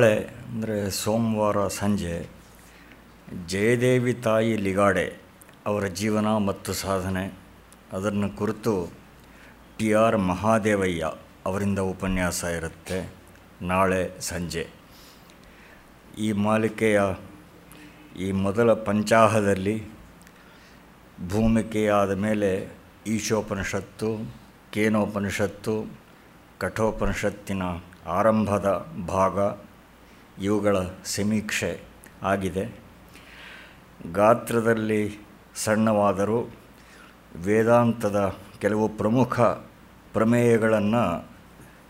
ನಾಳೆ ಅಂದರೆ ಸೋಮವಾರ ಸಂಜೆ ಜಯದೇವಿ ತಾಯಿ ಲಿಗಾಡೆ ಅವರ ಜೀವನ ಮತ್ತು ಸಾಧನೆ ಅದನ್ನು ಕುರಿತು ಟಿ ಆರ್ ಮಹಾದೇವಯ್ಯ ಅವರಿಂದ ಉಪನ್ಯಾಸ ಇರುತ್ತೆ ನಾಳೆ ಸಂಜೆ. ಈ ಮಾಲಿಕೆಯ ಈ ಮೊದಲ ಪಂಚಾಹದಲ್ಲಿ ಭೂಮಿಕೆಯಾದ ಮೇಲೆ ಈಶೋಪನಿಷತ್ತು, ಕೇನೋಪನಿಷತ್ತು, ಕಠೋಪನಿಷತ್ತಿನ ಆರಂಭದ ಭಾಗ ಇವುಗಳ ಸಮೀಕ್ಷೆ ಆಗಿದೆ. ಗಾತ್ರದಲ್ಲಿ ಸಣ್ಣವಾದರೂ ವೇದಾಂತದ ಕೆಲವು ಪ್ರಮುಖ ಪ್ರಮೇಯಗಳನ್ನು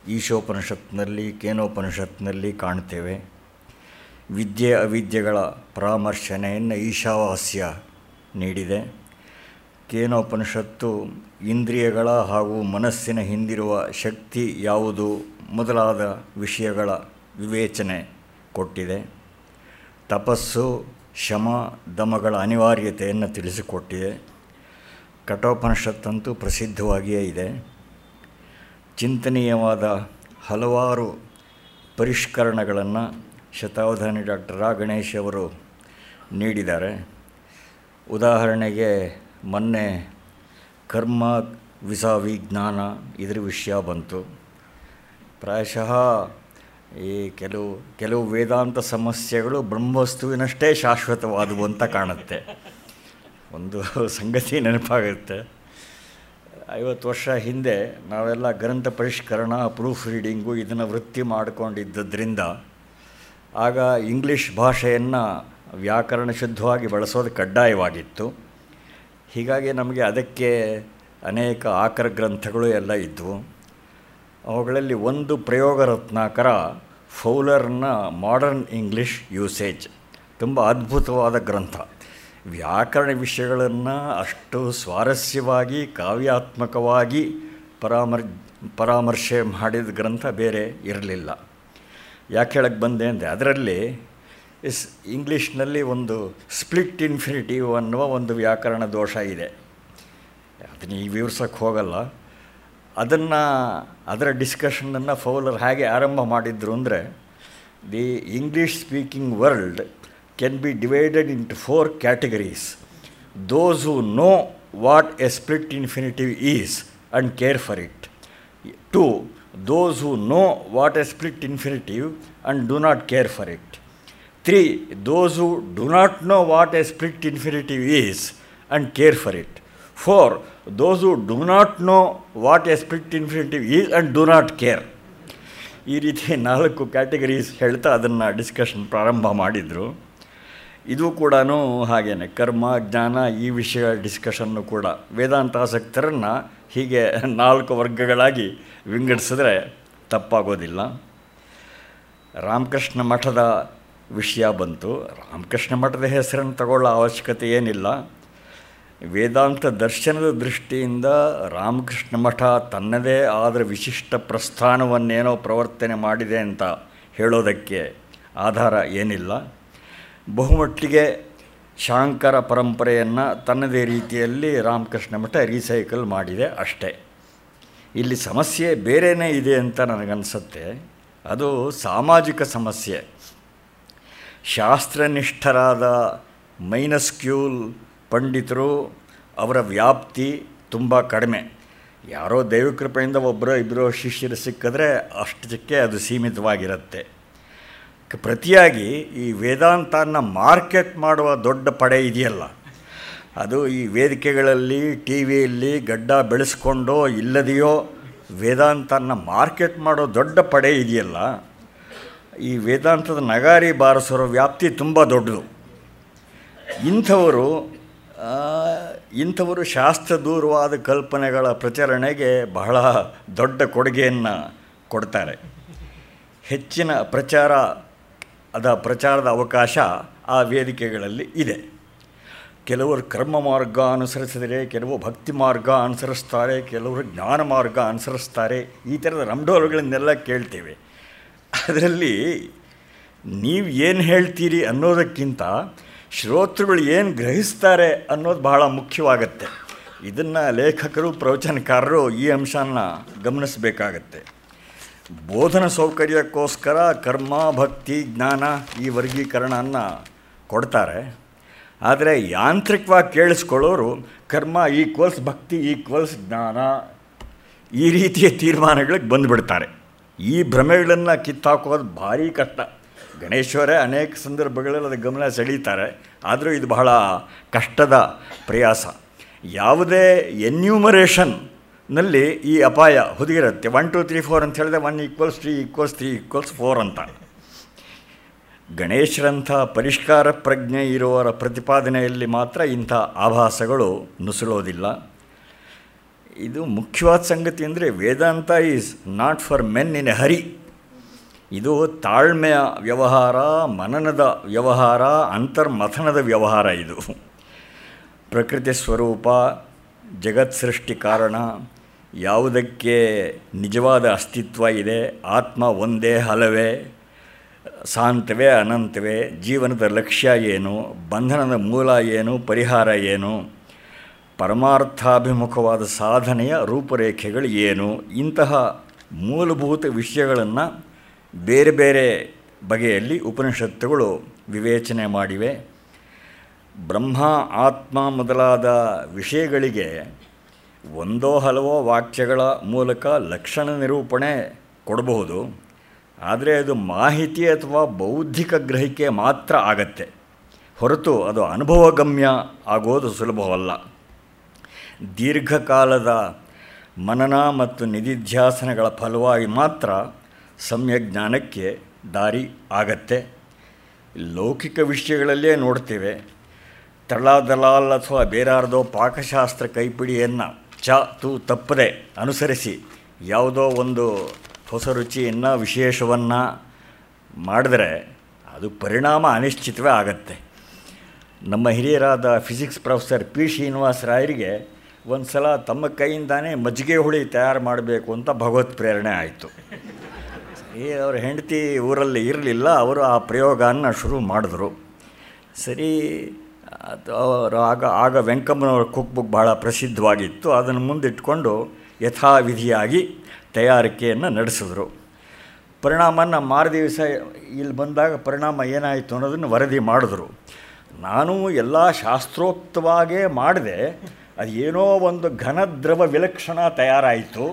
ಈಶೋಪನಿಷತ್ನಲ್ಲಿ, ಕೇನೋಪನಿಷತ್ನಲ್ಲಿ ಕಾಣ್ತೇವೆ. ವಿದ್ಯೆ ಅವಿದ್ಯೆಗಳ ಪರಾಮರ್ಶನೆಯನ್ನು ಈಶಾವಾಸ್ಯ ನೀಡಿದೆ. ಕೇನೋಪನಿಷತ್ತು ಇಂದ್ರಿಯಗಳ ಹಾಗೂ ಮನಸ್ಸಿನ ಹಿಂದಿರುವ ಶಕ್ತಿ ಯಾವುದು ಮೊದಲಾದ ವಿಷಯಗಳ ವಿವೇಚನೆ. ಕೊಟ್ಟಿದೆ. ತಪಸ್ಸು, ಶಮ ದಮಗಳ ಅನಿವಾರ್ಯತೆಯನ್ನು ತಿಳಿಸಿಕೊಟ್ಟಿದೆ. ಕಠೋಪನಿಷತ್ತಂತೂ ಪ್ರಸಿದ್ಧವಾಗಿಯೇ ಇದೆ. ಚಿಂತನೀಯವಾದ ಹಲವಾರು ಪರಿಷ್ಕರಣಗಳನ್ನು ಶತಾವಧಾನಿ ಡಾಕ್ಟರ್ ರಾ ಗಣೇಶ್ ಅವರು ನೀಡಿದ್ದಾರೆ. ಉದಾಹರಣೆಗೆ, ಮೊನ್ನೆ ಕರ್ಮ ವಿಸಾವಿ ಜ್ಞಾನ ಇದರ ವಿಷಯ ಬಂತು. ಪ್ರಾಯಶಃ ಈ ಕೆಲವು ಕೆಲವು ವೇದಾಂತ ಸಮಸ್ಯೆಗಳು ಬ್ರಹ್ಮವಸ್ತುವಿನಷ್ಟೇ ಶಾಶ್ವತವಾದವು ಅಂತ ಕಾಣುತ್ತೆ. ಒಂದು ಸಂಗತಿ ನೆನಪಾಗುತ್ತೆ. ಐವತ್ತು ವರ್ಷ ಹಿಂದೆ ನಾವೆಲ್ಲ ಗ್ರಂಥ ಪರಿಷ್ಕರಣ ಪ್ರೂಫ್ ರೀಡಿಂಗು ಇದನ್ನು ವೃತ್ತಿ ಮಾಡಿಕೊಂಡಿದ್ದರಿಂದ ಆಗ ಇಂಗ್ಲೀಷ್ ಭಾಷೆಯನ್ನು ವ್ಯಾಕರಣ ಶುದ್ಧವಾಗಿ ಬಳಸೋದು ಕಡ್ಡಾಯವಾಗಿತ್ತು. ಹೀಗಾಗಿ ನಮಗೆ ಅದಕ್ಕೆ ಅನೇಕ ಆಕರ ಗ್ರಂಥಗಳು ಎಲ್ಲ ಇದ್ದವು ಅವುಗಳಲ್ಲಿ ಒಂದು ಪ್ರಯೋಗ ರತ್ನಾಕರ ಫೌಲರ್ನ ಮಾಡರ್ನ್ ಇಂಗ್ಲೀಷ್ ಯೂಸೇಜ್. ತುಂಬ ಅದ್ಭುತವಾದ ಗ್ರಂಥ. ವ್ಯಾಕರಣ ವಿಷಯಗಳನ್ನು ಅಷ್ಟು ಸ್ವಾರಸ್ಯವಾಗಿ, ಕಾವ್ಯಾತ್ಮಕವಾಗಿ ಪರಾಮರ್, ಪರಾಮರ್ಶೆ ಮಾಡಿದ ಗ್ರಂಥ ಬೇರೆ ಇರಲಿಲ್ಲ. ಯಾಕೆ ಹೇಳಕ್ಕೆ ಬಂದೆ ಅಂದರೆ ಅದರಲ್ಲಿ ಇಸ್ ಇಂಗ್ಲೀಷ್ನಲ್ಲಿ ಒಂದು ಸ್ಪ್ಲಿಟ್ ಇನ್ಫಿನಿಟಿವ್ ಅನ್ನುವ ಒಂದು ವ್ಯಾಕರಣ ದೋಷ ಇದೆ. ಅದನ್ನ ಈಗ ವಿವರ್ಸೋಕ್ಕೆ ಹೋಗಲ್ಲ. ಅದನ್ನು, ಅದರ ಡಿಸ್ಕಷನನ್ನು ಫೌಲರ್ ಹೇಗೆ ಆರಂಭ ಮಾಡಿದ್ರು ಅಂದರೆ the English speaking world can be divided into four categories those who know what a split infinitive is and care for it two those who know what a split infinitive and do not care for it three those who do not know what a split infinitive is and care for it four those who do not know what a split infinitive is and do not care ಈ ರೀತಿ ನಾಲ್ಕು categories ಹೇಳ್ತಾ ಅದನ್ನು discussion ಪ್ರಾರಂಭ ಮಾಡಿದರು. ಇದು ಕೂಡ ಹಾಗೇನೆ. ಕರ್ಮ, ಜ್ಞಾನ ಈ ವಿಷಯ ಡಿಸ್ಕಷನ್ನು ಕೂಡ. ವೇದಾಂತಾಸಕ್ತರನ್ನು ಹೀಗೆ ನಾಲ್ಕು ವರ್ಗಗಳಾಗಿ ವಿಂಗಡಿಸಿದ್ರೆ ತಪ್ಪಾಗೋದಿಲ್ಲ. ರಾಮಕೃಷ್ಣ ಮಠದ ವಿಷಯ ಬಂತು. ರಾಮಕೃಷ್ಣ ಮಠದ ಹೆಸರನ್ನು ತಗೊಳ್ಳೋ ಅವಶ್ಯಕತೆ ಏನಿಲ್ಲ. ವೇದಾಂತ ದರ್ಶನದ ದೃಷ್ಟಿಯಿಂದ ರಾಮಕೃಷ್ಣ ಮಠ ತನ್ನದೇ ಆದ ವಿಶಿಷ್ಟ ಪ್ರಸ್ಥಾನವನ್ನೇನೋ ಪ್ರವರ್ತನೆ ಮಾಡಿದೆ ಅಂತ ಹೇಳೋದಕ್ಕೆ ಆಧಾರ ಏನಿಲ್ಲ. ಬಹುಮಟ್ಟಿಗೆ ಶಾಂಕರ ಪರಂಪರೆಯನ್ನು ತನ್ನದೇ ರೀತಿಯಲ್ಲಿ ರಾಮಕೃಷ್ಣ ಮಠ ರೀಸೈಕಲ್ ಮಾಡಿದೆ ಅಷ್ಟೇ. ಇಲ್ಲಿ ಸಮಸ್ಯೆ ಬೇರೆಯೇ ಇದೆ ಅಂತ ನನಗನ್ಸುತ್ತೆ. ಅದು ಸಾಮಾಜಿಕ ಸಮಸ್ಯೆ. ಶಾಸ್ತ್ರನಿಷ್ಠರಾದ ಮೈನಸ್ಕ್ಯೂಲ್ ಪಂಡಿತರು ಅವರ ವ್ಯಾಪ್ತಿ ತುಂಬ ಕಡಿಮೆ. ಯಾರೋ ದೈವಕೃಪೆಯಿಂದ ಒಬ್ಬರೋ ಇಬ್ಬರು ಶಿಷ್ಯರು ಸಿಕ್ಕಿದ್ರೆ ಅಷ್ಟಕ್ಕೆ ಅದು ಸೀಮಿತವಾಗಿರುತ್ತೆ. ಪ್ರತಿಯಾಗಿ ಈ ವೇದಾಂತನ ಮಾರ್ಕೆಟ್ ಮಾಡುವ ದೊಡ್ಡ ಪಡೆ ಇದೆಯಲ್ಲ, ಅದು ಈ ವೇದಿಕೆಗಳಲ್ಲಿ ಟಿ ವಿಯಲ್ಲಿ ಗಡ್ಡ ಬೆಳೆಸ್ಕೊಂಡೋ ಇಲ್ಲದೆಯೋ ವೇದಾಂತನ ಮಾರ್ಕೆಟ್ ಮಾಡೋ ದೊಡ್ಡ ಪಡೆ ಇದೆಯಲ್ಲ, ಈ ವೇದಾಂತದ ನಗಾರಿ ಬಾರಿಸೋರ ವ್ಯಾಪ್ತಿ ತುಂಬ ದೊಡ್ಡದು. ಇಂಥವರು ಇಂಥವರು ಶಾಸ್ತ್ರದೂರವಾದ ಕಲ್ಪನೆಗಳ ಪ್ರಚರಣೆಗೆ ಬಹಳ ದೊಡ್ಡ ಕೊಡುಗೆಯನ್ನು ಕೊಡ್ತಾರೆ. ಹೆಚ್ಚಿನ ಪ್ರಚಾರ, ಅದ ಪ್ರಚಾರದ ಅವಕಾಶ ಆ ವೇದಿಕೆಗಳಲ್ಲಿ ಇದೆ. ಕೆಲವರು ಕರ್ಮ ಮಾರ್ಗ ಅನುಸರಿಸಿದರೆ, ಕೆಲವು ಭಕ್ತಿ ಮಾರ್ಗ ಅನುಸರಿಸ್ತಾರೆ, ಕೆಲವರು ಜ್ಞಾನ ಮಾರ್ಗ ಅನುಸರಿಸ್ತಾರೆ, ಈ ಥರದ ರಂಡೋಲುಗಳನ್ನೆಲ್ಲ ಕೇಳ್ತೇವೆ. ಅದರಲ್ಲಿ ನೀವು ಏನು ಹೇಳ್ತೀರಿ ಅನ್ನೋದಕ್ಕಿಂತ ಶ್ರೋತೃಗಳು ಏನು ಗ್ರಹಿಸ್ತಾರೆ ಅನ್ನೋದು ಬಹಳ ಮುಖ್ಯವಾಗತ್ತೆ. ಇದನ್ನು ಲೇಖಕರು, ಪ್ರವಚನಕಾರರು ಈ ಅಂಶನ ಗಮನಿಸಬೇಕಾಗತ್ತೆ. ಬೋಧನ ಸೌಕರ್ಯಕ್ಕೋಸ್ಕರ ಕರ್ಮ, ಭಕ್ತಿ, ಜ್ಞಾನ ಈ ವರ್ಗೀಕರಣವನ್ನು ಕೊಡ್ತಾರೆ. ಆದರೆ ಯಾಂತ್ರಿಕವಾಗಿ ಕೇಳಿಸ್ಕೊಳ್ಳೋರು ಕರ್ಮ ಈಕ್ವಲ್ಸ್ ಭಕ್ತಿ ಈಕ್ವಲ್ಸ್ ಜ್ಞಾನ ಈ ರೀತಿಯ ತೀರ್ಮಾನಗಳಿಗೆ ಬಂದುಬಿಡ್ತಾರೆ. ಈ ಭ್ರಮೆಗಳನ್ನು ಕಿತ್ತಾಕೋದು ಭಾರಿ ಕಷ್ಟ. ಗಣೇಶ್ವರೇ ಅನೇಕ ಸಂದರ್ಭಗಳಲ್ಲಿ ಅದು ಗಮನ ಸೆಳೀತಾರೆ, ಆದರೂ ಇದು ಬಹಳ ಕಷ್ಟದ ಪ್ರಯಾಸ. ಯಾವುದೇ ಎನ್ಯೂಮರೇಷನ್ನಲ್ಲಿ ಈ ಅಪಾಯ ಹುದುಗಿರುತ್ತೆ. ಒನ್ ಟು ತ್ರೀ ಫೋರ್ ಅಂತ ಹೇಳಿದ್ರೆ one equals three equals three equals four ಅಂತ. ಗಣೇಶರಂಥ ಪರಿಷ್ಕಾರ ಪ್ರಜ್ಞೆ ಇರುವವರ ಪ್ರತಿಪಾದನೆಯಲ್ಲಿ ಮಾತ್ರ ಇಂಥ ಆಭಾಸಗಳು ನುಸುಳೋದಿಲ್ಲ. ಇದು ಮುಖ್ಯವಾದ ಸಂಗತಿ ಅಂದರೆ Vedanta is not for men in a hurry ಇದು ತಾಳ್ಮೆಯ ವ್ಯವಹಾರ, ಮನನದ ವ್ಯವಹಾರ, ಅಂತರ್ಮಥನದ ವ್ಯವಹಾರ ಇದು. ಪ್ರಕೃತಿ ಸ್ವರೂಪ, ಜಗತ್ ಸೃಷ್ಟಿ ಕಾರಣ, ಯಾವುದಕ್ಕೆ ನಿಜವಾದ ಅಸ್ತಿತ್ವ ಇದೆ, ಆತ್ಮ ಒಂದೇ ಹಲವೇ, ಶಾಂತವೇ ಅನಂತವೇ, ಜೀವನದ ಲಕ್ಷ್ಯ ಏನು, ಬಂಧನದ ಮೂಲ ಏನು, ಪರಿಹಾರ ಏನು, ಪರಮಾರ್ಥಾಭಿಮುಖವಾದ ಸಾಧನೆಯ ರೂಪರೇಖೆಗಳು ಏನು, ಇಂತಹ ಮೂಲಭೂತ ವಿಷಯಗಳನ್ನು ಬೇರೆ ಬೇರೆ ಬಗೆಯಲ್ಲಿ ಉಪನಿಷತ್ತುಗಳು ವಿವೇಚನೆ ಮಾಡಿವೆ. ಬ್ರಹ್ಮ, ಆತ್ಮ ಮೊದಲಾದ ವಿಷಯಗಳಿಗೆ ಒಂದೋ ಹಲವೋ ವಾಕ್ಯಗಳ ಮೂಲಕ ಲಕ್ಷಣ ನಿರೂಪಣೆ ಕೊಡಬಹುದು. ಆದರೆ ಅದು ಮಾಹಿತಿ ಅಥವಾ ಬೌದ್ಧಿಕ ಗ್ರಹಿಕೆ ಮಾತ್ರ ಆಗತ್ತೆ. ಹೊರತು ಅದು ಅನುಭವಗಮ್ಯ ಆಗೋದು ಸುಲಭವಲ್ಲ. ದೀರ್ಘಕಾಲದ ಮನನ ಮತ್ತು ನಿಧಿಧ್ಯಾಸನಗಳ ಫಲವಾಗಿ ಮಾತ್ರ ಸಮ್ಯಜ್ಞಾನಕ್ಕೆ ದಾರಿ ಆಗತ್ತೆ. ಲೌಕಿಕ ವಿಷಯಗಳಲ್ಲೇ ನೋಡ್ತೇವೆ. ತಳದಲಾಲ್ ಅಥವಾ ಬೇರಾರ್ದೋ ಪಾಕಶಾಸ್ತ್ರ ಕೈಪಿಡಿಯನ್ನು ಚ, ತು, ತಪ್ಪದೆ ಅನುಸರಿಸಿ ಯಾವುದೋ ಒಂದು ಹೊಸ ರುಚಿಯನ್ನು, ವಿಶೇಷವನ್ನು ಮಾಡಿದ್ರೆ ಅದು ಪರಿಣಾಮ ಅನಿಶ್ಚಿತವೇ ಆಗತ್ತೆ. ನಮ್ಮ ಹಿರಿಯರಾದ ಫಿಸಿಕ್ಸ್ ಪ್ರೊಫೆಸರ್ ಪಿ. ಶ್ರೀನಿವಾಸ ರಾಯರಿಗೆ ಒಂದು ಸಲ ತಮ್ಮ ಕೈಯಿಂದಾನೇ ಮಜ್ಜಿಗೆ ಹುಳಿ ತಯಾರು ಮಾಡಬೇಕು ಅಂತ ಭಗವತ್ ಪ್ರೇರಣೆ ಆಯಿತು. ಸರಿ ಅವ್ರ ಹೆಂಡತಿ ಊರಲ್ಲಿ ಇರಲಿಲ್ಲ, ಅವರು ಆ ಪ್ರಯೋಗನ ಶುರು ಮಾಡಿದ್ರು. ಸರಿ, ಅದು ಅವರು ಆಗ ಆಗ ವೆಂಕಮ್ಮನವರ ಕುಕ್ ಬುಕ್ ಭಾಳ ಪ್ರಸಿದ್ಧವಾಗಿತ್ತು. ಅದನ್ನು ಮುಂದಿಟ್ಕೊಂಡು ಯಥಾವಿಧಿಯಾಗಿ ತಯಾರಿಕೆಯನ್ನು ನಡೆಸಿದ್ರು. ಪರಿಣಾಮನ ಮಾರು ದಿವಸ ಇಲ್ಲಿ ಬಂದಾಗ ಪರಿಣಾಮ ಏನಾಯಿತು ಅನ್ನೋದನ್ನು ವರದಿ ಮಾಡಿದ್ರು. ನಾನು ಎಲ್ಲ ಶಾಸ್ತ್ರೋಕ್ತವಾಗೇ ಮಾಡಿದೆ. ಅದು ಏನೋ ಒಂದು ಘನದ್ರವ ವಿಲಕ್ಷಣ ತಯಾರಾಯಿತು.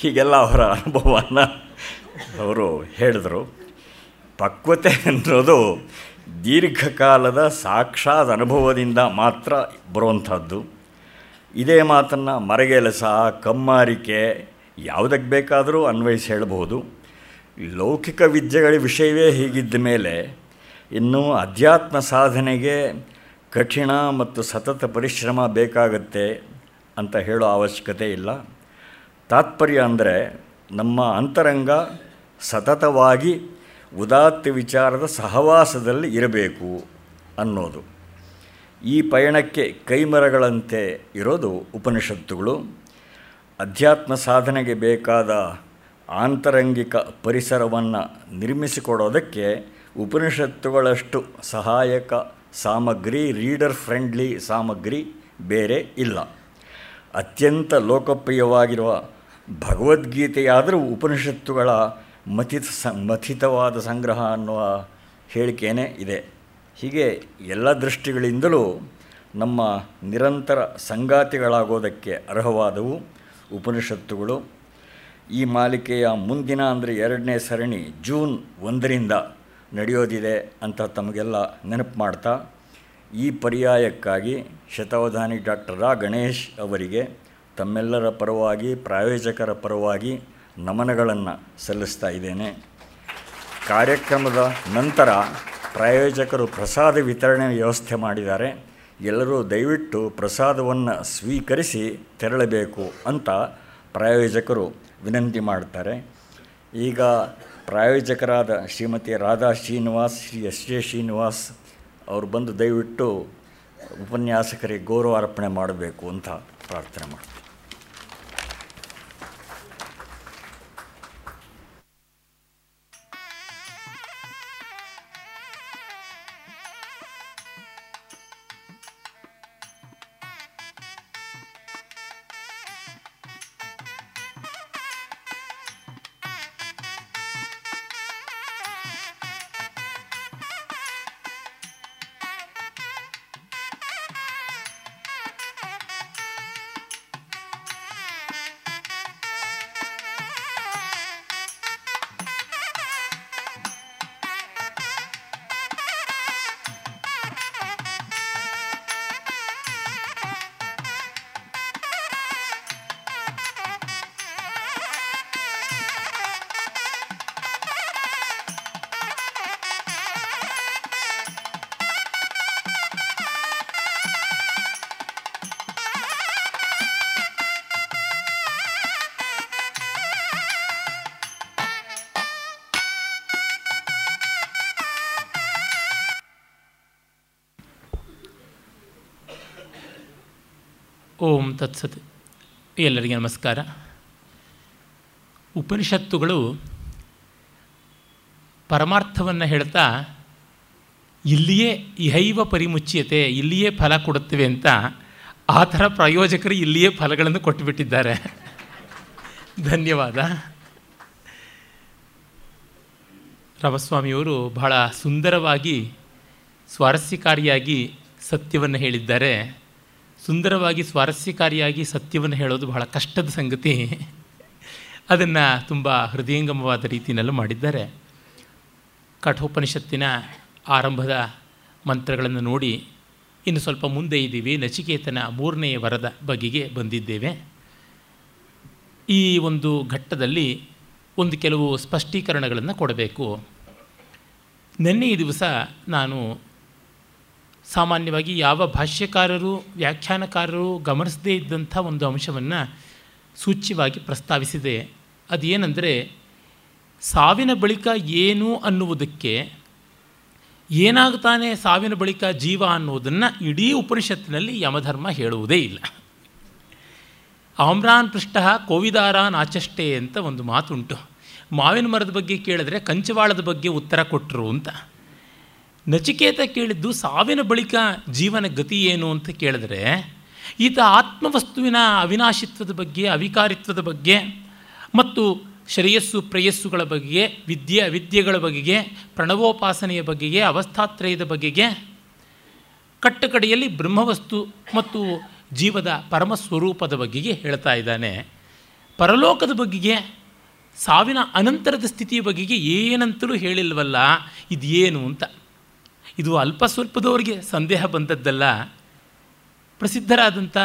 ಹೀಗೆಲ್ಲ ಅವರ ಅನುಭವವನ್ನು ಅವರು ಹೇಳಿದರು. ಪಕ್ವತೆ ಅನ್ನೋದು ದೀರ್ಘಕಾಲದ ಸಾಕ್ಷಾತ್ ಅನುಭವದಿಂದ ಮಾತ್ರ ಬರುವಂಥದ್ದು. ಇದೇ ಮಾತನ್ನು ಮರಗೆಲಸ ಕಮ್ಮಾರಿಕೆ ಯಾವುದಕ್ಕೆ ಬೇಕಾದರೂ ಅನ್ವಯಿಸಿ ಹೇಳಬಹುದು. ಲೌಕಿಕ ವಿದ್ಯೆಗಳ ವಿಷಯವೇ ಹೀಗಿದ್ದ ಮೇಲೆ ಇನ್ನು ಅಧ್ಯಾತ್ಮ ಸಾಧನೆಗೆ ಕಠಿಣ ಮತ್ತು ಸತತ ಪರಿಶ್ರಮ ಬೇಕಾಗತ್ತೆ ಅಂತ ಹೇಳೋ ಅವಶ್ಯಕತೆ ಇಲ್ಲ. ತಾತ್ಪರ್ಯ ಅಂದರೆ ನಮ್ಮ ಅಂತರಂಗ ಸತತವಾಗಿ ಉದಾತ್ತ ವಿಚಾರದ ಸಹವಾಸದಲ್ಲಿ ಇರಬೇಕು ಅನ್ನೋದು. ಈ ಪಯಣಕ್ಕೆ ಕೈಮರಗಳಂತೆ ಇರೋದು ಉಪನಿಷತ್ತುಗಳು. ಅಧ್ಯಾತ್ಮ ಸಾಧನೆಗೆ ಬೇಕಾದ ಆಂತರಂಗಿಕ ಪರಿಸರವನ್ನು ನಿರ್ಮಿಸಿಕೊಡೋದಕ್ಕೆ ಉಪನಿಷತ್ತುಗಳಷ್ಟು ಸಹಾಯಕ ಸಾಮಗ್ರಿ, ರೀಡರ್ ಫ್ರೆಂಡ್ಲಿ ಸಾಮಗ್ರಿ ಬೇರೆ ಇಲ್ಲ. ಅತ್ಯಂತ ಲೋಕಪ್ರಿಯವಾಗಿರುವ ಭಗವದ್ಗೀತೆಯಾದರೂ ಉಪನಿಷತ್ತುಗಳ ಮಥಿತ ಸ, ಮಥಿತವಾದ ಸಂಗ್ರಹ ಅನ್ನುವ ಹೇಳಿಕೆಯೇ ಇದೆ. ಹೀಗೆ ಎಲ್ಲ ದೃಷ್ಟಿಗಳಿಂದಲೂ ನಮ್ಮ ನಿರಂತರ ಸಂಗಾತಿಗಳಾಗೋದಕ್ಕೆ ಅರ್ಹವಾದವು ಉಪನಿಷತ್ತುಗಳು. ಈ ಮಾಲಿಕೆಯ ಮುಂದಿನ ಅಂದರೆ ಎರಡನೇ ಸರಣಿ ಜೂನ್ ಒಂದರಿಂದ ನಡೆಯೋದಿದೆ ಅಂತ ತಮಗೆಲ್ಲ ನೆನಪು ಮಾಡ್ತಾ, ಈ ಪರ್ಯಾಯಕ್ಕಾಗಿ ಶತಾವಧಾನಿ ಡಾಕ್ಟರ್ ರಾ ಗಣೇಶ್ ಅವರಿಗೆ ತಮ್ಮೆಲ್ಲರ ಪರವಾಗಿ, ಪ್ರಾಯೋಜಕರ ಪರವಾಗಿ ನಮನಗಳನ್ನು ಸಲ್ಲಿಸ್ತಾ ಇದ್ದೇನೆ. ಕಾರ್ಯಕ್ರಮದ ನಂತರ ಪ್ರಾಯೋಜಕರು ಪ್ರಸಾದ ವಿತರಣೆ ವ್ಯವಸ್ಥೆ ಮಾಡಿದ್ದಾರೆ. ಎಲ್ಲರೂ ದಯವಿಟ್ಟು ಪ್ರಸಾದವನ್ನು ಸ್ವೀಕರಿಸಿ ತೆರಳಬೇಕು ಅಂತ ಪ್ರಾಯೋಜಕರು ವಿನಂತಿ ಮಾಡ್ತಾರೆ. ಈಗ ಪ್ರಾಯೋಜಕರಾದ ಶ್ರೀಮತಿ ರಾಧಾ ಶ್ರೀನಿವಾಸ್, ಶ್ರೀ ಎಸ್ ಜೆ ಶ್ರೀನಿವಾಸ್ ಅವರು ಬಂದು ದಯವಿಟ್ಟು ಉಪನ್ಯಾಸಕರಿಗೆ ಗೌರವ ಅರ್ಪಣೆ ಮಾಡಬೇಕು ಅಂತ ಪ್ರಾರ್ಥನೆ ಮಾಡ್ತೀನಿ. ತತ್ಸತ್. ಎಲ್ಲರಿಗೆ ನಮಸ್ಕಾರ. ಉಪನಿಷತ್ತುಗಳು ಪರಮಾರ್ಥವನ್ನು ಹೇಳ್ತಾ, ಇಲ್ಲಿಯೇ ಇಹೈವ ಪರಿಮುಚ್ಯತೆ, ಇಲ್ಲಿಯೇ ಫಲ ಕೊಡುತ್ತವೆ ಅಂತ ಆ ಥರ ಪ್ರಾಯೋಜಕರು ಇಲ್ಲಿಯೇ ಫಲಗಳನ್ನು ಕೊಟ್ಟುಬಿಟ್ಟಿದ್ದಾರೆ. ಧನ್ಯವಾದ. ರಾಮಸ್ವಾಮಿಯವರು ಬಹಳ ಸುಂದರವಾಗಿ, ಸ್ವಾರಸ್ಯಕಾರಿಯಾಗಿ ಸತ್ಯವನ್ನು ಹೇಳಿದ್ದಾರೆ. ಸುಂದರವಾಗಿ ಸ್ವಾರಸ್ಯಕಾರಿಯಾಗಿ ಸತ್ಯವನ್ನು ಹೇಳೋದು ಬಹಳ ಕಷ್ಟದ ಸಂಗತಿ. ಅದನ್ನು ತುಂಬ ಹೃದಯಂಗಮವಾದ ರೀತಿಯಲ್ಲೂ ಮಾಡಿದ್ದಾರೆ. ಕಠೋಪನಿಷತ್ತಿನ ಆರಂಭದ ಮಂತ್ರಗಳನ್ನು ನೋಡಿ ಇನ್ನು ಸ್ವಲ್ಪ ಮುಂದೆ ಇದ್ದೀವಿ. ನಚಿಕೇತನ ಮೂರನೆಯ ವರದ ಬಗೆಗೆ ಬಂದಿದ್ದೇವೆ. ಈ ಒಂದು ಘಟ್ಟದಲ್ಲಿ ಒಂದು ಕೆಲವು ಸ್ಪಷ್ಟೀಕರಣಗಳನ್ನು ಕೊಡಬೇಕು. ನಿನ್ನೆ ದಿವಸ ನಾನು ಸಾಮಾನ್ಯವಾಗಿ ಯಾವ ಭಾಷ್ಯಕಾರರು, ವ್ಯಾಖ್ಯಾನಕಾರರು ಗಮನಿಸದೇ ಇದ್ದಂಥ ಒಂದು ಅಂಶವನ್ನು ಸೂಚ್ಯವಾಗಿ ಪ್ರಸ್ತಾವಿಸಿದೆ. ಅದೇನೆಂದರೆ, ಸಾವಿನ ಬಳಿಕ ಏನು ಅನ್ನುವುದಕ್ಕೆ ಏನಾಗ್ತಾನೆ ಸಾವಿನ ಬಳಿಕ ಜೀವ ಅನ್ನುವುದನ್ನು ಇಡೀ ಉಪನಿಷತ್ತಿನಲ್ಲಿ ಯಮಧರ್ಮ ಹೇಳುವುದೇ ಇಲ್ಲ. ಆಮ್ರಾನ್ ಪೃಷ್ಠ ಕೋವಿದಾರಾನ್ ಆಚಷ್ಟೇ ಅಂತ ಒಂದು ಮಾತುಂಟು. ಮಾವಿನ ಮರದ ಬಗ್ಗೆ ಕೇಳಿದ್ರೆ ಕಂಚವಾಳದ ಬಗ್ಗೆ ಉತ್ತರ ಕೊಟ್ಟರು ಅಂತ. ನಚಿಕೇತ ಕೇಳಿದ್ದು ಸಾವಿನ ಬಳಿಕ ಜೀವನ ಗತಿ ಏನು ಅಂತ ಕೇಳಿದ್ರೆ, ಈತ ಆತ್ಮವಸ್ತುವಿನ ಅವಿನಾಶಿತ್ವದ ಬಗ್ಗೆ, ಅವಿಕಾರಿತ್ವದ ಬಗ್ಗೆ ಮತ್ತು ಶ್ರೇಯಸ್ಸು ಪ್ರೇಯಸ್ಸುಗಳ ಬಗೆಗೆ, ವಿದ್ಯೆ ಅವಿದ್ಯೆಗಳ ಬಗೆಗೆ, ಪ್ರಣವೋಪಾಸನೆಯ ಬಗೆಗೆ, ಅವಸ್ಥಾತ್ರಯದ ಬಗೆಗೆ ಕಟ್ಟಕಡೆಯಲ್ಲಿ ಬ್ರಹ್ಮವಸ್ತು ಮತ್ತು ಜೀವದ ಪರಮಸ್ವರೂಪದ ಬಗೆಗೆ ಹೇಳ್ತಾ ಇದ್ದಾನೆ. ಪರಲೋಕದ ಬಗೆಗೆ, ಸಾವಿನ ಅನಂತರದ ಸ್ಥಿತಿಯ ಬಗೆಗೆ ಏನಂತಲೂ ಹೇಳಿಲ್ವಲ್ಲ, ಇದೇನು ಅಂತ. ಇದು ಅಲ್ಪ ಸ್ವಲ್ಪದವರಿಗೆ ಸಂದೇಹ ಬಂದದ್ದಲ್ಲ. ಪ್ರಸಿದ್ಧರಾದಂಥ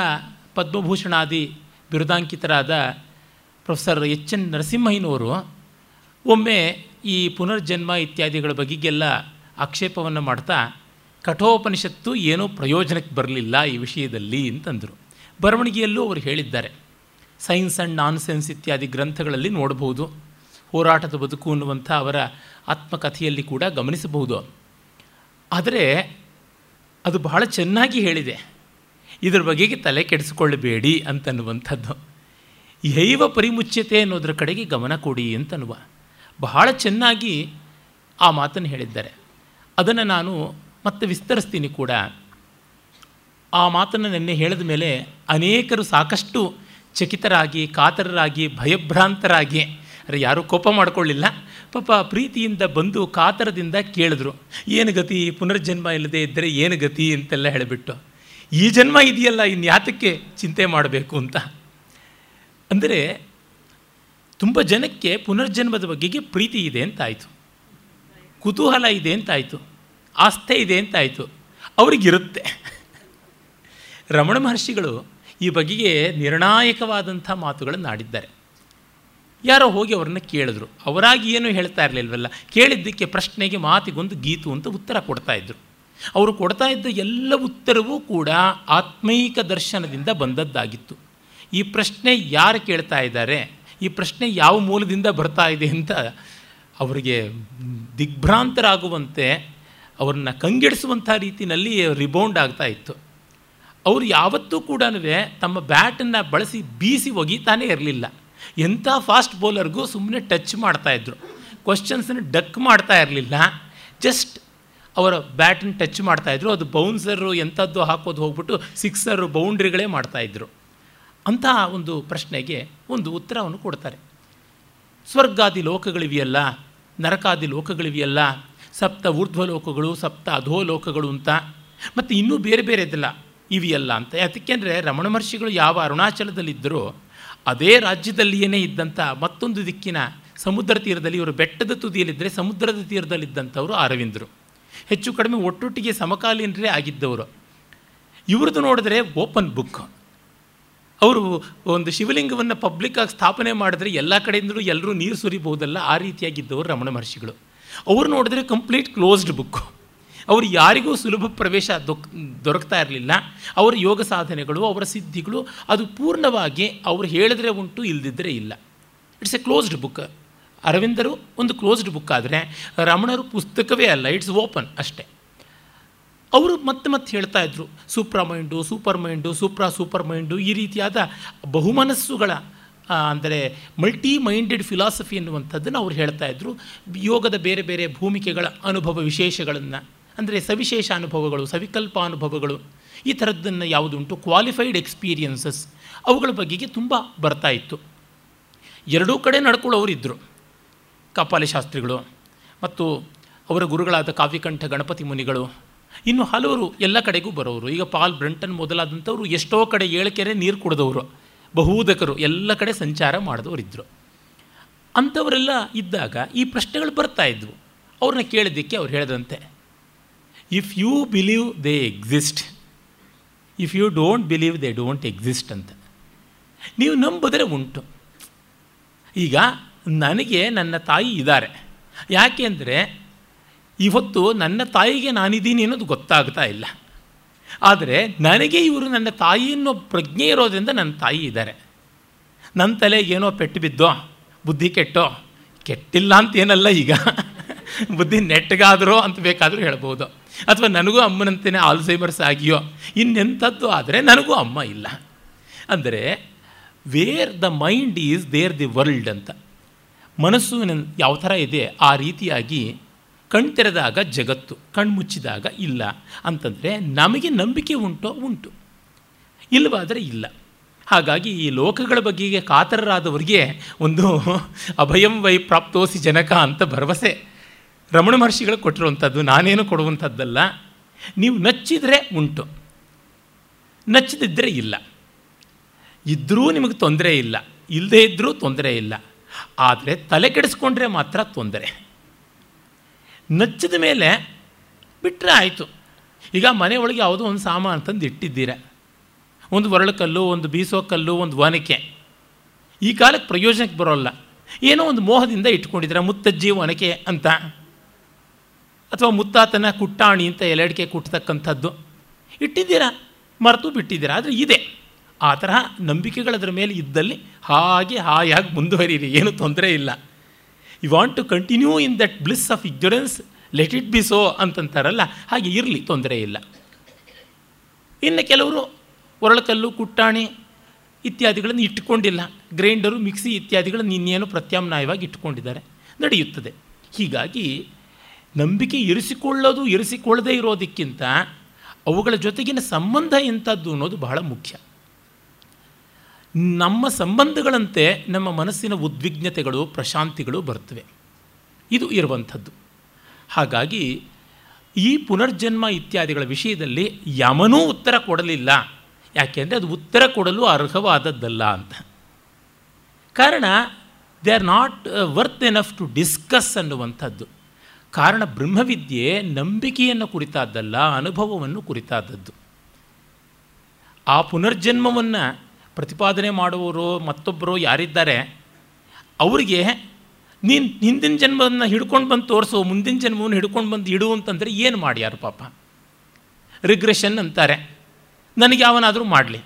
ಪದ್ಮಭೂಷಣಾದಿ ಬಿರುದಾಂಕಿತರಾದ ಪ್ರೊಫೆಸರ್ ಎಚ್ ಎನ್ ನರಸಿಂಹಯ್ಯನವರು ಒಮ್ಮೆ ಈ ಪುನರ್ಜನ್ಮ ಇತ್ಯಾದಿಗಳ ಬಗೆಗೆಲ್ಲ ಆಕ್ಷೇಪವನ್ನು ಮಾಡ್ತಾ ಕಠೋಪನಿಷತ್ತು ಏನೂ ಪ್ರಯೋಜನಕ್ಕೆ ಬರಲಿಲ್ಲ ಈ ವಿಷಯದಲ್ಲಿ ಅಂತಂದರು. ಬರವಣಿಗೆಯಲ್ಲೂ ಅವರು ಹೇಳಿದ್ದಾರೆ. ಸೈನ್ಸ್ ಆ್ಯಂಡ್ ನಾನ್ ಸೈನ್ಸ್ ಇತ್ಯಾದಿ ಗ್ರಂಥಗಳಲ್ಲಿ ನೋಡಬಹುದು. ಹೋರಾಟದ ಬದುಕು ಅನ್ನುವಂಥ ಅವರ ಆತ್ಮಕಥೆಯಲ್ಲಿ ಕೂಡ ಗಮನಿಸಬಹುದು. ಆದರೆ ಅದು ಬಹಳ ಚೆನ್ನಾಗಿ ಹೇಳಿದೆ. ಇದರ ಬಗೆಗೆ ತಲೆ ಕೆಡಿಸಿಕೊಳ್ಳಬೇಡಿ ಅಂತನ್ನುವಂಥದ್ದು. ಯೈವ ಪರಿಮುಚ್ಯತೆ ಅನ್ನೋದ್ರ ಕಡೆಗೆ ಗಮನ ಕೊಡಿ ಅಂತನ್ನುವ. ಬಹಳ ಚೆನ್ನಾಗಿ ಆ ಮಾತನ್ನು ಹೇಳಿದ್ದಾರೆ. ಅದನ್ನು ನಾನು ಮತ್ತೆ ವಿಸ್ತರಿಸ್ತೀನಿ ಕೂಡ. ಆ ಮಾತನ್ನು ನಿನ್ನೆ ಹೇಳಿದ ಮೇಲೆ ಅನೇಕರು ಸಾಕಷ್ಟು ಚಕಿತರಾಗಿ, ಕಾತರರಾಗಿ, ಭಯಭ್ರಾಂತರಾಗಿ ಅರೆ ಯಾರೂ ಕೋಪ ಮಾಡಿಕೊಳ್ಳಿಲ್ಲ. ಪಾಪ ಪ್ರೀತಿಯಿಂದ ಬಂದು ಕಾತರದಿಂದ ಕೇಳಿದ್ರು, ಏನು ಗತಿ? ಪುನರ್ಜನ್ಮ ಇಲ್ಲದೆ ಇದ್ದರೆ ಏನು ಗತಿ? ಅಂತೆಲ್ಲ ಹೇಳಿಬಿಟ್ಟು, ಈ ಜನ್ಮ ಇದೆಯಲ್ಲ ಇನ್ಯಾತಕ್ಕೆ ಚಿಂತೆ ಮಾಡಬೇಕು? ಅಂತ. ಅಂದರೆ ತುಂಬ ಜನಕ್ಕೆ ಪುನರ್ಜನ್ಮದ ಬಗೆಗೆ ಪ್ರೀತಿ ಇದೆ ಅಂತಾಯಿತು. ಕುತೂಹಲ ಇದೆ ಅಂತಾಯಿತು. ಆಸ್ಥೆ ಇದೆ ಅಂತಾಯಿತು. ಅವ್ರಿಗಿರುತ್ತೆ. ರಮಣ ಮಹರ್ಷಿಗಳು ಈ ಬಗೆಗೆ ನಿರ್ಣಾಯಕವಾದಂಥ ಮಾತುಗಳನ್ನು ಆಡಿದ್ದಾರೆ ಯಾರೋ ಹೋಗಿ ಅವ್ರನ್ನ ಕೇಳಿದ್ರು. ಅವರಾಗಿ ಏನೂ ಹೇಳ್ತಾ ಇರಲಿಲ್ವಲ್ಲ? ಕೇಳಿದ್ದಕ್ಕೆ ಪ್ರಶ್ನೆಗೆ ಮಾತಿಗೊಂದು ಗೀತು ಅಂತ ಉತ್ತರ ಕೊಡ್ತಾಯಿದ್ರು ಅವರು ಕೊಡ್ತಾ ಇದ್ದ ಎಲ್ಲ ಉತ್ತರವೂ ಕೂಡ ಆತ್ಮೈಕ ದರ್ಶನದಿಂದ ಬಂದದ್ದಾಗಿತ್ತು. ಈ ಪ್ರಶ್ನೆ ಯಾರು ಕೇಳ್ತಾ ಇದ್ದಾರೆ? ಈ ಪ್ರಶ್ನೆ ಯಾವ ಮೂಲದಿಂದ ಬರ್ತಾ ಇದೆ ಅಂತ ಅವರಿಗೆ ದಿಗ್ಭ್ರಾಂತರಾಗುವಂತೆ ಅವ್ರನ್ನ ಕಂಗೆಡಿಸುವಂಥ ರೀತಿಯಲ್ಲಿ ರಿಬೌಂಡ್ ಆಗ್ತಾ ಇತ್ತು. ಅವರು ಯಾವತ್ತೂ ಕೂಡ ತಮ್ಮ ಬ್ಯಾಟನ್ನು ಬಳಸಿ ಬೀಸಿ ಒಗೀತಾನೇ ಇರಲಿಲ್ಲ. ಎಂಥ ಫಾಸ್ಟ್ ಬೌಲರ್ಗೂ ಸುಮ್ಮನೆ ಟಚ್ ಮಾಡ್ತಾಯಿದ್ರು ಕ್ವಶನ್ಸನ್ನು ಡಕ್ ಮಾಡ್ತಾ ಇರಲಿಲ್ಲ. ಜಸ್ಟ್ ಅವರ ಬ್ಯಾಟನ್ನು ಟಚ್ ಮಾಡ್ತಾಯಿದ್ರು ಅದು ಬೌನ್ಸರು ಎಂಥದ್ದು ಹಾಕೋದು ಹೋಗ್ಬಿಟ್ಟು ಸಿಕ್ಸರು ಬೌಂಡ್ರಿಗಳೇ ಮಾಡ್ತಾಯಿದ್ರು ಅಂತಹ ಒಂದು ಪ್ರಶ್ನೆಗೆ ಒಂದು ಉತ್ತರವನ್ನು ಕೊಡ್ತಾರೆ. ಸ್ವರ್ಗಾದಿ ಲೋಕಗಳಿವೆಯಲ್ಲ, ನರಕಾದಿ ಲೋಕಗಳಿವೆಯಲ್ಲ, ಸಪ್ತ ಊರ್ಧ್ವ ಲೋಕಗಳು ಸಪ್ತ ಅಧೋ ಲೋಕಗಳು ಅಂತ. ಮತ್ತು ಇನ್ನೂ ಬೇರೆ ಬೇರೆದಿಲ್ಲ ಇವೆಯಲ್ಲ ಅಂತ. ಯಾಕೆಂದರೆ ರಮಣ ಮಹರ್ಷಿಗಳು ಯಾವ ಅರುಣಾಚಲದಲ್ಲಿದ್ದರೋ ಅದೇ ರಾಜ್ಯದಲ್ಲಿಯೇ ಇದ್ದಂಥ ಮತ್ತೊಂದು ದಿಕ್ಕಿನ ಸಮುದ್ರ ತೀರದಲ್ಲಿ ಇವರು ಬೆಟ್ಟದ ತುದಿಯಲ್ಲಿದ್ದರೆ ಸಮುದ್ರದ ತೀರದಲ್ಲಿದ್ದಂಥವರು ಅರವಿಂದರು. ಹೆಚ್ಚು ಕಡಿಮೆ ಒಟ್ಟೊಟ್ಟಿಗೆ ಸಮಕಾಲೀನರೇ ಆಗಿದ್ದವರು. ಇವ್ರದ್ದು ನೋಡಿದ್ರೆ ಓಪನ್ ಬುಕ್. ಅವರು ಒಂದು ಶಿವಲಿಂಗವನ್ನು ಪಬ್ಲಿಕ್ಕಾಗಿ ಸ್ಥಾಪನೆ ಮಾಡಿದ್ರೆ ಎಲ್ಲ ಕಡೆಯಿಂದಲೂ ಎಲ್ಲರೂ ನೀರು ಸುರಿಬಹುದಲ್ಲ ಆ ರೀತಿಯಾಗಿದ್ದವರು ರಮಣ ಮಹರ್ಷಿಗಳು. ಅವರು ನೋಡಿದ್ರೆ ಕಂಪ್ಲೀಟ್ ಕ್ಲೋಸ್ಡ್ ಬುಕ್. ಅವರು ಯಾರಿಗೂ ಸುಲಭ ಪ್ರವೇಶ ದೊಕ್, ದೊರಕ್ತಾ ಇರಲಿಲ್ಲ. ಅವರ ಯೋಗ ಸಾಧನೆಗಳು, ಅವರ ಸಿದ್ಧಿಗಳು ಅದು ಪೂರ್ಣವಾಗಿ ಅವರು ಹೇಳಿದ್ರೆ ಉಂಟು ಇಲ್ಲದಿದ್ದರೆ ಇಲ್ಲ. ಇಟ್ಸ್ ಎ ಕ್ಲೋಸ್ಡ್ ಬುಕ್ ಅರವಿಂದರು ಒಂದು ಕ್ಲೋಸ್ಡ್ ಬುಕ್ ಆದರೆ ರಮಣರು ಪುಸ್ತಕವೇ ಅಲ್ಲ ಇಟ್ಸ್ ಓಪನ್ ಅಷ್ಟೇ. ಅವರು ಮತ್ತೆ ಮತ್ತೆ ಹೇಳ್ತಾ ಇದ್ರು supra mind super mind supra super mind ಈ ರೀತಿಯಾದ ಬಹುಮನಸ್ಸುಗಳ ಅಂದರೆ ಮಲ್ಟಿ ಮೈಂಡೆಡ್ ಫಿಲಾಸಫಿ ಎನ್ನುವಂಥದ್ದನ್ನು ಅವ್ರು ಹೇಳ್ತಾ ಇದ್ರು. ಯೋಗದ ಬೇರೆ ಬೇರೆ ಭೂಮಿಕೆಗಳ ಅನುಭವ ವಿಶೇಷಗಳನ್ನು ಅಂದರೆ ಸವಿಶೇಷ ಅನುಭವಗಳು, ಸವಿಕಲ್ಪ ಅನುಭವಗಳು, ಈ ಥರದ್ದನ್ನು ಯಾವುದುಂಟು ಕ್ವಾಲಿಫೈಡ್ ಎಕ್ಸ್ಪೀರಿಯನ್ಸಸ್ ಅವುಗಳ ಬಗೆಗೆ ತುಂಬ ಬರ್ತಾ ಇತ್ತು. ಎರಡೂ ಕಡೆ ನಡ್ಕೊಳ್ಳೋರು ಇದ್ದರು ಕಾಪಾಲಿ ಶಾಸ್ತ್ರಿಗಳು ಮತ್ತು ಅವರ ಗುರುಗಳಾದ ಕಾವ್ಯಕಂಠ, ಗಣಪತಿ ಮುನಿಗಳು, ಇನ್ನು ಹಲವರು ಎಲ್ಲ ಕಡೆಗೂ ಬರೋರು. ಈಗ ಪಾಲ್ ಬ್ರಂಟನ್ ಮೊದಲಾದಂಥವರು ಎಷ್ಟೋ ಕಡೆ ಏಳಕೆರೆ ನೀರು ಕುಡಿದವರು, ಬಹುದಕರು ಎಲ್ಲ ಕಡೆ ಸಂಚಾರ ಮಾಡಿದವರಿದ್ದರು ಅಂಥವರೆಲ್ಲ ಇದ್ದಾಗ ಈ ಪ್ರಶ್ನೆಗಳು ಬರ್ತಾ ಇದ್ವು. ಅವ್ರನ್ನ ಕೇಳಿದ್ದಕ್ಕೆ ಅವ್ರು ಹೇಳಿದಂತೆ if you believe they exist if you don't believe they don't exist ಅಂತ, ನೀವು ನಂಬಿದ್ರೆ ಉಂಟು. ಈಗ ನನಗೆ ನನ್ನ ತಾಯಿ ಇದ್ದಾರೆ. ಯಾಕೆ ಅಂದರೆ ಇವತ್ತು ನನ್ನ ತಾಯಿಗೆ ನಾನಿದ್ದೀನಿ ಅನ್ನೋದು ಗೊತ್ತಾಗ್ತಾ ಇಲ್ಲ. ಆದರೆ ನನಗೆ ಇವರು ನನ್ನ ತಾಯಿ ಅನ್ನೋ ಪ್ರಜ್ಞೆ ಇರೋದ್ರಿಂದ ನನ್ನ ತಾಯಿ ಇದ್ದಾರೆ. ನನ್ನ ತಲೆಗೆ ಏನೋ ಪೆಟ್ಟು ಬಿದ್ದೋ, ಬುದ್ಧಿ ಕೆಟ್ಟೋ, ಕೆಟ್ಟಿಲ್ಲ ಅಂತ ಏನಲ್ಲ ಈಗ. ಬುದ್ಧಿ ನೆಟ್ಟಗಾದರೋ ಅಂತ ಬೇಕಾದರೂ ಹೇಳ್ಬೋದು. ಅಥವಾ ನನಗೂ ಅಮ್ಮನಂತೆಯೇ ಆಲ್ಝೈಮರ್ಸ್ ಆಗಿಯೋ? ಇನ್ನೆಂಥದ್ದು ಆದರೆ ನನಗೂ ಅಮ್ಮ ಇಲ್ಲ. ಅಂದರೆ where the mind is there the world ಅಂತ. ಮನಸ್ಸು ಯಾವ ಥರ ಇದೆ, ಆ ರೀತಿಯಾಗಿ ಕಣ್ತೆರೆದಾಗ ಜಗತ್ತು ಕಣ್ಮುಚ್ಚಿದಾಗ ಇಲ್ಲ. ಅಂತಂದರೆ, ನಮಗೆ ನಂಬಿಕೆ ಉಂಟೋ, ಉಂಟು. ಇಲ್ಲವಾದರೆ ಇಲ್ಲ. ಹಾಗಾಗಿ ಈ ಲೋಕಗಳ ಬಗೆಗೆ ಕಾತರರಾದವರಿಗೆ ಒಂದು ಅಭಯಂ ವೈ ಪ್ರಾಪ್ತೋಸಿ ಜನಕ ಅಂತ ಭರವಸೆ. ರಮಣ ಮಹರ್ಷಿಗಳು ಕೊಟ್ಟಿರುವಂಥದ್ದು, ನಾನೇನು ಕೊಡುವಂಥದ್ದಲ್ಲ. ನೀವು ನಚ್ಚಿದರೆ ಉಂಟು. ನಚ್ಚದಿದ್ದರೆ ಇಲ್ಲ. ಇದ್ದರೂ ನಿಮಗೆ ತೊಂದರೆ ಇಲ್ಲ. ಇಲ್ಲದೇ ಇದ್ದರೂ ತೊಂದರೆ ಇಲ್ಲ. ಆದರೆ ತಲೆ ಕೆಡಿಸ್ಕೊಂಡ್ರೆ ಮಾತ್ರ ತೊಂದರೆ. ನಚ್ಚಿದ ಮೇಲೆ ಬಿಟ್ಟರೆ ಆಯಿತು. ಈಗ ಮನೆ ಯಾವುದೋ ಒಂದು ಸಾಮಾನು ತಂದು ಇಟ್ಟಿದ್ದೀರ. ಒಂದು ಒರಳು ಕಲ್ಲು, ಒಂದು ಬೀಸೋ ಕಲ್ಲು, ಒಂದು ಒನಕೆ. ಈ ಕಾಲಕ್ಕೆ ಪ್ರಯೋಜನಕ್ಕೆ ಬರೋಲ್ಲ. ಏನೋ ಒಂದು ಮೋಹದಿಂದ ಇಟ್ಕೊಂಡಿದ್ದೀರ, ಮುತ್ತಜ್ಜಿ ಒನಕೆ ಅಂತ. ಅಥವಾ ಮುತ್ತಾತನ ಕುಟ್ಟಾಣಿ ಅಂತ ಎಲೆಡಿಕೆ ಕುಟ್ಟತಕ್ಕಂಥದ್ದು ಇಟ್ಟಿದ್ದೀರಾ? ಮರೆತು ಬಿಟ್ಟಿದ್ದೀರಾ? ಆದರೆ ಇದೆ. ಆ ತರಹ ನಂಬಿಕೆಗಳದ್ರ ಮೇಲೆ ಇದ್ದಲ್ಲಿ ಹಾಗೆ ಹಾಯಾಗಿ ಮುಂದುವರಿಯಿರಿ. ಏನು ತೊಂದರೆ ಇಲ್ಲ. You want to continue in that bliss of ignorance let it be so ಅಂತಂತಾರಲ್ಲ, ಹಾಗೆ ಇರಲಿ, ತೊಂದರೆ ಇಲ್ಲ. ಇನ್ನು ಕೆಲವರು ಒರಳಕಲ್ಲು, ಕುಟ್ಟಾಣಿ ಇತ್ಯಾದಿಗಳನ್ನು ಇಟ್ಟುಕೊಂಡಿಲ್ಲ. ಗ್ರೈಂಡರು, ಮಿಕ್ಸಿ ಇತ್ಯಾದಿಗಳನ್ನು ಇನ್ನೇನು ಪ್ರತ್ಯಾಮ್ನಾಯವಾಗಿ ಇಟ್ಕೊಂಡಿದ್ದಾರೆ ನಡೆಯುತ್ತದೆ. ಹೀಗಾಗಿ ನಂಬಿಕೆ ಇರಿಸಿಕೊಳ್ಳೋದು, ಇರಿಸಿಕೊಳ್ಳದೇ ಇರೋದಕ್ಕಿಂತ ಅವುಗಳ ಜೊತೆಗಿನ ಸಂಬಂಧ ಎಂಥದ್ದು ಅನ್ನೋದು ಬಹಳ ಮುಖ್ಯ. ನಮ್ಮ ಸಂಬಂಧಗಳಂತೆ ನಮ್ಮ ಮನಸ್ಸಿನ ಉದ್ವಿಗ್ನತೆಗಳು, ಪ್ರಶಾಂತಿಗಳು ಬರ್ತವೆ ಇದು ಇರುವಂಥದ್ದು. ಹಾಗಾಗಿ ಈ ಪುನರ್ಜನ್ಮ ಇತ್ಯಾದಿಗಳ ವಿಷಯದಲ್ಲಿ ಯಮನೂ ಉತ್ತರ ಕೊಡಲಿಲ್ಲ. ಯಾಕೆಂದರೆ ಅದು ಉತ್ತರ ಕೊಡಲು ಅರ್ಹವಾದದ್ದಲ್ಲ ಅಂತ. ಕಾರಣ they are not worth enough to discuss ಅನ್ನುವಂಥದ್ದು. ಕಾರಣ ಬ್ರಹ್ಮವಿದ್ಯೆ ನಂಬಿಕೆಯನ್ನು ಕುರಿತಾದ್ದಲ್ಲ, ಅನುಭವವನ್ನು ಕುರಿತಾದದ್ದು ಆ ಪುನರ್ಜನ್ಮವನ್ನು ಪ್ರತಿಪಾದನೆ ಮಾಡುವವರು, ಮತ್ತೊಬ್ಬರು ಯಾರಿದ್ದಾರೆ, ಅವರಿಗೆ ನೀನು, ಹಿಂದಿನ ಜನ್ಮವನ್ನು ಹಿಡ್ಕೊಂಡು ಬಂದು ತೋರಿಸು, ಮುಂದಿನ ಜನ್ಮವನ್ನು ಹಿಡ್ಕೊಂಡು ಬಂದು ಇಡು ಅಂತಂದರೆ ಏನು ಮಾಡ್ಯಾರು ಪಾಪ? ರಿಗ್ರೆಷನ್ ಅಂತಾರೆ. ನನಗೆ ಯಾವನಾದರೂ ಮಾಡಲಿ.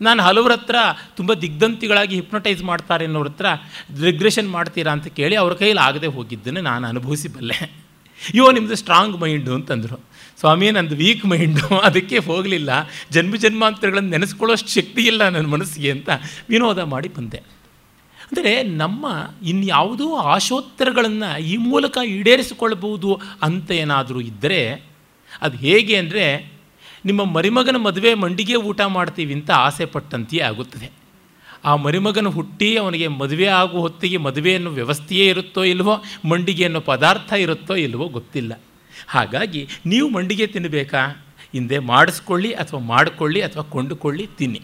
ನಾನು ಹಲವ್ರ ಹತ್ರ ತುಂಬ ದಿಗ್ಧಂತಿಗಳಾಗಿ ಹಿಪ್ನೊಟೈಸ್ ಮಾಡ್ತಾರೆ ಅನ್ನೋರ ಹತ್ರ ರಿಗ್ರೆಷನ್ ಮಾಡ್ತೀರಾ ಅಂತ ಕೇಳಿ ಅವ್ರ ಕೈಯಲ್ಲಿ ಆಗದೆ ಹೋಗಿದ್ದನ್ನು ನಾನು ಅನುಭವಿಸಿಬಲ್ಲೆ. ಅಯ್ಯೋ ನಿಮ್ಮದು ಸ್ಟ್ರಾಂಗ್ ಮೈಂಡು ಅಂತಂದರು. ಸ್ವಾಮಿ, ನಂದು ವೀಕ್ ಮೈಂಡು ಅದಕ್ಕೆ ಹೋಗಲಿಲ್ಲ. ಜನ್ಮ ಜನ್ಮಾಂತರಗಳನ್ನು ನೆನೆಸ್ಕೊಳ್ಳೋಷ್ಟು ಶಕ್ತಿ ಇಲ್ಲ ನನ್ನ ಮನಸ್ಸಿಗೆ ಅಂತ ವಿನೋದ ಮಾಡಿ ಬಂದೆ. ಅಂದರೆ ನಮ್ಮ ಇನ್ಯಾವುದೋ ಆಶೋತ್ತರಗಳನ್ನು ಈ ಮೂಲಕ ಈಡೇರಿಸಿಕೊಳ್ಬಹುದು ಅಂತ ಏನಾದರೂ ಇದ್ದರೆ ಅದು ಹೇಗೆ ಅಂದರೆ, ನಿಮ್ಮ ಮರಿಮಗನ ಮದುವೆ ಮಂಡಿಗೆ ಊಟ ಮಾಡ್ತೀವಿ ಅಂತ ಆಸೆ ಪಟ್ಟಂತೆಯೇ ಆಗುತ್ತದೆ. ಆ ಮರಿಮಗನ ಹುಟ್ಟಿ ಅವನಿಗೆ ಮದುವೆ ಆಗುವ ಹೊತ್ತಿಗೆ ಮದುವೆ ಅನ್ನೋ ವ್ಯವಸ್ಥೆಯೇ ಇರುತ್ತೋ ಇಲ್ವೋ ಮಂಡಿಗೆ ಅನ್ನೋ ಪದಾರ್ಥ ಇರುತ್ತೋ ಇಲ್ವೋ ಗೊತ್ತಿಲ್ಲ. ಹಾಗಾಗಿ ನೀವು ಮಂಡಿಗೆ ತಿನ್ನಬೇಕಾ ಹಿಂದೆ ಮಾಡಿಸ್ಕೊಳ್ಳಿ ಅಥವಾ ಮಾಡಿಕೊಳ್ಳಿ ಅಥವಾ ಕೊಂಡುಕೊಳ್ಳಿ, ತಿನ್ನಿ.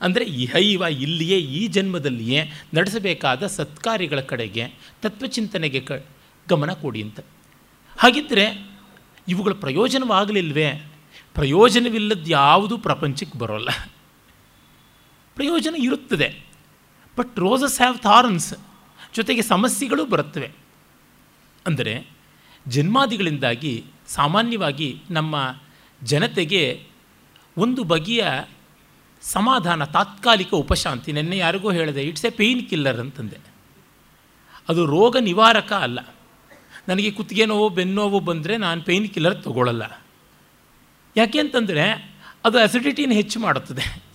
ಅಂದರೆ ಇಹೈವ ಇಲ್ಲಿಯೇ ಈ ಜನ್ಮದಲ್ಲಿಯೇ ನಡೆಸಬೇಕಾದ ಸತ್ಕಾರ್ಯಗಳ ಕಡೆಗೆ ತತ್ವಚಿಂತನೆಗೆ ಕ, ಗಮನ ಕೊಡಿ ಅಂತ. ಹಾಗಿದ್ದರೆ ಇವುಗಳ ಪ್ರಯೋಜನವಾಗಲಿಲ್ವೇ? ಪ್ರಯೋಜನವಿಲ್ಲದ ಯಾವುದೂ ಪ್ರಪಂಚಕ್ಕೆ ಬರೋಲ್ಲ. ಪ್ರಯೋಜನ ಇರುತ್ತದೆ. ಬಟ್ ರೋಸಸ್ ಹ್ಯಾವ್ ಥಾರ್ನ್ಸ್ ಜೊತೆಗೆ ಸಮಸ್ಯೆಗಳು ಬರುತ್ತವೆ. ಅಂದರೆ ಜನ್ಮಾದಿಗಳಿಂದಾಗಿ ಸಾಮಾನ್ಯವಾಗಿ ನಮ್ಮ ಜನತೆಗೆ ಒಂದು ಬಗೆಯ ಸಮಾಧಾನ, ತಾತ್ಕಾಲಿಕ ಉಪಶಾಂತಿ. ನೆನ್ನೆ ಯಾರಿಗೂ ಹೇಳಿದೆ ಇಟ್ಸ್ ಎ ಪೇಯ್ನ್ ಕಿಲ್ಲರ್ ಅಂತಂದೆ. ಅದು ರೋಗ ನಿವಾರಕ ಅಲ್ಲ. ನನಗೆ ಕುತ್ತಿಗೆ ನೋವು ಬೆನ್ನೋವು ಬಂದರೆ ನಾನು ಪೇಯ್ನ್ ಕಿಲ್ಲರ್ ತಗೊಳ್ಳಲ್ಲ ಯಾಕೆ ಅಂತಂದರೆ ಅದು ಅಸಿಡಿಟಿನ ಹೆಚ್ಚು ಮಾಡುತ್ತದೆ.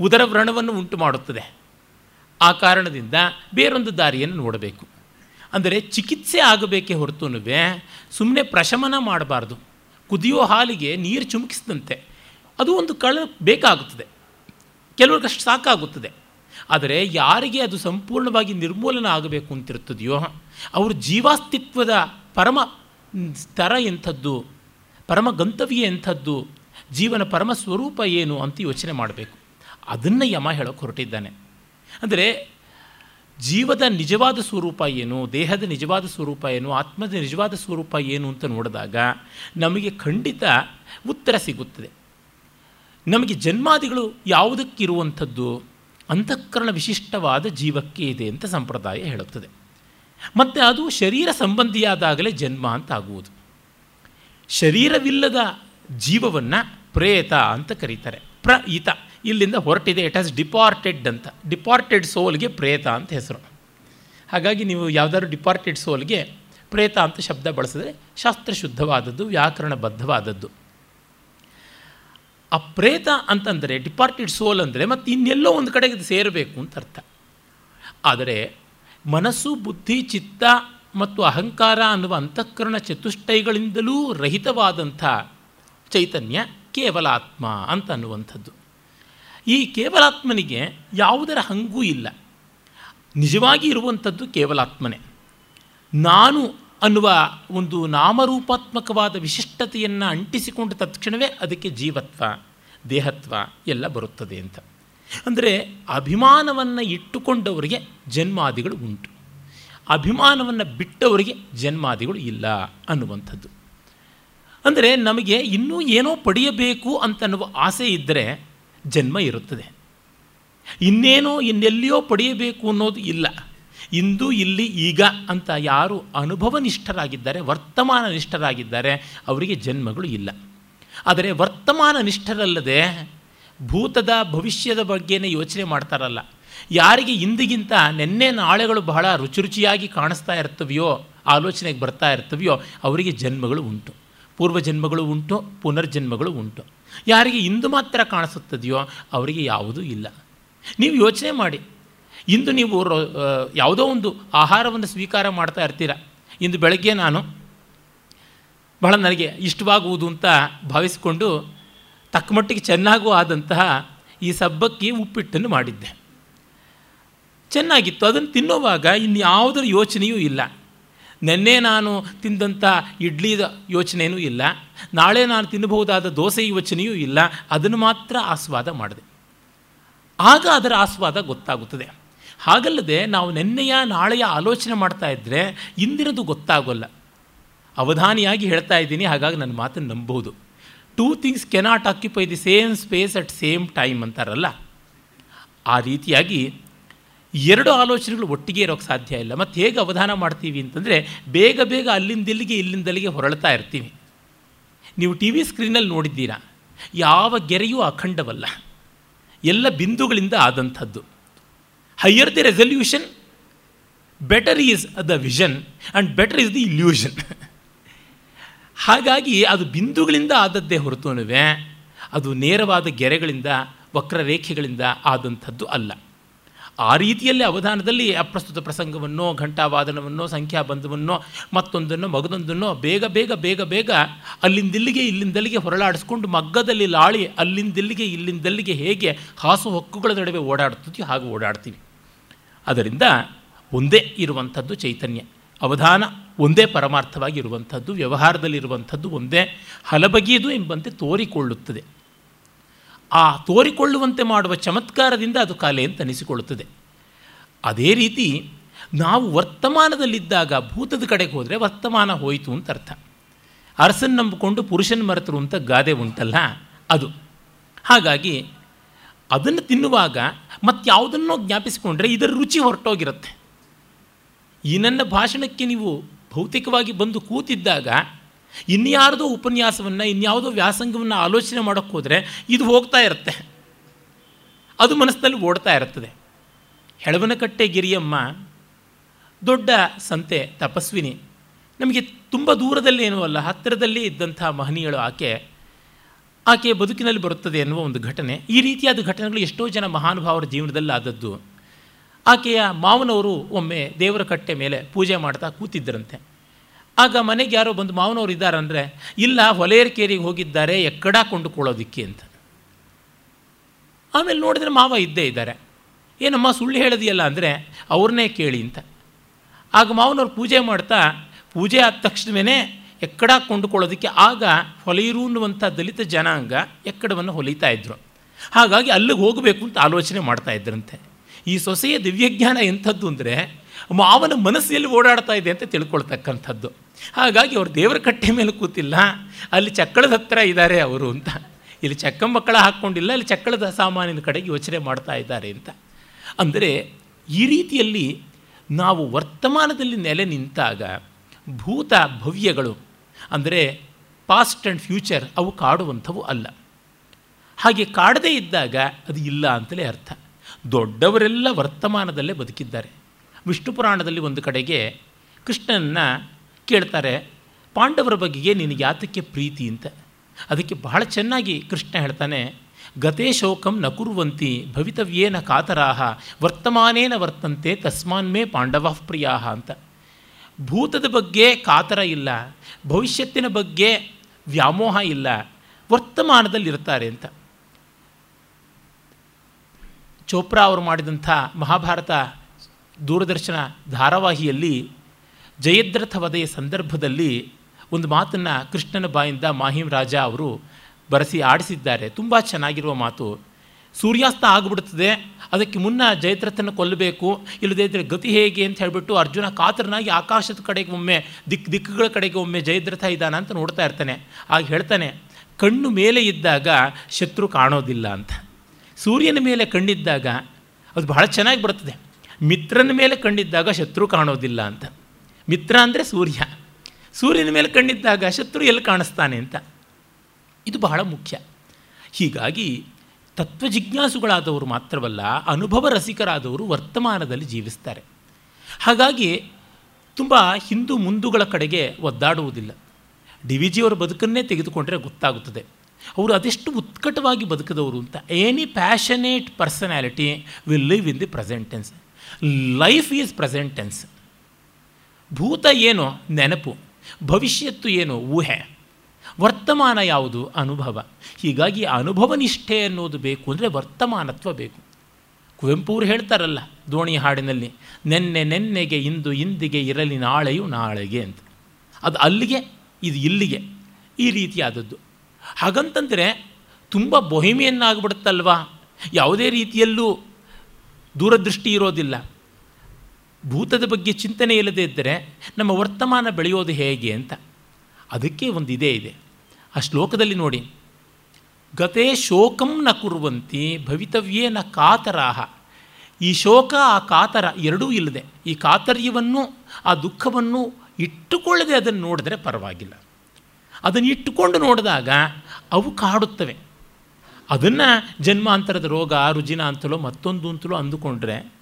ಉದರ ವ್ರಣವನ್ನು ಉಂಟು ಮಾಡುತ್ತದೆ. ಆ ಕಾರಣದಿಂದ ಬೇರೊಂದು ದಾರಿಯನ್ನು ನೋಡಬೇಕು. ಅಂದರೆ ಚಿಕಿತ್ಸೆ ಆಗಬೇಕೇ ಹೊರತು ಸುಮ್ಮನೆ ಪ್ರಶಮನ ಮಾಡಬಾರ್ದು. ಕುದಿಯೋ ಹಾಲಿಗೆ ನೀರು ಚುಮುಕಿಸಿದಂತೆ. ಅದು ಒಂದು ಕಳ ಬೇಕಾಗುತ್ತದೆ. ಕೆಲವ್ರಿಗಷ್ಟು ಸಾಕಾಗುತ್ತದೆ. ಆದರೆ ಯಾರಿಗೆ ಅದು ಸಂಪೂರ್ಣವಾಗಿ ನಿರ್ಮೂಲನ ಆಗಬೇಕು ಅಂತಿರುತ್ತದೆಯೋ, ಅವರು ಜೀವಾಸ್ತಿತ್ವದ ಪರಮ ಸ್ತರ ಎಂಥದ್ದು, ಪರಮ ಗಂತವ್ಯ ಎಂಥದ್ದು, ಜೀವನ ಪರಮ ಸ್ವರೂಪ ಏನು ಅಂತ ಯೋಚನೆ ಮಾಡಬೇಕು. ಅದನ್ನು ಯಮ ಹೇಳೋಕ್ಕೆ ಹೊರಟಿದ್ದಾನೆ. ಅಂದರೆ ಜೀವದ ನಿಜವಾದ ಸ್ವರೂಪ ಏನು, ದೇಹದ ನಿಜವಾದ ಸ್ವರೂಪ ಏನು, ಆತ್ಮದ ನಿಜವಾದ ಸ್ವರೂಪ ಏನು ಅಂತ ನೋಡಿದಾಗ ನಮಗೆ ಖಂಡಿತ ಉತ್ತರ ಸಿಗುತ್ತದೆ. ನಮಗೆ ಜನ್ಮಾದಿಗಳು ಯಾವುದಕ್ಕಿರುವಂಥದ್ದು ಅಂತಃಕರಣ ವಿಶಿಷ್ಟವಾದ ಜೀವಕ್ಕೆ ಇದೆ ಅಂತ ಸಂಪ್ರದಾಯ ಹೇಳುತ್ತದೆ. ಮತ್ತು ಅದು ಶರೀರ ಸಂಬಂಧಿಯಾದಾಗಲೇ ಜನ್ಮ ಅಂತ ಆಗುವುದು. ಶರೀರವಿಲ್ಲದ ಜೀವವನ್ನು ಪ್ರೇತ ಅಂತ ಕರೀತಾರೆ. ಪ್ರ ಈತ ಇಲ್ಲಿಂದ ಹೊರಟಿದೆ. ಇಟ್ ಹ್ಯಾಸ್ ಡಿಪಾರ್ಟೆಡ್ ಅಂತ. ಡಿಪಾರ್ಟೆಡ್ ಸೋಲ್ಗೆ ಪ್ರೇತ ಅಂತ ಹೆಸರು. ಹಾಗಾಗಿ ನೀವು ಯಾವುದಾದ್ರು ಡಿಪಾರ್ಟೆಡ್ ಸೋಲ್ಗೆ ಪ್ರೇತ ಅಂತ ಶಬ್ದ ಬಳಸಿದ್ರೆ ಶಾಸ್ತ್ರಶುದ್ಧವಾದದ್ದು ವ್ಯಾಕರಣಬದ್ಧವಾದದ್ದು ಆ ಪ್ರೇತ ಅಂತಂದರೆ ಡಿಪಾರ್ಟೆಡ್ ಸೋಲ್ ಅಂದರೆ ಮತ್ತು ಇನ್ನೆಲ್ಲೋ ಒಂದು ಕಡೆಗೆ ಸೇರಬೇಕು ಅಂತ ಅರ್ಥ. ಆದರೆ ಮನಸ್ಸು, ಬುದ್ಧಿ, ಚಿತ್ತ ಮತ್ತು ಅಹಂಕಾರ ಅನ್ನುವ ಅಂತಃಕರಣ ಚತುಷ್ಟಯಗಳಿಂದಲೂ ರಹಿತವಾದಂಥ ಚೈತನ್ಯ ಕೇವಲ ಆತ್ಮ ಅಂತ ಅನ್ನುವಂಥದ್ದು. ಈ ಕೇವಲಾತ್ಮನಿಗೆ ಯಾವುದರ ಹಂಗೂ ಇಲ್ಲ. ನಿಜವಾಗಿ ಇರುವಂಥದ್ದು ಕೇವಲಾತ್ಮನೇ. ನಾನು ಅನ್ನುವ ಒಂದು ನಾಮರೂಪಾತ್ಮಕವಾದ ವಿಶಿಷ್ಟತೆಯನ್ನು ಅಂಟಿಸಿಕೊಂಡ ತಕ್ಷಣವೇ ಅದಕ್ಕೆ ಜೀವತ್ವ, ದೇಹತ್ವ ಎಲ್ಲ ಬರುತ್ತದೆ ಅಂತ. ಅಂದರೆ ಅಭಿಮಾನವನ್ನು ಇಟ್ಟುಕೊಂಡವರಿಗೆ ಜನ್ಮಾದಿಗಳು ಉಂಟು. ಅಭಿಮಾನವನ್ನು ಬಿಟ್ಟವರಿಗೆ ಜನ್ಮಾದಿಗಳು ಇಲ್ಲ ಅನ್ನುವಂಥದ್ದು. ಅಂದರೆ ನಮಗೆ ಇನ್ನೂ ಏನೋ ಪಡೆಯಬೇಕು ಅಂತನ್ನುವ ಆಸೆ ಇದ್ದರೆ ಜನ್ಮ ಇರುತ್ತದೆ. ಇನ್ನೇನೋ ಇನ್ನೆಲ್ಲಿಯೋ ಪಡೆಯಬೇಕು ಅನ್ನೋದು ಇಲ್ಲ. ಇಂದು, ಇಲ್ಲಿ, ಈಗ ಅಂತ ಯಾರು ಅನುಭವನಿಷ್ಠರಾಗಿದ್ದಾರೆ ವರ್ತಮಾನ ನಿಷ್ಠರಾಗಿದ್ದಾರೆ ಅವರಿಗೆ ಜನ್ಮಗಳು ಇಲ್ಲ. ಆದರೆ ವರ್ತಮಾನ ನಿಷ್ಠರಲ್ಲದೆ ಭೂತದ ಭವಿಷ್ಯದ ಬಗ್ಗೆನೇ ಯೋಚನೆ ಮಾಡ್ತಾರಲ್ಲ. ಯಾರಿಗೆ ಇಂದಿಗಿಂತ ನೆನ್ನೆ ನಾಳೆಗಳು ಬಹಳ ರುಚಿ ರುಚಿಯಾಗಿ ಕಾಣಿಸ್ತಾ ಇರ್ತವೆಯೋ, ಆಲೋಚನೆಗೆ ಬರ್ತಾ ಇರ್ತವೆಯೋ, ಅವರಿಗೆ ಜನ್ಮಗಳು ಉಂಟು. ಪೂರ್ವಜನ್ಮಗಳು ಉಂಟು, ಪುನರ್ಜನ್ಮಗಳು ಉಂಟು. ಯಾರಿಗೆ ಇಂದು ಮಾತ್ರ ಕಾಣಿಸುತ್ತದೆಯೋ ಅವರಿಗೆ ಯಾವುದೂ ಇಲ್ಲ. ನೀವು ಯೋಚನೆ ಮಾಡಿ. ಇಂದು ನೀವು ಯಾವುದೋ ಒಂದು ಆಹಾರವನ್ನು ಸ್ವೀಕಾರ ಮಾಡ್ತಾ ಇರ್ತೀರ. ಇಂದು ಬೆಳಗ್ಗೆ ನಾನು ಬಹಳ ನನಗೆ ಇಷ್ಟವಾಗುವುದು ಅಂತ ಭಾವಿಸಿಕೊಂಡು ತಕ್ಕಮಟ್ಟಿಗೆ ಚೆನ್ನಾಗೂ ಆದಂತಹ ಈ ಸಬ್ಬಕ್ಕಿ ಉಪ್ಪಿಟ್ಟನ್ನು ಮಾಡಿದ್ದೆ. ಚೆನ್ನಾಗಿತ್ತು. ಅದನ್ನು ತಿನ್ನುವಾಗ ಇನ್ಯಾವುದರ ಯೋಚನೆಯೂ ಇಲ್ಲ. ನಿನ್ನೆ ನಾನು ತಿಂದಂಥ ಇಡ್ಲಿದ ಯೋಚನೆಯೂ ಇಲ್ಲ. ನಾಳೆ ನಾನು ತಿನ್ನಬಹುದಾದ ದೋಸೆ ಯೋಚನೆಯೂ ಇಲ್ಲ. ಅದನ್ನು ಮಾತ್ರ ಆಸ್ವಾದ ಮಾಡಿದೆ. ಆಗ ಅದರ ಆಸ್ವಾದ ಗೊತ್ತಾಗುತ್ತದೆ. ಹಾಗಲ್ಲದೆ ನಾವು ನಿನ್ನೆಯ ನಾಳೆಯ ಆಲೋಚನೆ ಮಾಡ್ತಾ ಇದ್ದರೆ ಇಂದಿನದು ಗೊತ್ತಾಗೋಲ್ಲ. ಅವಧಾನಿಯಾಗಿ ಹೇಳ್ತಾ ಇದ್ದೀನಿ, ಹಾಗಾಗಿ ನನ್ನ ಮಾತನ್ನು ನಂಬಬಹುದು. Two things cannot occupy the same space at same time ಅಂತಾರಲ್ಲ. ಆ ರೀತಿಯಾಗಿ ಎರಡು ಆಲೋಚನೆಗಳು ಒಟ್ಟಿಗೆ ಇರೋಕ್ಕೆ ಸಾಧ್ಯ ಇಲ್ಲ. ಮತ್ತು ಹೇಗೆ ಅವಧಾನ ಮಾಡ್ತೀವಿ ಅಂತಂದರೆ ಬೇಗ ಬೇಗ ಅಲ್ಲಿಂದಿಲ್ಲಿಗೆ ಇಲ್ಲಿಂದಲ್ಲಿಗೆ ಹೊರಳ್ತಾ ಇರ್ತೀವಿ. ನೀವು ಟಿ ವಿ ಸ್ಕ್ರೀನಲ್ಲಿ ನೋಡಿದ್ದೀರಾ? ಯಾವ ಗೆರೆಯೂ ಅಖಂಡವಲ್ಲ. ಎಲ್ಲ ಬಿಂದುಗಳಿಂದ ಆದಂಥದ್ದು. Higher the resolution better is the vision and better is the illusion ಹಾಗಾಗಿ ಅದು ಬಿಂದುಗಳಿಂದ ಆದದ್ದೇ ಹೊರತುನುವೆ ಅದು ನೇರವಾದ ಗೆರೆಗಳಿಂದ, ವಕ್ರರೇಖೆಗಳಿಂದ ಆದಂಥದ್ದು ಅಲ್ಲ. ಆ ರೀತಿಯಲ್ಲಿ ಅವಧಾನದಲ್ಲಿ ಅಪ್ರಸ್ತುತ ಪ್ರಸಂಗವನ್ನೋ, ಘಂಟಾವಾದನವನ್ನೋ, ಸಂಖ್ಯಾಬಂಧವನ್ನೋ, ಮತ್ತೊಂದನ್ನು, ಮಗದೊಂದನ್ನು ಬೇಗ ಬೇಗ ಬೇಗ ಬೇಗ ಅಲ್ಲಿಂದಿಲ್ಲಿಗೆ ಇಲ್ಲಿಂದಲ್ಲಿಗೆ ಹೊರಳಾಡಿಸ್ಕೊಂಡು ಮಗ್ಗದಲ್ಲಿ ಲಾಳಿ ಅಲ್ಲಿಂದಿಲ್ಲಿಗೆ ಇಲ್ಲಿಂದಲ್ಲಿಗೆ ಹೇಗೆ ಹಾಸು ಹೊಕ್ಕುಗಳ ನಡುವೆ ಓಡಾಡ್ತೀವಿ ಹಾಗೆ ಓಡಾಡ್ತೀವಿ. ಅದರಿಂದ ಒಂದೇ ಇರುವಂಥದ್ದು ಚೈತನ್ಯ. ಅವಧಾನ ಒಂದೇ ಪರಮಾರ್ಥವಾಗಿ ಇರುವಂಥದ್ದು, ವ್ಯವಹಾರದಲ್ಲಿರುವಂಥದ್ದು ಒಂದೇ ಹಲಬಗೆಯದು ಎಂಬಂತೆ ತೋರಿಕೊಳ್ಳುತ್ತದೆ. ಆ ತೋರಿಕೊಳ್ಳುವಂತೆ ಮಾಡುವ ಚಮತ್ಕಾರದಿಂದ ಅದು ಕಲೆ ಅಂತ ಅನಿಸಿಕೊಳ್ಳುತ್ತದೆ. ಅದೇ ರೀತಿ ನಾವು ವರ್ತಮಾನದಲ್ಲಿದ್ದಾಗ ಭೂತದ ಕಡೆಗೆ ಹೋದರೆ ವರ್ತಮಾನ ಹೋಯಿತು ಅಂತ ಅರ್ಥ. ಅರಸನ್ ನಂಬಿಕೊಂಡು ಪುರುಷನ ಮರೆತರು ಅಂತ ಗಾದೆ ಉಂಟಲ್ಲ, ಅದು. ಹಾಗಾಗಿ ಅದನ್ನು ತಿನ್ನುವಾಗ ಮತ್ತಾವುದನ್ನೋ ಜ್ಞಾಪಿಸಿಕೊಂಡ್ರೆ ಇದರ ರುಚಿ ಹೊರಟೋಗಿರುತ್ತೆ. ಈ ನನ್ನ ಭಾಷಣಕ್ಕೆ ನೀವು ಭೌತಿಕವಾಗಿ ಬಂದು ಕೂತಿದ್ದಾಗ ಇನ್ಯಾರ್ದೋ ಉಪನ್ಯಾಸವನ್ನು ಇನ್ಯಾವುದೋ ವ್ಯಾಸಂಗವನ್ನು ಆಲೋಚನೆ ಮಾಡೋಕ್ಕೆ ಹೋದರೆ ಇದು ಹೋಗ್ತಾ ಇರುತ್ತೆ. ಅದು ಮನಸ್ಸಿನಲ್ಲಿ ಓಡ್ತಾ ಇರುತ್ತದೆ ಹೆಳವನಕಟ್ಟೆ ಗಿರಿಯಮ್ಮ ದೊಡ್ಡ ಸಂತೆ ತಪಸ್ವಿನಿ, ನಮಗೆ ತುಂಬ ದೂರದಲ್ಲಿ ಏನೂ ಅಲ್ಲ, ಹತ್ತಿರದಲ್ಲಿ ಇದ್ದಂಥ ಮಹನೀಯಳು ಆಕೆ ಆಕೆಯ ಬದುಕಿನಲ್ಲಿ ಬರುತ್ತದೆ ಎನ್ನುವ ಒಂದು ಘಟನೆ. ಈ ರೀತಿಯಾದ ಘಟನೆಗಳು ಎಷ್ಟೋ ಜನ ಮಹಾನುಭಾವರ ಜೀವನದಲ್ಲಿ ಆದದ್ದು. ಆಕೆಯ ಮಾವನವರು ಒಮ್ಮೆ ದೇವರ ಕಟ್ಟೆ ಮೇಲೆ ಪೂಜೆ ಮಾಡ್ತಾ ಕೂತಿದ್ದರಂತೆ. ಆಗ ಮನೆಗೆ ಯಾರೋ ಬಂದು ಮಾವನವರು ಇದ್ದಾರಂದರೆ, ಇಲ್ಲ ಹೊಲೆಯರ್ಕೇರಿಗೆ ಹೋಗಿದ್ದಾರೆ, ಎಕ್ಕಡ ಕೊಂಡುಕೊಳ್ಳೋದಿಕ್ಕೆ ಅಂತ. ಆಮೇಲೆ ನೋಡಿದ್ರೆ ಮಾವ ಇದ್ದೇ ಇದ್ದಾರೆ. ಏನಮ್ಮ, ಸುಳ್ಳು ಹೇಳಿದೆಯಲ್ಲ ಅಂದರೆ, ಅವ್ರನ್ನೇ ಕೇಳಿ ಅಂತ. ಆಗ ಮಾವನವ್ರು ಪೂಜೆ ಮಾಡ್ತಾ, ಪೂಜೆ ಆದ ತಕ್ಷಣವೇ ಎಕ್ಕಡ ಕೊಂಡುಕೊಳ್ಳೋದಕ್ಕೆ ಆಗ ಹೊಲೆಯರು ಅನ್ನುವಂಥ ದಲಿತ ಜನಾಂಗ ಎಕ್ಕಡವನ್ನು ಹೊಲಿತಾ ಇದ್ದರು ಹಾಗಾಗಿ ಅಲ್ಲಿಗೆ ಹೋಗಬೇಕು ಅಂತ ಆಲೋಚನೆ ಮಾಡ್ತಾ ಇದ್ರಂತೆ. ಈ ಸೊಸೆಯ ದಿವ್ಯಜ್ಞಾನ ಎಂಥದ್ದು ಅಂದರೆ ಮಾವನ ಮನಸ್ಸಿನಲ್ಲಿ ಓಡಾಡ್ತಾ ಇದೆ ಅಂತ ತಿಳ್ಕೊಳ್ತಕ್ಕಂಥದ್ದು. ಹಾಗಾಗಿ ಅವರು ದೇವರ ಕಟ್ಟೆ ಮೇಲೆ ಕೂತಿಲ್ಲ. ಅಲ್ಲಿ ಚಕ್ಕಳದ ಹತ್ತಿರ ಇದ್ದಾರೆ ಅವರು ಅಂತ. ಇಲ್ಲಿ ಚಕ್ಕ ಮಕ್ಕಳ ಹಾಕ್ಕೊಂಡಿಲ್ಲ, ಅಲ್ಲಿ ಚಕ್ಕಳದ ಸಾಮಾನಿನ ಕಡೆಗೆ ಯೋಚನೆ ಮಾಡ್ತಾ ಇದ್ದಾರೆ ಅಂತ. ಅಂದರೆ ಈ ರೀತಿಯಲ್ಲಿ ನಾವು ವರ್ತಮಾನದಲ್ಲಿ ನೆಲೆ ನಿಂತಾಗ ಭೂತ ಭವ್ಯಗಳು, ಅಂದರೆ ಪಾಸ್ಟ್ ಆ್ಯಂಡ್ ಫ್ಯೂಚರ್ ಅವು ಕಾಡುವಂಥವು ಅಲ್ಲ. ಹಾಗೆ ಕಾಡದೇ ಇದ್ದಾಗ ಅದು ಇಲ್ಲ ಅಂತಲೇ ಅರ್ಥ. ದೊಡ್ಡವರೆಲ್ಲ ವರ್ತಮಾನದಲ್ಲೇ ಬದುಕಿದ್ದಾರೆ. ವಿಷ್ಣು ಪುರಾಣದಲ್ಲಿ ಒಂದು ಕಡೆಗೆ ಕೃಷ್ಣನನ್ನ ಕೇಳ್ತಾರೆ, ಪಾಂಡವರ ಬಗೆಗೆ ನಿನಗೆ ಯಾತಕ್ಕೆ ಪ್ರೀತಿ ಅಂತ. ಅದಕ್ಕೆ ಬಹಳ ಚೆನ್ನಾಗಿ ಕೃಷ್ಣ ಹೇಳ್ತಾನೆ, ಗತೇ ಶೋಕಂ ನ ಕುರುವಂತಿ, ಭವಿತವ್ಯೇನ ಕಾತರಾಹ, ವರ್ತಮಾನೇನ ವರ್ತಂತೆ ತಸ್ಮಾನ್ಮೇ ಪಾಂಡವ ಪ್ರಿಯಾಹ ಅಂತ. ಭೂತದ ಬಗ್ಗೆ ಕಾತರ ಇಲ್ಲ, ಭವಿಷ್ಯತ್ತಿನ ಬಗ್ಗೆ ವ್ಯಾಮೋಹ ಇಲ್ಲ, ವರ್ತಮಾನದಲ್ಲಿರ್ತಾರೆ ಅಂತ. ಚೋಪ್ರಾ ಅವರು ಮಾಡಿದಂಥ ಮಹಾಭಾರತ ದೂರದರ್ಶನ ಧಾರಾವಾಹಿಯಲ್ಲಿ ಜಯದ್ರಥ ವಧೆಯ ಸಂದರ್ಭದಲ್ಲಿ ಒಂದು ಮಾತನ್ನು ಕೃಷ್ಣನ ಬಾಯಿಂದ ಮಾಹಿಮ್ ರಾಜ ಅವರು ಬರೆಸಿ ಆಡಿಸಿದ್ದಾರೆ. ತುಂಬ ಚೆನ್ನಾಗಿರುವ ಮಾತು. ಸೂರ್ಯಾಸ್ತ ಆಗಿಬಿಡ್ತದೆ, ಅದಕ್ಕೆ ಮುನ್ನ ಜಯದ್ರಥನ ಕೊಲ್ಲಬೇಕು, ಇಲ್ಲದೇ ಇದ್ದರೆ ಗತಿ ಹೇಗೆ ಅಂತ ಹೇಳಿಬಿಟ್ಟು ಅರ್ಜುನ ಕಾತರನಾಗಿ ಆಕಾಶದ ಕಡೆಗೆ ಒಮ್ಮೆ, ದಿಕ್ ದಿಕ್ಕುಗಳ ಕಡೆಗೆ ಒಮ್ಮೆ ಜಯದ್ರಥ ಇದ್ದಾನ ಅಂತ ನೋಡ್ತಾ ಇರ್ತಾನೆ. ಆಗ ಹೇಳ್ತಾನೆ, ಕಣ್ಣು ಮೇಲೆ ಇದ್ದಾಗ ಶತ್ರು ಕಾಣೋದಿಲ್ಲ ಅಂತ. ಸೂರ್ಯನ ಮೇಲೆ ಕಣ್ಣಿದ್ದಾಗ ಅದು ಬಹಳ ಚೆನ್ನಾಗಿ ಬರ್ತದೆ ಮಿತ್ರನ ಮೇಲೆ ಕಣ್ಣಿದ್ದಾಗ ಶತ್ರು ಕಾಣೋದಿಲ್ಲ ಅಂತ. ಮಿತ್ರ ಅಂದರೆ ಸೂರ್ಯ. ಸೂರ್ಯನ ಮೇಲೆ ಕಣ್ಣಿದ್ದಾಗ ಶತ್ರು ಎಲ್ಲಿ ಕಾಣಿಸ್ತಾನೆ ಅಂತ. ಇದು ಬಹಳ ಮುಖ್ಯ. ಹೀಗಾಗಿ ತತ್ವಜಿಜ್ಞಾಸುಗಳಾದವರು ಮಾತ್ರವಲ್ಲ, ಅನುಭವ ರಸಿಕರಾದವರು ವರ್ತಮಾನದಲ್ಲಿ ಜೀವಿಸ್ತಾರೆ. ಹಾಗಾಗಿ ತುಂಬ ಹಿಂದೂ ಮುಂದುಗಳ ಕಡೆಗೆ ಒದ್ದಾಡುವುದಿಲ್ಲ. ಡಿ ವಿ ಜಿಯವರ ಬದುಕನ್ನೇ ತೆಗೆದುಕೊಂಡ್ರೆ ಗೊತ್ತಾಗುತ್ತದೆ. ಅವರು ಅದೆಷ್ಟು ಉತ್ಕಟವಾಗಿ ಬದುಕಿದವರು ಅಂತ. Any passionate personality will live in the presentness life is presentness ಭೂತ ಏನು? ನೆನಪು. ಭವಿಷ್ಯತ್ತು ಏನು? ಊಹೆ. ವರ್ತಮಾನ ಯಾವುದು? ಅನುಭವ. ಹೀಗಾಗಿ ಅನುಭವ ನಿಷ್ಠೆ ಅನ್ನೋದು ಬೇಕು ಅಂದರೆ ವರ್ತಮಾನತ್ವ ಬೇಕು. ಕುವೆಂಪು ಅವರು ಹೇಳ್ತಾರಲ್ಲ, ದೋಣಿ ಹಾಡಿನಲ್ಲಿ, ನೆನ್ನೆ ನೆನ್ನೆಗೆ, ಇಂದು ಇಂದಿಗೆ ಇರಲಿ, ನಾಳೆಯು ನಾಳೆಗೆ ಅಂತ. ಅದು ಅಲ್ಲಿಗೆ, ಇದು ಇಲ್ಲಿಗೆ, ಈ ರೀತಿಯಾದದ್ದು. ಹಾಗಂತಂದರೆ, ತುಂಬ ಬೊಹಿಮೆಯನ್ನಾಗ್ಬಿಡುತ್ತಲ್ವಾ? ಯಾವುದೇ ರೀತಿಯಲ್ಲೂ ದೂರದೃಷ್ಟಿ ಇರೋದಿಲ್ಲ. ಭೂತದ ಬಗ್ಗೆ ಚಿಂತನೆ ಇಲ್ಲದೇ ಇದ್ದರೆ ನಮ್ಮ ವರ್ತಮಾನ ಬೆಳೆಯೋದು ಹೇಗೆ ಅಂತ. ಅದಕ್ಕೆ ಒಂದು ಇದೇ ಇದೆ. ಆ ಶ್ಲೋಕದಲ್ಲಿ ನೋಡಿ. ಗತೆ ಶೋಕಂ ನ ಕುರುವಂತಿ ಭವಿತವ್ಯೇ ನ ಕಾತರಾಹ. ಈ ಶೋಕ, ಆ ಕಾತರ ಎರಡೂ ಇಲ್ಲದೆ. ಈ ಕಾತರ್ಯವನ್ನು, ಆ ದುಃಖವನ್ನು ಇಟ್ಟುಕೊಳ್ಳದೆ ಅದನ್ನು ನೋಡಿದ್ರೆ ಪರವಾಗಿಲ್ಲ. ಅದನ್ನು ಇಟ್ಟುಕೊಂಡು ನೋಡಿದಾಗ ಅವು ಕಾಡುತ್ತವೆ. ಅದನ್ನು ಜನ್ಮಾಂತರದ ರೋಗ, ರುಜಿನ ಅಂತಲೋ ಮತ್ತೊಂದು ಅಂತಲೋ ಅಂದುಕೊಂಡ್ರೆ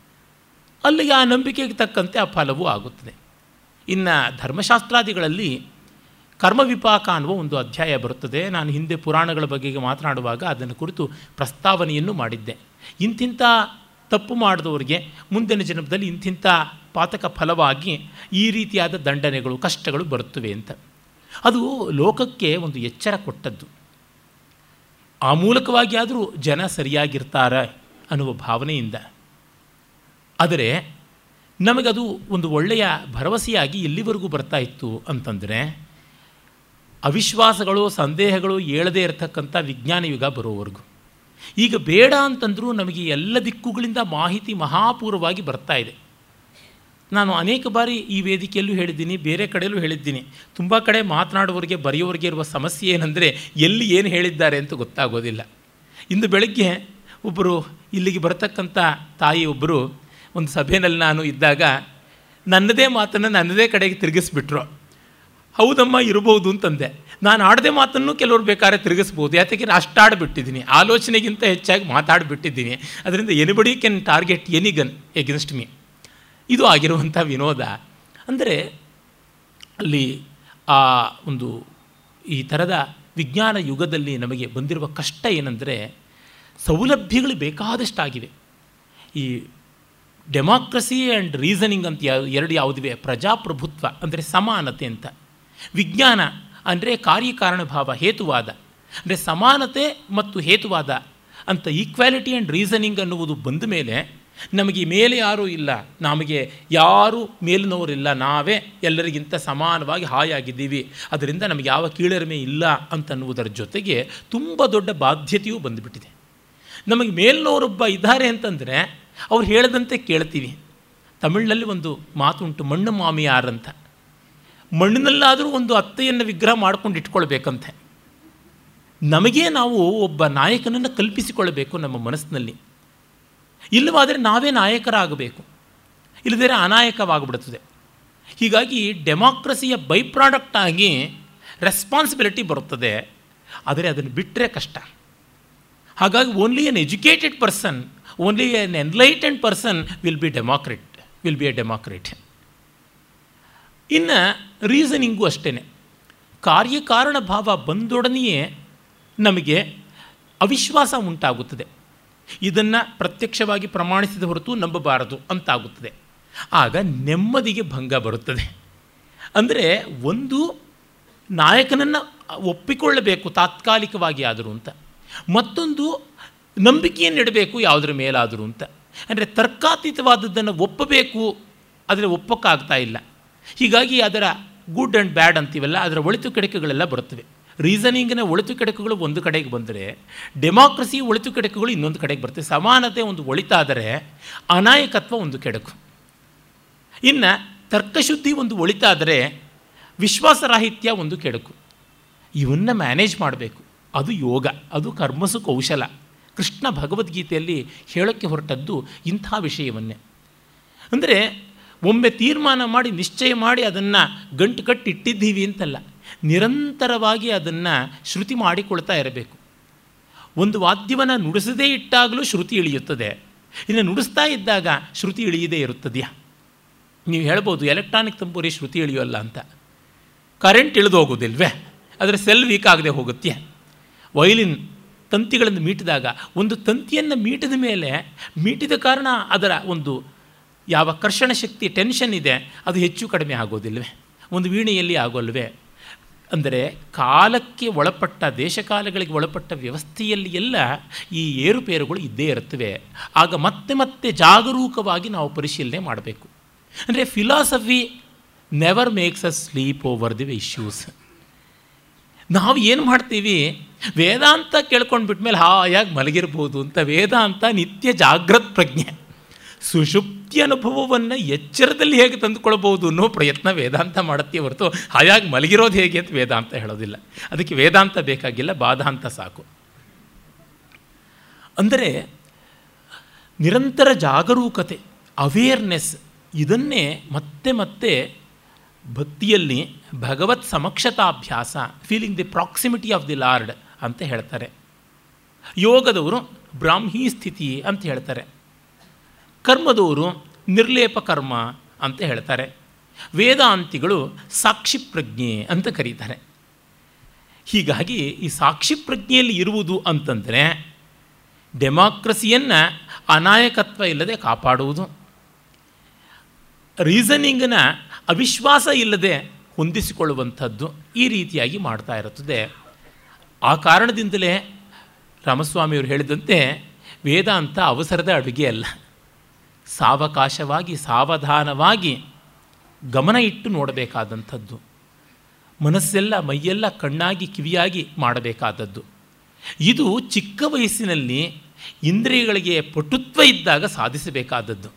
ಅಲ್ಲಿಗೆ ಆ ನಂಬಿಕೆಗೆ ತಕ್ಕಂತೆ ಆ ಫಲವೂ ಆಗುತ್ತದೆ. ಇನ್ನು ಧರ್ಮಶಾಸ್ತ್ರಾದಿಗಳಲ್ಲಿ ಕರ್ಮವಿಪಾಕ ಅನ್ನುವ ಒಂದು ಅಧ್ಯಾಯ ಬರುತ್ತದೆ. ನಾನು ಹಿಂದೆ ಪುರಾಣಗಳ ಬಗೆಗೆ ಮಾತನಾಡುವಾಗ ಅದನ್ನು ಕುರಿತು ಪ್ರಸ್ತಾವನೆಯನ್ನು ಮಾಡಿದ್ದೆ. ಇಂತಿಂಥ ತಪ್ಪು ಮಾಡಿದವರಿಗೆ ಮುಂದಿನ ಜನ್ಮದಲ್ಲಿ ಇಂತಿಂಥ ಪಾತಕ ಫಲವಾಗಿ ಈ ರೀತಿಯಾದ ದಂಡನೆಗಳು, ಕಷ್ಟಗಳು ಬರುತ್ತವೆ ಅಂತ. ಅದು ಲೋಕಕ್ಕೆ ಒಂದು ಎಚ್ಚರ ಕೊಟ್ಟದ್ದು. ಆ ಮೂಲಕವಾಗಿ ಆದರೂ ಜನ ಸರಿಯಾಗಿರ್ತಾರೆ ಅನ್ನುವ ಭಾವನೆಯಿಂದ. ಆದರೆ ನಮಗದು ಒಂದು ಒಳ್ಳೆಯ ಭರವಸೆಯಾಗಿ ಎಲ್ಲಿವರೆಗೂ ಬರ್ತಾ ಇತ್ತು ಅಂತಂದರೆ, ಅವಿಶ್ವಾಸಗಳು ಸಂದೇಹಗಳು ಏಳದೇ ಇರತಕ್ಕಂಥ ವಿಜ್ಞಾನ ಯುಗ ಬರೋವರೆಗೂ. ಈಗ ಬೇಡ ಅಂತಂದರೂ ನಮಗೆ ಎಲ್ಲ ದಿಕ್ಕುಗಳಿಂದ ಮಾಹಿತಿ ಮಹಾಪೂರ್ವವಾಗಿ ಬರ್ತಾ ಇದೆ. ನಾನು ಅನೇಕ ಬಾರಿ ಈ ವೇದಿಕೆಯಲ್ಲೂ ಹೇಳಿದ್ದೀನಿ, ಬೇರೆ ಕಡೆಯಲ್ಲೂ ಹೇಳಿದ್ದೀನಿ. ತುಂಬ ಕಡೆ ಮಾತನಾಡುವವರಿಗೆ ಬರೆಯೋರಿಗೆ ಇರುವ ಸಮಸ್ಯೆ ಏನಂದರೆ, ಎಲ್ಲಿ ಏನು ಹೇಳಿದ್ದಾರೆ ಅಂತ ಗೊತ್ತಾಗೋದಿಲ್ಲ. ಇಂದು ಬೆಳಗ್ಗೆ ಒಬ್ಬರು ಇಲ್ಲಿಗೆ ಬರತಕ್ಕಂಥ ತಾಯಿ ಒಬ್ಬರು ಒಂದು ಸಭೆಯಲ್ಲಿ ನಾನು ಇದ್ದಾಗ ನನ್ನದೇ ಮಾತನ್ನು ನನ್ನದೇ ಕಡೆಗೆ ತಿರುಗಿಸ್ಬಿಟ್ರು. ಹೌದಮ್ಮ, ಇರಬಹುದು ಅಂತಂದೆ. ನಾನು ಆಡದೆ ಮಾತನ್ನು ಕೆಲವರು ಬೇಕಾದ್ರೆ ತಿರುಗಿಸ್ಬೋದು. ಯಾತಕ್ಕೆ ಅಷ್ಟಾಡ್ಬಿಟ್ಟಿದ್ದೀನಿ ಆಲೋಚನೆಗಿಂತ ಹೆಚ್ಚಾಗಿ ಮಾತಾಡಿಬಿಟ್ಟಿದ್ದೀನಿ. ಅದರಿಂದ anybody can target any gun against me. ಇದು ಆಗಿರುವಂಥ ವಿನೋದ. ಅಂದರೆ ಅಲ್ಲಿ ಆ ಒಂದು ಈ ಥರದ ವಿಜ್ಞಾನ ಯುಗದಲ್ಲಿ ನಮಗೆ ಬಂದಿರುವ ಕಷ್ಟ ಏನಂದರೆ ಸೌಲಭ್ಯಗಳು ಬೇಕಾದಷ್ಟಾಗಿವೆ. ಈ ಡೆಮಾಕ್ರಸಿ ಆ್ಯಂಡ್ ರೀಸನಿಂಗ್ ಅಂತ ಯಾವ ಎರಡು ಯಾವುದಿವೆ? ಪ್ರಜಾಪ್ರಭುತ್ವ, ಅಂದರೆ ಸಮಾನತೆ ಅಂತ. ವಿಜ್ಞಾನ ಅಂದರೆ ಕಾರ್ಯಕಾರಣ ಭಾವ ಹೇತುವಾದ. ಅಂದರೆ ಸಮಾನತೆ ಮತ್ತು ಹೇತುವಾದ ಅಂತ ಈಕ್ವಾಲಿಟಿ ಆ್ಯಂಡ್ ರೀಸನಿಂಗ್ ಅನ್ನುವುದು ಬಂದ ಮೇಲೆ ನಮಗೆ ಮೇಲೆ ಯಾರೂ ಇಲ್ಲ. ನಮಗೆ ಯಾರೂ ಮೇಲಿನವರಿಲ್ಲ. ನಾವೇ ಎಲ್ಲರಿಗಿಂತ ಸಮಾನವಾಗಿ ಹಾಯಾಗಿದ್ದೀವಿ. ಅದರಿಂದ ನಮಗೆ ಯಾವ ಕೀಳರಿಮೆ ಇಲ್ಲ ಅಂತನ್ನುವುದರ ಜೊತೆಗೆ ತುಂಬ ದೊಡ್ಡ ಬಾಧ್ಯತೆಯೂ ಬಂದುಬಿಟ್ಟಿದೆ. ನಮಗೆ ಮೇಲಿನವರೊಬ್ಬ ಇದ್ದಾರೆ ಅಂತಂದರೆ ಅವ್ರು ಹೇಳದಂತೆ ಕೇಳ್ತೀವಿ. ತಮಿಳಿನಲ್ಲಿ ಒಂದು ಮಾತುಂಟು, ಮಣ್ಣು ಮಾಮಿಯಾರಂತ. ಮಣ್ಣಿನಲ್ಲಾದರೂ ಒಂದು ಅತ್ತೆಯನ್ನು ವಿಗ್ರಹ ಮಾಡ್ಕೊಂಡು ಇಟ್ಕೊಳ್ಬೇಕಂತೆ. ನಮಗೇ ನಾವು ಒಬ್ಬ ನಾಯಕನನ್ನು ಕಲ್ಪಿಸಿಕೊಳ್ಳಬೇಕು ನಮ್ಮ ಮನಸ್ಸಿನಲ್ಲಿ. ಇಲ್ಲವಾದರೆ ನಾವೇ ನಾಯಕರಾಗಬೇಕು. ಇಲ್ಲದೇ ಅನಾಯಕವಾಗಿಬಿಡುತ್ತದೆ ಹೀಗಾಗಿ ಡೆಮಾಕ್ರಸಿಯ ಬೈ ಪ್ರಾಡಕ್ಟ್ ಆಗಿ ರೆಸ್ಪಾನ್ಸಿಬಿಲಿಟಿ ಬರುತ್ತದೆ. ಆದರೆ ಅದನ್ನು ಬಿಟ್ಟರೆ ಕಷ್ಟ. ಹಾಗಾಗಿ only an educated person only an enlightened person will be democrat will be a democrat ಇನ್ನು ರೀಸನಿಂಗು ಅಷ್ಟೇ ಕಾರ್ಯಕಾರಣ ಭಾವ ಬಂದೊಡನೆಯೇ ನಮಗೆ ಅವಿಶ್ವಾಸ ಉಂಟಾಗುತ್ತದೆ. ಇದನ್ನು ಪ್ರತ್ಯಕ್ಷವಾಗಿ ಪ್ರಮಾಣಿಸಿದ ಹೊರತು ನಂಬಬಾರದು ಅಂತಾಗುತ್ತದೆ. ಆಗ ನೆಮ್ಮದಿಗೆ ಭಂಗ ಬರುತ್ತದೆ. ಅಂದರೆ ಒಂದು ನಾಯಕನನ್ನು ಒಪ್ಪಿಕೊಳ್ಳಬೇಕು ತಾತ್ಕಾಲಿಕವಾಗಿ ಆದರೂ ಅಂತ. ಮತ್ತೊಂದು ನಂಬಿಕೆಯನ್ನು ಇಡಬೇಕು ಯಾವುದರ ಮೇಲಾದರೂ ಅಂತ. ಅಂದರೆ ತರ್ಕಾತೀತವಾದದ್ದನ್ನು ಒಪ್ಪಬೇಕು, ಆದರೆ ಒಪ್ಪಕ್ಕಾಗ್ತಾ ಇಲ್ಲ. ಹೀಗಾಗಿ ಅದರ ಗುಡ್ ಆ್ಯಂಡ್ ಬ್ಯಾಡ್ ಅಂತೀವಲ್ಲ, ಅದರ ಒಳಿತು ಕೆಡಕೆಗಳೆಲ್ಲ ಬರುತ್ತವೆ. ರೀಸನಿಂಗಿನ ಒಳಿತು ಕೆಡಕುಗಳು ಒಂದು ಕಡೆಗೆ ಬಂದರೆ ಡೆಮಾಕ್ರಸಿ ಒಳಿತು ಕೆಡಕುಗಳು ಇನ್ನೊಂದು ಕಡೆಗೆ ಬರ್ತವೆ ಸಮಾನತೆ ಒಂದು ಒಳಿತಾದರೆ, ಅನಾಯಕತ್ವ ಒಂದು ಕೆಡಕು. ಇನ್ನು ತರ್ಕಶುದ್ಧಿ ಒಂದು ಒಳಿತಾದರೆ, ವಿಶ್ವಾಸರಾಹಿತ್ಯ ಒಂದು ಕೆಡಕು. ಇವನ್ನ ಮ್ಯಾನೇಜ್ ಮಾಡಬೇಕು. ಅದು ಯೋಗ, ಅದು ಕರ್ಮಸು ಕೌಶಲ. ಕೃಷ್ಣ ಭಗವದ್ಗೀತೆಯಲ್ಲಿ ಹೇಳೋಕ್ಕೆ ಹೊರಟದ್ದು ಇಂಥ ವಿಷಯವನ್ನೇ. ಅಂದರೆ, ಒಮ್ಮೆ ತೀರ್ಮಾನ ಮಾಡಿ, ನಿಶ್ಚಯ ಮಾಡಿ ಅದನ್ನು ಗಂಟು ಕಟ್ಟಿ ಇಟ್ಟಿದ್ದೀವಿ ಅಂತಲ್ಲ. ನಿರಂತರವಾಗಿ ಅದನ್ನು ಶ್ರುತಿ ಮಾಡಿಕೊಳ್ತಾ ಇರಬೇಕು. ಒಂದು ವಾದ್ಯವನ್ನು ನುಡಿಸದೇ ಇಟ್ಟಾಗಲೂ ಶ್ರುತಿ ಇಳಿಯುತ್ತದೆ. ಇನ್ನು ನುಡಿಸ್ತಾ ಇದ್ದಾಗ ಶ್ರುತಿ ಇಳಿಯದೇ ಇರುತ್ತದೆಯಾ? ನೀವು ಹೇಳ್ಬೋದು, ಎಲೆಕ್ಟ್ರಾನಿಕ್ ತಂಬೂರಿ ಶ್ರುತಿ ಇಳಿಯೋಲ್ಲ ಅಂತ. ಕರೆಂಟ್ ಇಳಿದು ಹೋಗೋದಿಲ್ವೇ ಅದರ ಸೆಲ್ ವೀಕ್ ಆಗದೆ ಹೋಗುತ್ತೆ ವೈಲಿನ್ ತಂತಿಗಳನ್ನು ಮೀಟಿದಾಗ ಒಂದು ತಂತಿಯನ್ನು ಮೀಟಿದ ಮೇಲೆ ಮೀಟಿದ ಕಾರಣ ಅದರ ಒಂದು ಯಾವ ಕರ್ಷಣ ಶಕ್ತಿ, ಟೆನ್ಷನ್ ಇದೆ, ಅದು ಹೆಚ್ಚು ಕಡಿಮೆ ಆಗೋದಿಲ್ವೇ? ಒಂದು ವೀಣೆಯಲ್ಲಿ ಆಗೋಲ್ವೇ? ಅಂದರೆ ಕಾಲಕ್ಕೆ ಒಳಪಟ್ಟ, ದೇಶಕಾಲಗಳಿಗೆ ಒಳಪಟ್ಟ ವ್ಯವಸ್ಥೆಯಲ್ಲಿ ಎಲ್ಲ ಈ ಏರುಪೇರುಗಳು ಇದ್ದೇ ಇರುತ್ತವೆ. ಆಗ ಮತ್ತೆ ಮತ್ತೆ ಜಾಗರೂಕವಾಗಿ ನಾವು ಪರಿಶೀಲನೆ ಮಾಡಬೇಕು. ಅಂದರೆ philosophy never makes a sleep over the issues ನಾವು ಏನು ಮಾಡ್ತೀವಿ? ವೇದಾಂತ ಕೇಳ್ಕೊಂಡು ಬಿಟ್ಮೇಲೆ ಹಾಯಾಗಿ ಮಲಗಿರ್ಬೋದು ಅಂತ ವೇದಾಂತ ನಿತ್ಯ ಜಾಗೃತ್ ಪ್ರಜ್ಞೆ. ಸುಷುಪ್ತಿ ಅನುಭವವನ್ನು ಎಚ್ಚರದಲ್ಲಿ ಹೇಗೆ ತಂದುಕೊಳ್ಬೋದು ಅನ್ನೋ ಪ್ರಯತ್ನ ವೇದಾಂತ ಮಾಡುತ್ತೆ ಹೊರತು ಹಾಗಾಗಿ ಮಲಗಿರೋದು ಹೇಗೆ ಅಂತ ವೇದಾಂತ ಹೇಳೋದಿಲ್ಲ. ಅದಕ್ಕೆ ವೇದಾಂತ ಬೇಕಾಗಿಲ್ಲ, ಬಾಧಾಂತ ಸಾಕು. ಅಂದರೆ ನಿರಂತರ ಜಾಗರೂಕತೆ ಅವೇರ್ನೆಸ್ ಇದನ್ನೇ ಮತ್ತೆ ಮತ್ತೆ ಭಕ್ತಿಯಲ್ಲಿ ಭಗವತ್ ಸಮಕ್ಷತಾಭ್ಯಾಸ feeling the proximity of the Lord ಅಂತ ಹೇಳ್ತಾರೆ. ಯೋಗದವರು ಬ್ರಾಹ್ಮೀ ಸ್ಥಿತಿ ಅಂತ ಹೇಳ್ತಾರೆ. ಕರ್ಮದವರು ನಿರ್ಲೇಪ ಕರ್ಮ ಅಂತ ಹೇಳ್ತಾರೆ. ವೇದಾಂತಿಗಳು ಸಾಕ್ಷಿ ಪ್ರಜ್ಞೆ ಅಂತ ಕರೀತಾರೆ. ಹೀಗಾಗಿ ಈ ಸಾಕ್ಷಿ ಪ್ರಜ್ಞೆಯಲ್ಲಿ ಇರುವುದು ಅಂತಂದರೆ ಡೆಮಾಕ್ರಸಿಯನ್ನು ಅನಾಯಕತ್ವ ಇಲ್ಲದೆ ಕಾಪಾಡುವುದು. ರೀಸನಿಂಗನ್ನ ಅವಿಶ್ವಾಸ ಇಲ್ಲದೆ ಹೊಂದಿಸಿಕೊಳ್ಳುವಂಥದ್ದು ಈ ರೀತಿಯಾಗಿ ಮಾಡ್ತಾ ಇರುತ್ತದೆ. ಆ ಕಾರಣದಿಂದಲೇ ರಾಮಸ್ವಾಮಿಯವರು ಹೇಳಿದಂತೆ ವೇದಾಂತ ಅವಸರದ ಅಡುಗೆ ಅಲ್ಲ. ಸಾವಕಾಶವಾಗಿ, ಸಾವಧಾನವಾಗಿ ಗಮನ ಇಟ್ಟು ನೋಡಬೇಕಾದಂಥದ್ದು. ಮನಸ್ಸೆಲ್ಲ, ಮೈಯೆಲ್ಲ ಕಣ್ಣಾಗಿ, ಕಿವಿಯಾಗಿ ಮಾಡಬೇಕಾದದ್ದು. ಇದು ಚಿಕ್ಕ ವಯಸ್ಸಿನಲ್ಲಿ ಇಂದ್ರಿಯಗಳಿಗೆ ಪಟುತ್ವ ಇದ್ದಾಗ ಸಾಧಿಸಬೇಕಾದದ್ದು.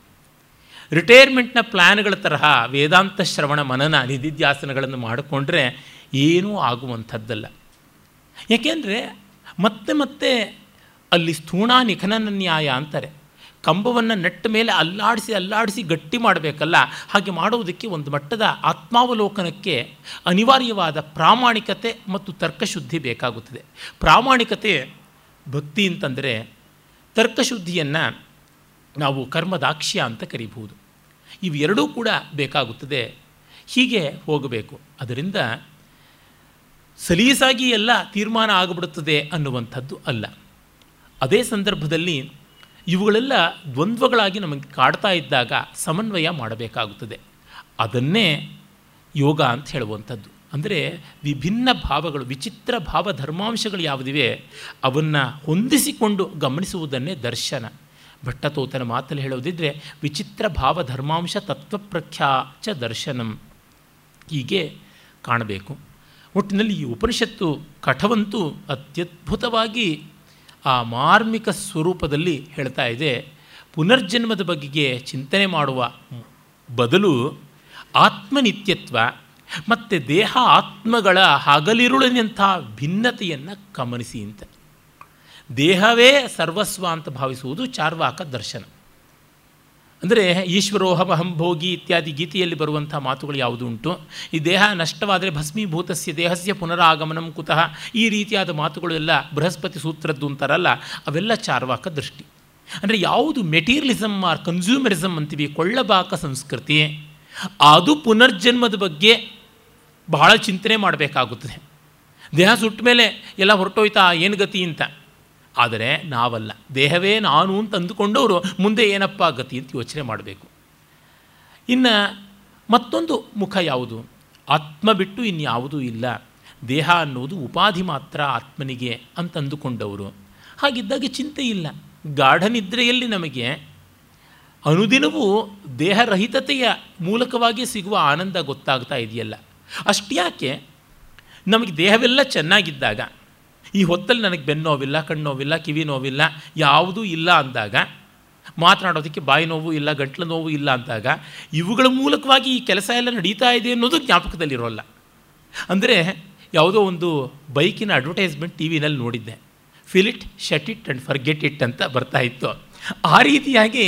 ರಿಟೈರ್ಮೆಂಟ್ನ ಪ್ಲ್ಯಾನ್ಗಳ ತರಹ ವೇದಾಂತ ಶ್ರವಣ ಮನನ ನಿಧಿಧ್ಯಾಸನಗಳನ್ನು ಮಾಡಿಕೊಂಡ್ರೆ ಏನೂ ಆಗುವಂಥದ್ದಲ್ಲ. ಯಾಕೆಂದರೆ ಮತ್ತೆ ಮತ್ತೆ ಅಲ್ಲಿ ಸ್ಥೂಣ ನಿಖನನ ನ್ಯಾಯ ಅಂತಾರೆ. ಕಂಬವನ್ನು ನೆಟ್ಟ ಮೇಲೆ ಅಲ್ಲಾಡಿಸಿ ಅಲ್ಲಾಡಿಸಿ ಗಟ್ಟಿ ಮಾಡಬೇಕಲ್ಲ, ಹಾಗೆ ಮಾಡುವುದಕ್ಕೆ ಒಂದು ಮಟ್ಟದ ಆತ್ಮಾವಲೋಕನಕ್ಕೆ ಅನಿವಾರ್ಯವಾದ ಪ್ರಾಮಾಣಿಕತೆ ಮತ್ತು ತರ್ಕಶುದ್ಧಿ ಬೇಕಾಗುತ್ತದೆ. ಪ್ರಾಮಾಣಿಕತೆ ಭಕ್ತಿ ಅಂತಂದರೆ ತರ್ಕಶುದ್ಧಿಯನ್ನು ನಾವು ಕರ್ಮದಾಕ್ಷ್ಯ ಅಂತ ಕರಿಬಹುದು. ಇವೆರಡೂ ಕೂಡ ಬೇಕಾಗುತ್ತದೆ. ಹೀಗೆ ಹೋಗಬೇಕು. ಅದರಿಂದ ಸಲೀಸಾಗಿ ಎಲ್ಲ ತೀರ್ಮಾನ ಆಗಿಬಿಡುತ್ತದೆ ಅನ್ನುವಂಥದ್ದು ಅಲ್ಲ. ಅದೇ ಸಂದರ್ಭದಲ್ಲಿ ಇವುಗಳೆಲ್ಲ ದ್ವಂದ್ವಗಳಾಗಿ ನಮಗೆ ಕಾಡ್ತಾ ಇದ್ದಾಗ ಸಮನ್ವಯ ಮಾಡಬೇಕಾಗುತ್ತದೆ. ಅದನ್ನೇ ಯೋಗ ಅಂತ ಹೇಳುವಂಥದ್ದು. ಅಂದರೆ ವಿಭಿನ್ನ ಭಾವಗಳು, ವಿಚಿತ್ರ ಭಾವ ಧರ್ಮಾಂಶಗಳು ಯಾವುದಿವೆ, ಅವನ್ನು ಹೊಂದಿಸಿಕೊಂಡು ಗಮನಿಸುವುದನ್ನೇ ದರ್ಶನ. ಭಟ್ಟತೋತನ ಮಾತಲ್ಲಿ ಹೇಳೋದಿದ್ದರೆ ವಿಚಿತ್ರ ಭಾವ ಧರ್ಮಾಂಶ ತತ್ವಪ್ರಖ್ಯಾ ಚ ದರ್ಶನಂ. ಹೀಗೆ ಕಾಣಬೇಕು. ಒಟ್ಟಿನಲ್ಲಿ ಈ ಉಪನಿಷತ್ತು ಕಠವಂತೂ ಅತ್ಯದ್ಭುತವಾಗಿ ಆ ಮಾರ್ಮಿಕ ಸ್ವರೂಪದಲ್ಲಿ ಹೇಳ್ತಾ ಇದೆ, ಪುನರ್ಜನ್ಮದ ಬಗೆಗೆ ಚಿಂತನೆ ಮಾಡುವ ಬದಲು ಆತ್ಮನಿತ್ಯತ್ವ ಮತ್ತು ದೇಹ ಆತ್ಮಗಳ ಹಗಲಿರುಳಿನಂಥ ಭಿನ್ನತೆಯನ್ನು ಗಮನಿಸಿ ಅಂತ. ದೇಹವೇ ಸರ್ವಸ್ವ ಅಂತ ಭಾವಿಸುವುದು ಚಾರ್ವಾಕ ದರ್ಶನ. ಅಂದರೆ ಈಶ್ವರೋಹಮಹಂ ಭೋಗಿ ಇತ್ಯಾದಿ ಗೀತೆಯಲ್ಲಿ ಬರುವಂಥ ಮಾತುಗಳು ಯಾವುದು ಉಂಟು? ಈ ದೇಹ ನಷ್ಟವಾದರೆ ಭಸ್ಮೀಭೂತಸ್ಯ ದೇಹಸ್ಯ ಪುನರಾಗಮನಂ ಕುತಃ. ಈ ರೀತಿಯಾದ ಮಾತುಗಳು ಎಲ್ಲ ಬೃಹಸ್ಪತಿ ಸೂತ್ರದ್ದು ಅಂತಾರಲ್ಲ, ಅವೆಲ್ಲ ಚಾರ್ವಾಕ ದೃಷ್ಟಿ. ಅಂದರೆ ಯಾವುದು ಮೆಟೀರಿಯಲಿಸಮ್ ಆರ್ ಕನ್ಸ್ಯೂಮರಿಸಮ್ ಅಂತೀವಿ, ಕೊಳ್ಳಬಾಕ ಸಂಸ್ಕೃತಿ, ಅದು ಪುನರ್ಜನ್ಮದ ಬಗ್ಗೆ ಬಹಳ ಚಿಂತನೆ ಮಾಡಬೇಕಾಗುತ್ತದೆ. ದೇಹ ಸುಟ್ಟ ಮೇಲೆ ಎಲ್ಲ ಹೊರಟೋಯ್ತಾ, ಏನು ಗತಿ ಅಂತ? ಆದರೆ ನಾವಲ್ಲ. ದೇಹವೇ ನಾನು ಅಂತ ಅಂದುಕೊಂಡವರು ಮುಂದೆ ಏನಪ್ಪ ಗತಿ ಅಂತ ಯೋಚನೆ ಮಾಡಬೇಕು. ಇನ್ನು ಮತ್ತೊಂದು ಮುಖ ಯಾವುದು? ಆತ್ಮ ಬಿಟ್ಟು ಇನ್ಯಾವುದೂ ಇಲ್ಲ. ದೇಹ ಅನ್ನೋದು ಉಪಾಧಿ ಮಾತ್ರ ಆತ್ಮನಿಗೆ ಅಂತ ಅಂದುಕೊಂಡವರು. ಹಾಗಿದ್ದಾಗ ಚಿಂತೆ ಇಲ್ಲ. ಗಾಢನಿದ್ರೆಯಲ್ಲಿ ನಮಗೆ ಅನುದಿನವೂ ದೇಹರಹಿತತೆಯ ಮೂಲಕವಾಗಿ ಸಿಗುವ ಆನಂದ ಗೊತ್ತಾಗ್ತಾ ಇದೆಯಲ್ಲ. ಅಷ್ಟ್ಯಾಕೆ? ನಮಗೆ ದೇಹವೆಲ್ಲ ಚೆನ್ನಾಗಿದ್ದಾಗ ಈ ಹೊತ್ತಲ್ಲಿ ನನಗೆ ಬೆನ್ನೋವಿಲ್ಲ ಕಣ್ಣೋವಿಲ್ಲ ಕಿವಿ ನೋವಿಲ್ಲ, ಯಾವುದೂ ಇಲ್ಲ ಅಂದಾಗ, ಮಾತನಾಡೋದಕ್ಕೆ ಬಾಯಿ ನೋವು ಇಲ್ಲ, ಗಂಟ್ಲು ನೋವು ಇಲ್ಲ ಅಂದಾಗ, ಇವುಗಳ ಮೂಲಕವಾಗಿ ಈ ಕೆಲಸ ಎಲ್ಲ ನಡೀತಾ ಇದೆ ಅನ್ನೋದು ಜ್ಞಾಪಕದಲ್ಲಿರೋಲ್ಲ. ಅಂದರೆ ಯಾವುದೋ ಒಂದು ಬೈಕಿನ ಅಡ್ವರ್ಟೈಸ್ಮೆಂಟ್ ಟಿ ವಿನಲ್ಲಿ ನೋಡಿದ್ದೆ. Fill it shut it and forget it ಅಂತ ಬರ್ತಾ ಇತ್ತು. ಆ ರೀತಿಯಾಗಿ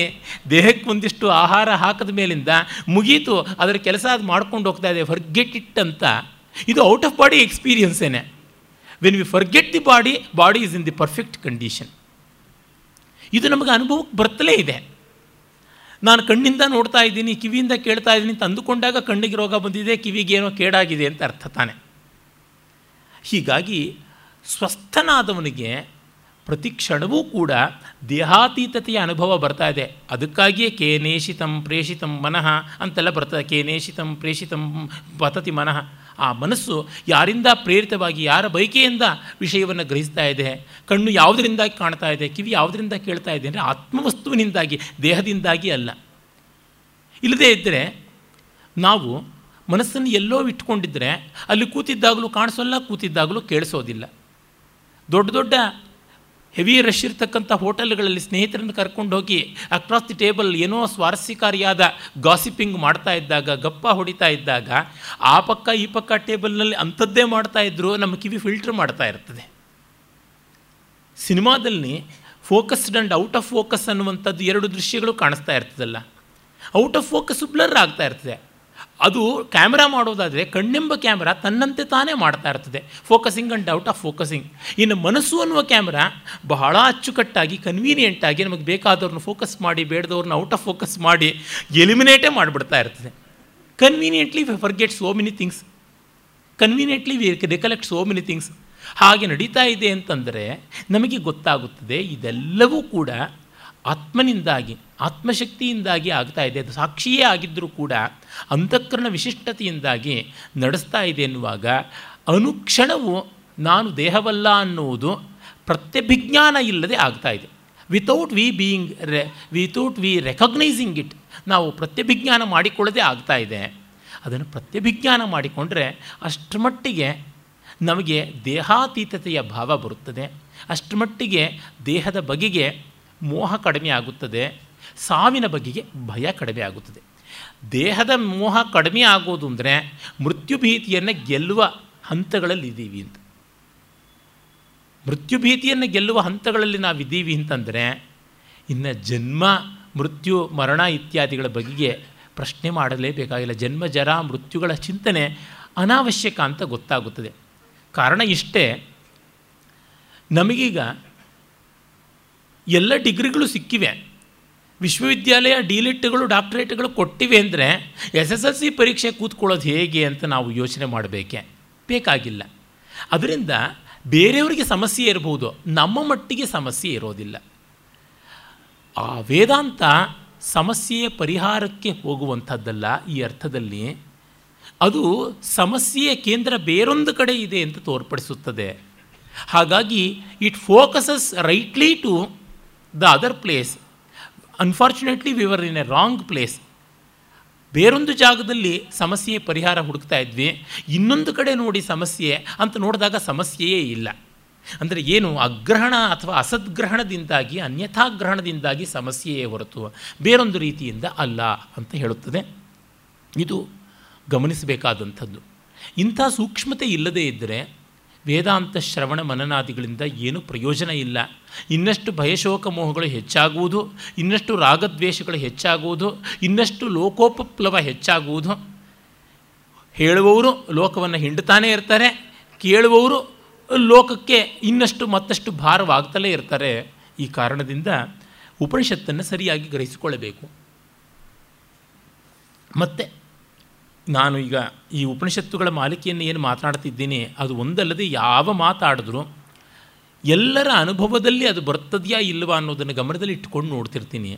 ದೇಹಕ್ಕೆ ಒಂದಿಷ್ಟು ಆಹಾರ ಹಾಕಿದ ಮೇಲಿಂದ ಮುಗೀತು ಅದರ ಕೆಲಸ ಅದು ಮಾಡ್ಕೊಂಡು ಹೋಗ್ತಾ ಇದೆ ಫರ್ಗೆಟ್ ಇಟ್ ಅಂತ. ಇದು out of body ಎಕ್ಸ್ಪೀರಿಯನ್ಸೇನೆ when we forget the body body is in the perfect condition ಇದು ನಮಗೆ ಅನುಭವಕ್ಕೆ ಬರ್ತಲೇ ಇದೆ. ನಾನು ಕಣ್ಣಿಂದ ನೋಡ್ತಾ ಇದ್ದೀನಿ, ಕಿವಿಯಿಂದ ಕೇಳ್ತಾ ಇದ್ದೀನಿ ಅಂತ ಅಂದುಕೊಂಡಾಗ ಕಣ್ಣಿಗೆ ರೋಗ ಬಂದಿದೆ, ಕಿವಿಗೆ ಏನೋ ಕೇಡಾಗಿದೆ ಅಂತ ಅರ್ಥ ತಾನೆ. ಹೀಗಾಗಿ ಸ್ವಸ್ಥನಾದವನಿಗೆ ಪ್ರತಿ ಕ್ಷಣವೂ ಕೂಡ ದೇಹಾತೀತತೆಯ ಅನುಭವ ಬರ್ತಾ ಇದೆ. ಅದಕ್ಕಾಗಿಯೇ ಕೇನೇಶಿತಂ ಪ್ರೇಷಿತಂ ಮನಃ ಅಂತೆಲ್ಲ ಬರ್ತದೆ. ಕೇನೇಶಿತಂ ಪ್ರೇಷಿತಂ ಪತತಿ ಮನಃ. ಆ ಮನಸ್ಸು ಯಾರಿಂದ ಪ್ರೇರಿತವಾಗಿ, ಯಾರ ಬಯಕೆಯಿಂದ ವಿಷಯವನ್ನು ಗ್ರಹಿಸ್ತಾ ಇದೆ, ಕಣ್ಣು ಯಾವುದರಿಂದಾಗಿ ಕಾಣ್ತಾ ಇದೆ, ಕಿವಿ ಯಾವುದರಿಂದ ಕೇಳ್ತಾ ಇದೆ ಅಂದರೆ ಆತ್ಮವಸ್ತುವಿನಿಂದಾಗಿ, ದೇಹದಿಂದಾಗಿ ಅಲ್ಲ. ಇಲ್ಲದೇ ಇದ್ದರೆ ನಾವು ಮನಸ್ಸನ್ನು ಎಲ್ಲೋ ಇಟ್ಕೊಂಡಿದ್ದರೆ ಅಲ್ಲಿ ಕೂತಿದ್ದಾಗಲೂ ಕಾಣಿಸೋಲ್ಲ, ಕೂತಿದ್ದಾಗಲೂ ಕೇಳಿಸೋದಿಲ್ಲ. ದೊಡ್ಡ ದೊಡ್ಡ ಹೆವಿ ರಶ್ ಇರ್ತಕ್ಕಂಥ ಹೋಟೆಲ್ಗಳಲ್ಲಿ ಸ್ನೇಹಿತರನ್ನು ಕರ್ಕೊಂಡು ಹೋಗಿ ಅಕ್ರಾಸ್ ದಿ ಟೇಬಲ್ ಏನೋ ಸ್ವಾರಸ್ಯಕಾರಿಯಾದ ಗಾಸಿಪಿಂಗ್ ಮಾಡ್ತಾ ಇದ್ದಾಗ, ಗಪ್ಪ ಹೊಡಿತಾ ಇದ್ದಾಗ, ಆ ಪಕ್ಕ ಈ ಪಕ್ಕ ಟೇಬಲ್ನಲ್ಲಿ ಅಂಥದ್ದೇ ಮಾಡ್ತಾ ಇದ್ದರೂ ನಮ್ಮ ಕಿವಿ ಫಿಲ್ಟ್ರ್ ಮಾಡ್ತಾ ಇರ್ತದೆ. ಸಿನಿಮಾದಲ್ಲಿ focused and out of focus ಅನ್ನುವಂಥದ್ದು ಎರಡು ದೃಶ್ಯಗಳು ಕಾಣಿಸ್ತಾ ಇರ್ತದಲ್ಲ. ಔಟ್ ಆಫ್ ಫೋಕಸ್ ಬ್ಲರ್ ಆಗ್ತಾ ಇರ್ತದೆ. ಅದು ಕ್ಯಾಮ್ರಾ ಮಾಡೋದಾದರೆ ಕಣ್ಣೆಂಬ ಕ್ಯಾಮ್ರಾ ತನ್ನಂತೆ ತಾನೇ ಮಾಡ್ತಾ ಇರ್ತದೆ. Focusing and out of focusing ಇನ್ನು ಮನಸ್ಸು ಅನ್ನುವ ಕ್ಯಾಮ್ರಾ ಬಹಳ ಅಚ್ಚುಕಟ್ಟಾಗಿ ಕನ್ವೀನಿಯೆಂಟಾಗಿ ನಮಗೆ ಬೇಕಾದವ್ರನ್ನ ಫೋಕಸ್ ಮಾಡಿ, ಬೇಡದವ್ರನ್ನ ಔಟ್ ಆಫ್ ಫೋಕಸ್ ಮಾಡಿ ಎಲಿಮಿನೇಟೇ ಮಾಡಿಬಿಡ್ತಾ ಇರ್ತದೆ. Conveniently we forget so many things conveniently we recollect so many things ಹಾಗೆ ನಡೀತಾ ಇದೆ ಅಂತಂದರೆ ನಮಗೆ ಗೊತ್ತಾಗುತ್ತದೆ ಇದೆಲ್ಲವೂ ಕೂಡ ಆತ್ಮನಿಂದಾಗಿ, ಆತ್ಮಶಕ್ತಿಯಿಂದಾಗಿ ಆಗ್ತಾ ಇದೆ. ಅದು ಸಾಕ್ಷಿಯೇ ಆಗಿದ್ದರೂ ಕೂಡ ಅಂತಃಕರಣ ವಿಶಿಷ್ಟತೆಯಿಂದಾಗಿ ನಡೆಸ್ತಾ ಇದೆ ಎನ್ನುವಾಗ ಅನುಕ್ಷಣವು ನಾನು ದೇಹವಲ್ಲ ಅನ್ನುವುದು ಪ್ರತ್ಯಭಿಜ್ಞಾನ ಇಲ್ಲದೆ ಆಗ್ತಾ ಇದೆ. ವಿತೌಟ್ ವಿ ಬೀಯಿಂಗ್ ರೆ ವಿತೌಟ್ ವಿ ರೆಕಗ್ನೈಸಿಂಗ್ ಇಟ್ ನಾವು ಪ್ರತ್ಯಭಿಜ್ಞಾನ ಮಾಡಿಕೊಳ್ಳದೆ ಆಗ್ತಾ ಇದೆ. ಅದನ್ನು ಪ್ರತ್ಯಭಿಜ್ಞಾನ ಮಾಡಿಕೊಂಡ್ರೆ ಅಷ್ಟರ ಮಟ್ಟಿಗೆ ನಮಗೆ ದೇಹಾತೀತತೆಯ ಭಾವ ಬರುತ್ತದೆ. ಅಷ್ಟರ ಮಟ್ಟಿಗೆ ದೇಹದ ಬಗೆಗೆ ಮೋಹ ಕಡಿಮೆ ಆಗುತ್ತದೆ, ಸಾವಿನ ಬಗೆಗೆ ಭಯ ಕಡಿಮೆ ಆಗುತ್ತದೆ. ದೇಹದ ಮೋಹ ಕಡಿಮೆ ಆಗೋದು ಅಂದರೆ ಮೃತ್ಯುಭೀತಿಯನ್ನು ಗೆಲ್ಲುವ ಹಂತಗಳಲ್ಲಿದ್ದೀವಿ ಅಂತ. ಮೃತ್ಯುಭೀತಿಯನ್ನು ಗೆಲ್ಲುವ ಹಂತಗಳಲ್ಲಿ ನಾವು ಇದ್ದೀವಿ ಅಂತಂದರೆ, ಇನ್ನು ಜನ್ಮ, ಮೃತ್ಯು, ಮರಣ ಇತ್ಯಾದಿಗಳ ಬಗೆಗೆ ಪ್ರಶ್ನೆ ಮಾಡಲೇಬೇಕಾಗಿಲ್ಲ. ಜನ್ಮ, ಜರ, ಮೃತ್ಯುಗಳ ಚಿಂತನೆ ಅನಾವಶ್ಯಕ ಅಂತ ಗೊತ್ತಾಗುತ್ತದೆ. ಕಾರಣ ಇಷ್ಟೇ, ನಮಗೀಗ ಎಲ್ಲ ಡಿಗ್ರಿಗಳು ಸಿಕ್ಕಿವೆ. ವಿಶ್ವವಿದ್ಯಾಲಯ ಡಿಲಿಟ್ಗಳು, ಡಾಕ್ಟ್ರೇಟ್ಗಳು ಕೊಟ್ಟಿವೆ ಅಂದರೆ ಎಸ್ ಎಸ್ ಎಲ್ ಸಿ ಪರೀಕ್ಷೆ ಕೂತ್ಕೊಳ್ಳೋದು ಹೇಗೆ ಅಂತ ನಾವು ಯೋಚನೆ ಮಾಡಬೇಕೆ? ಬೇಕಾಗಿಲ್ಲ. ಅದರಿಂದ ಬೇರೆಯವರಿಗೆ ಸಮಸ್ಯೆ ಇರಬಹುದು ನಮ್ಮ ಮಟ್ಟಿಗೆ ಸಮಸ್ಯೆ ಇರೋದಿಲ್ಲ. ಆ ವೇದಾಂತ ಸಮಸ್ಯೆಯ ಪರಿಹಾರಕ್ಕೆ ಹೋಗುವಂಥದ್ದಲ್ಲ ಈ ಅರ್ಥದಲ್ಲಿ. ಅದು ಸಮಸ್ಯೆಯ ಕೇಂದ್ರ ಬೇರೊಂದು ಕಡೆ ಇದೆ ಅಂತ ತೋರ್ಪಡಿಸುತ್ತದೆ. ಹಾಗಾಗಿ it focuses rightly to the other place unfortunately we were in a wrong place ಬೇರೊಂದು ಜಾಗದಲ್ಲಿ ಸಮಸ್ಯೆ ಪರಿಹಾರ ಹುಡುಕ್ತಾ ಇದ್ವಿ. ಇನ್ನೊಂದು ಕಡೆ ನೋಡಿ ಸಮಸ್ಯೆ ಅಂತ ನೋಡಿದಾಗ ಸಮಸ್ಯೆಯೇ ಇಲ್ಲ. ಅಂದರೆ ಏನು, ಅಗ್ರಹಣ ಅಥವಾ ಅಸದ್ಗ್ರಹಣದಿಂದಾಗಿ, ಅನ್ಯಥಾಗ್ರಹಣದಿಂದಾಗಿ ಸಮಸ್ಯೆಯೇ ಹೊರತು ಬೇರೊಂದು ರೀತಿಯಿಂದ ಅಲ್ಲ ಅಂತ ಹೇಳುತ್ತದೆ. ಇದು ಗಮನಿಸಬೇಕಾದಂಥದ್ದು. ಇಂಥ ಸೂಕ್ಷ್ಮತೆ ಇಲ್ಲದೇ ಇದ್ದರೆ ವೇದಾಂತ ಶ್ರವಣ ಮನನಾದಿಗಳಿಂದ ಏನೂ ಪ್ರಯೋಜನ ಇಲ್ಲ. ಇನ್ನಷ್ಟು ಭಯಶೋಕ ಮೋಹಗಳು ಹೆಚ್ಚಾಗುವುದು, ಇನ್ನಷ್ಟು ರಾಗದ್ವೇಷಗಳು ಹೆಚ್ಚಾಗುವುದು, ಇನ್ನಷ್ಟು ಲೋಕೋಪಪ್ಲವ ಹೆಚ್ಚಾಗುವುದು. ಹೇಳುವವರು ಲೋಕವನ್ನು ಹಿಂಡುತ್ತಾನೇ ಇರ್ತಾರೆ, ಕೇಳುವವರು ಲೋಕಕ್ಕೆ ಇನ್ನಷ್ಟು ಮತ್ತಷ್ಟು ಭಾರವಾಗ್ತಲೇ ಇರ್ತಾರೆ. ಈ ಕಾರಣದಿಂದ ಉಪನಿಷತ್ತನ್ನು ಸರಿಯಾಗಿ ಗ್ರಹಿಸಿಕೊಳ್ಳಬೇಕು. ಮತ್ತು ನಾನು ಈಗ ಈ ಉಪನಿಷತ್ತುಗಳ ಮಾಲಿಕೆಯನ್ನು ಏನು ಮಾತನಾಡ್ತಿದ್ದೀನಿ, ಅದು ಒಂದಲ್ಲದೆ ಯಾವ ಮಾತಾಡಿದ್ರು ಎಲ್ಲರ ಅನುಭವದಲ್ಲಿ ಅದು ಬರ್ತದೆಯಾ ಇಲ್ಲವಾ ಅನ್ನೋದನ್ನು ಗಮನದಲ್ಲಿ ಇಟ್ಕೊಂಡು ನೋಡ್ತಿರ್ತೀನಿ.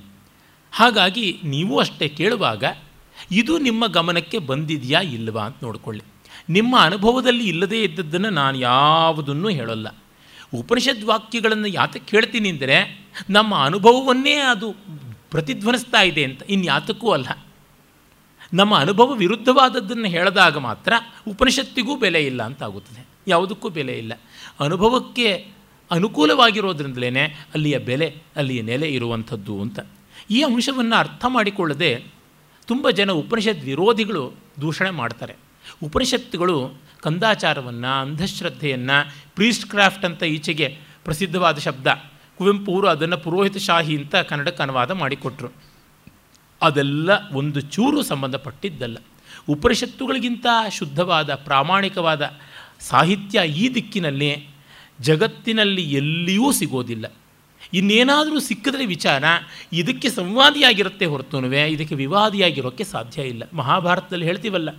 ಹಾಗಾಗಿ ನೀವು ಅಷ್ಟೇ ಕೇಳುವಾಗ, ಇದು ನಿಮ್ಮ ಗಮನಕ್ಕೆ ಬಂದಿದೆಯಾ ಇಲ್ಲವಾ ಅಂತ ನೋಡಿಕೊಳ್ಳಿ. ನಿಮ್ಮ ಅನುಭವದಲ್ಲಿ ಇಲ್ಲದೇ ಇದ್ದದ್ದನ್ನು ನಾನು ಯಾವುದನ್ನು ಹೇಳಲ್ಲ. ಉಪನಿಷದ್ ವಾಕ್ಯಗಳನ್ನು ಯಾತಕ್ಕೆ ಕೇಳ್ತೀನಿ ಅಂದರೆ, ನಮ್ಮ ಅನುಭವವನ್ನೇ ಅದು ಪ್ರತಿಧ್ವನಿಸ್ತಾ ಇದೆ ಅಂತ, ಇನ್ಯಾತಕ್ಕೂ ಅಲ್ಲ. ನಮ್ಮ ಅನುಭವ ವಿರುದ್ಧವಾದದ್ದನ್ನು ಹೇಳಿದಾಗ ಮಾತ್ರ ಉಪನಿಷತ್ತಿಗೂ ಬೆಲೆ ಇಲ್ಲ ಅಂತ ಆಗುತ್ತದೆ ಯಾವುದಕ್ಕೂ ಬೆಲೆ ಇಲ್ಲ. ಅನುಭವಕ್ಕೆ ಅನುಕೂಲವಾಗಿರೋದ್ರಿಂದಲೇ ಅಲ್ಲಿಯ ಬೆಲೆ, ಅಲ್ಲಿಯ ನೆಲೆ ಇರುವಂಥದ್ದು ಅಂತ. ಈ ಅಂಶವನ್ನು ಅರ್ಥ ಮಾಡಿಕೊಳ್ಳದೆ ತುಂಬ ಜನ ಉಪನಿಷತ್ ವಿರೋಧಿಗಳು ದೂಷಣೆ ಮಾಡ್ತಾರೆ. ಉಪನಿಷತ್ತುಗಳು ಕಂದಾಚಾರವನ್ನು, ಅಂಧಶ್ರದ್ಧೆಯನ್ನು ಪ್ರೀಸ್ಟ್ ಕ್ರಾಫ್ಟ್ ಅಂತ ಈಚೆಗೆ ಪ್ರಸಿದ್ಧವಾದ ಶಬ್ದ, ಕುವೆಂಪು ಅವರು ಅದನ್ನು ಪುರೋಹಿತಶಾಹಿ ಅಂತ ಕನ್ನಡಕ್ಕೆ ಅನುವಾದ ಮಾಡಿಕೊಟ್ರು. ಅದೆಲ್ಲ ಒಂದು ಚೂರು ಸಂಬಂಧಪಟ್ಟಿದ್ದಲ್ಲ. ಉಪನಿಷತ್ತುಗಳಿಗಿಂತ ಶುದ್ಧವಾದ, ಪ್ರಾಮಾಣಿಕವಾದ ಸಾಹಿತ್ಯ ಈ ದಿಕ್ಕಿನಲ್ಲಿ ಜಗತ್ತಿನಲ್ಲಿ ಎಲ್ಲಿಯೂ ಸಿಗೋದಿಲ್ಲ. ಇನ್ನೇನಾದರೂ ಸಿಕ್ಕಿದ್ರೆ ವಿಚಾರ, ಇದಕ್ಕೆ ಸಂವಾದಿಯಾಗಿರುತ್ತೆ ಹೊರತುನುವೆ, ಇದಕ್ಕೆ ವಿವಾದಿಯಾಗಿರೋಕ್ಕೆ ಸಾಧ್ಯ ಇಲ್ಲ. ಮಹಾಭಾರತದಲ್ಲಿ ಹೇಳ್ತೀವಲ್ಲ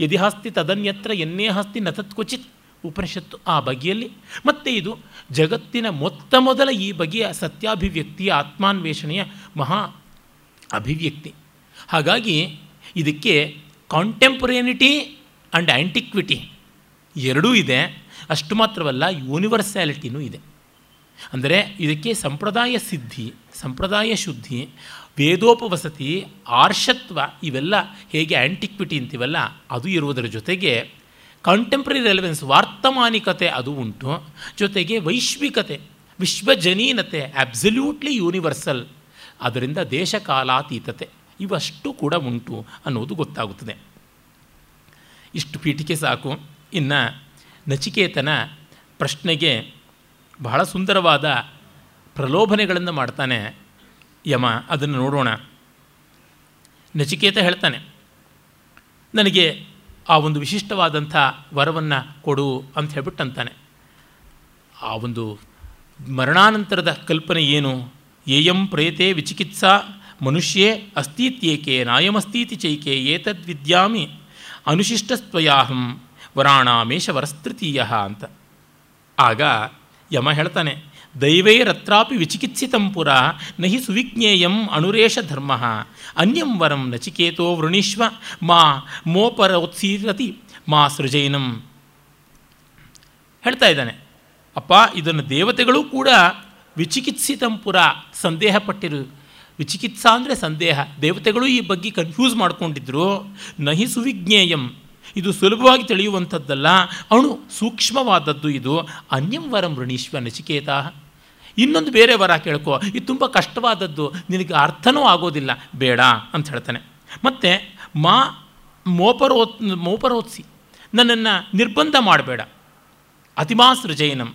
ಯದಿಹಾಸ್ತಿ ತದನ್ಯತ್ರ, ಎನ್ನೇ ಹಾಸ್ತಿ ನತತ್ಕ್ವಚಿತ್ ಉಪನಿಷತ್ತು ಆ ಬಗೆಯಲ್ಲಿ. ಮತ್ತು ಇದು ಜಗತ್ತಿನ ಮೊತ್ತ ಮೊದಲ ಈ ಬಗೆಯ ಸತ್ಯಾಭಿವ್ಯಕ್ತಿಯ ಆತ್ಮಾನ್ವೇಷಣೆಯ ಮಹಾ ಅಭಿವ್ಯಕ್ತಿ. ಹಾಗಾಗಿ ಇದಕ್ಕೆ ಕಾಂಟೆಂಪರೇನಿಟಿ ಆ್ಯಂಡ್ ಆ್ಯಂಟಿಕ್ವಿಟಿ ಎರಡೂ ಇದೆ. ಅಷ್ಟು ಮಾತ್ರವಲ್ಲ ಯೂನಿವರ್ಸ್ಯಾಲಿಟಿನೂ ಇದೆ. ಅಂದರೆ ಇದಕ್ಕೆ ಸಂಪ್ರದಾಯ ಸಿದ್ಧಿ, ಸಂಪ್ರದಾಯ ಶುದ್ಧಿ, ವೇದೋಪವಸತಿ, ಆರ್ಷತ್ವ ಇವೆಲ್ಲ ಹೇಗೆ ಆ್ಯಂಟಿಕ್ವಿಟಿ ಅಂತೀವಲ್ಲ, ಅದು ಇರುವುದರ ಜೊತೆಗೆ ಕಾಂಟೆಂಪ್ರರಿ ರೆಲೆವೆನ್ಸ್ ವಾರ್ತಮಾನಿಕತೆ ಅದು ಉಂಟು. ಜೊತೆಗೆ ವೈಶ್ವಿಕತೆ, ವಿಶ್ವಜನೀನತೆ ಅಬ್ಸಲ್ಯೂಟ್ಲಿ ಯೂನಿವರ್ಸಲ್ ಅದರಿಂದ ದೇಶಕಾಲಾತೀತತೆ ಇವಷ್ಟು ಕೂಡ ಉಂಟು ಅನ್ನೋದು ಗೊತ್ತಾಗುತ್ತದೆ. ಇಷ್ಟು ಪೀಠಿಕೆ ಸಾಕು. ಇನ್ನು ನಚಿಕೇತನ ಪ್ರಶ್ನೆಗೆ ಬಹಳ ಸುಂದರವಾದ ಪ್ರಲೋಭನೆಗಳನ್ನು ಮಾಡ್ತಾನೆ ಯಮ. ಅದನ್ನು ನೋಡೋಣ. ನಚಿಕೇತ ಹೇಳ್ತಾನೆ, ನನಗೆ ಆ ಒಂದು ವಿಶಿಷ್ಟವಾದಂಥ ವರವನ್ನು ಕೊಡು ಅಂತ ಹೇಳ್ಬಿಟ್ಟು ಅಂತಾನೆ ಆ ಒಂದು ಮರಣಾನಂತರದ ಕಲ್ಪನೆ ಏನು? ಏಯಂ ಪ್ರೇತೆ ವಿಚಿಕಿತ್ಸಾ, ಮನುಷ್ಯೇ ಅಸ್ತೀತ್ಯೇಕೆ, ನಾಯಮಸ್ತೀತಿ ಚೈಕೆ ಏತದ್ವಿದ್ಯಾಮಿ ಅನುಶಿಷ್ಟಸ್ತ್ವಯಾಹಂ ವರಾಣಾಮೇಶ ವರಸ್ತೃತೀಯ ಅಂತ. ಆಗ ಯಮ ಹೇಳ್ತಾನೆ ದೈವೈರತ್ರಾಪಿ ವಿಚಿಕಿತ್ಸಿತಂ ಪುರ, ನಹಿ ಸುವಿಜ್ಞೇಯಂ ಅಣುರೇಶ ಧರ್ಮ, ಅನ್ಯಂ ವರಂ ನಚಿಕೇತೋ ವೃಣೀಶ್ವ, ಮಾ ಮೋಪರೋತ್ಸೀರತಿ, ಮಾ ಸೃಜೈನಂ. ಹೇಳ್ತಾ ಇದ್ದಾನೆ, ಅಪ್ಪ ಇದನ್ನು ದೇವತೆಗಳು ಕೂಡ ವಿಚಿಕಿತ್ಸಿತಂ ಪುರ ಸಂದೇಹ ಪಟ್ಟಿರು. ವಿಚಿಕಿತ್ಸಾ ಅಂದರೆ ಸಂದೇಹ. ದೇವತೆಗಳು ಈ ಬಗ್ಗೆ ಕನ್ಫ್ಯೂಸ್ ಮಾಡಿಕೊಂಡಿದ್ರು. ನಹಿ ಸುವಿಜ್ಞೇಯಂ. ಇದು ಸುಲಭವಾಗಿ ತಿಳಿಯುವಂಥದ್ದಲ್ಲ. ಅವನು ಸೂಕ್ಷ್ಮವಾದದ್ದು ಇದು. ಅನ್ಯಂ ವರಂ ಋಣೀಶ್ವ ನಚಿಕೇತ. ಇನ್ನೊಂದು ಬೇರೆ ವರ ಕೇಳ್ಕೊ. ಇದು ತುಂಬ ಕಷ್ಟವಾದದ್ದು. ನಿನಗೆ ಅರ್ಥನೂ ಆಗೋದಿಲ್ಲ. ಬೇಡ ಅಂತ ಹೇಳ್ತಾನೆ. ಮತ್ತು ಮಾ ಮೋಪರೋತ್ ಮೋಪರೋತ್ಸಿ. ನನ್ನನ್ನು ನಿರ್ಬಂಧ ಮಾಡಬೇಡ. ಅತಿಮಾ ಸೃಜಯನಂ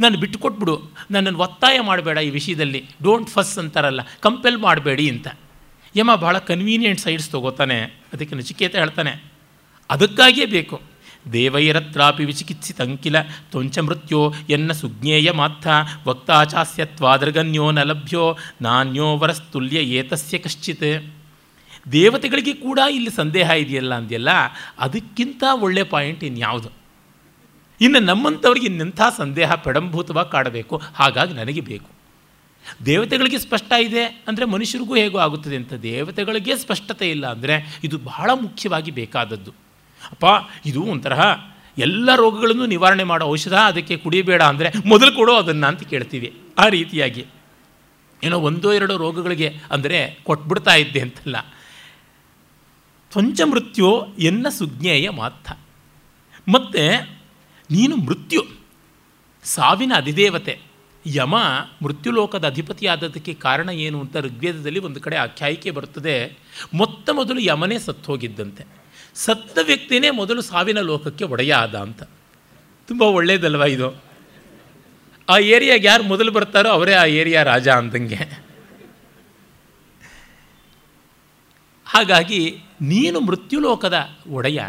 ನಾನು ಬಿಟ್ಟುಕೊಟ್ಬಿಡು. ನನ್ನನ್ನು ಒತ್ತಾಯ ಮಾಡಬೇಡ ಈ ವಿಷಯದಲ್ಲಿ. ಡೋಂಟ್ ಫಸ್ ಅಂತಾರಲ್ಲ. ಕಂಪೆಲ್ ಮಾಡಬೇಡಿ ಅಂತ. ಯಮ ಭಾಳ ಕನ್ವೀನಿಯೆಂಟ್ ಸೈಡ್ಸ್ ತೊಗೋತಾನೆ. ಅದಕ್ಕೆ ನಚಿಕೇತ ಹೇಳ್ತಾನೆ. ಅದಕ್ಕಾಗಿಯೇ ಬೇಕು. ದೇವೈರತ್ರಾಪಿ ವಿಚಿಕಿತ್ಸಿತಂಕಿಲ ತ್ವಂಚ ಮೃತ್ಯೋ ಎನ್ನ ಸುಜ್ಞೇಯ ಮಾಥ ವಕ್ತಾಚಾಸ್ಯತ್ವಾದೃಗನ್ಯೋ ನ ಲಭ್ಯೋ ನಾನ್ಯೋ ವರಸ್ತುಲ್ಯ ಏತಸ್ಯ ಕಶ್ಚಿತ್. ದೇವತೆಗಳಿಗೆ ಕೂಡ ಇಲ್ಲಿ ಸಂದೇಹ ಇದೆಯಲ್ಲ ಅಂದ್ಯಲ್ಲ? ಅದಕ್ಕಿಂತ ಒಳ್ಳೆಯ ಪಾಯಿಂಟ್ ಇನ್ಯಾವುದು? ಇನ್ನು ನಮ್ಮಂಥವ್ರಿಗೆ ಇನ್ನೆಂಥ ಸಂದೇಹ ಪೆಡಂಭೂತವಾಗಿ ಕಾಡಬೇಕು. ಹಾಗಾಗಿ ನನಗೆ ಬೇಕು. ದೇವತೆಗಳಿಗೆ ಸ್ಪಷ್ಟ ಇದೆ ಅಂದರೆ ಮನುಷ್ಯರಿಗೂ ಹೇಗೋ ಆಗುತ್ತದೆ ಅಂತ ದೇವತೆಗಳಿಗೆ ಸ್ಪಷ್ಟತೆ ಇಲ್ಲ ಅಂದರೆ ಇದು ಬಹಳ ಮುಖ್ಯವಾಗಿ ಬೇಕಾದದ್ದು. ಅಪ್ಪ, ಇದು ಒಂಥರ ಎಲ್ಲ ರೋಗಗಳನ್ನು ನಿವಾರಣೆ ಮಾಡೋ ಔಷಧ, ಅದಕ್ಕೆ ಕುಡಿಯಬೇಡ ಅಂದರೆ ಮೊದಲು ಕೊಡೋ ಅದನ್ನು ಅಂತ ಕೇಳ್ತೀವಿ. ಆ ರೀತಿಯಾಗಿ. ಏನೋ ಒಂದೋ ಎರಡೋ ರೋಗಗಳಿಗೆ ಅಂದರೆ ಕೊಟ್ಬಿಡ್ತಾ ಇದ್ದೆ ಅಂತಲ್ಲ. ತ್ವಂಚ ಮೃತ್ಯೋ ಎನ್ನ ಸುಜ್ಞೇಯ ಮಾತ್ರ. ಮತ್ತು ನೀನು ಮೃತ್ಯು. ಸಾವಿನ ಅಧಿದೇವತೆ. ಯಮ ಮೃತ್ಯುಲೋಕದ ಅಧಿಪತಿಯಾದದಕ್ಕೆ ಕಾರಣ ಏನು ಅಂತ ಋಗ್ವೇದದಲ್ಲಿ ಒಂದು ಕಡೆ ಆಖ್ಯಾಯಿಕೆ ಬರುತ್ತದೆ. ಮೊತ್ತ ಮೊದಲು ಯಮನೇ ಸತ್ತು ಹೋಗಿದ್ದಂತೆ ಸತ್ತ ವ್ಯಕ್ತಿನೇ ಮೊದಲು ಸಾವಿನ ಲೋಕಕ್ಕೆ ಒಡೆಯ ಆದ ಅಂತ. ತುಂಬ ಒಳ್ಳೆಯದಲ್ವ ಇದು? ಆ ಏರಿಯಾಗೆ ಯಾರು ಮೊದಲು ಬರ್ತಾರೋ ಅವರೇ ಆ ಏರಿಯಾ ರಾಜ ಅಂದಂಗೆ. ಹಾಗಾಗಿ ನೀನು ಮೃತ್ಯುಲೋಕದ ಒಡೆಯ.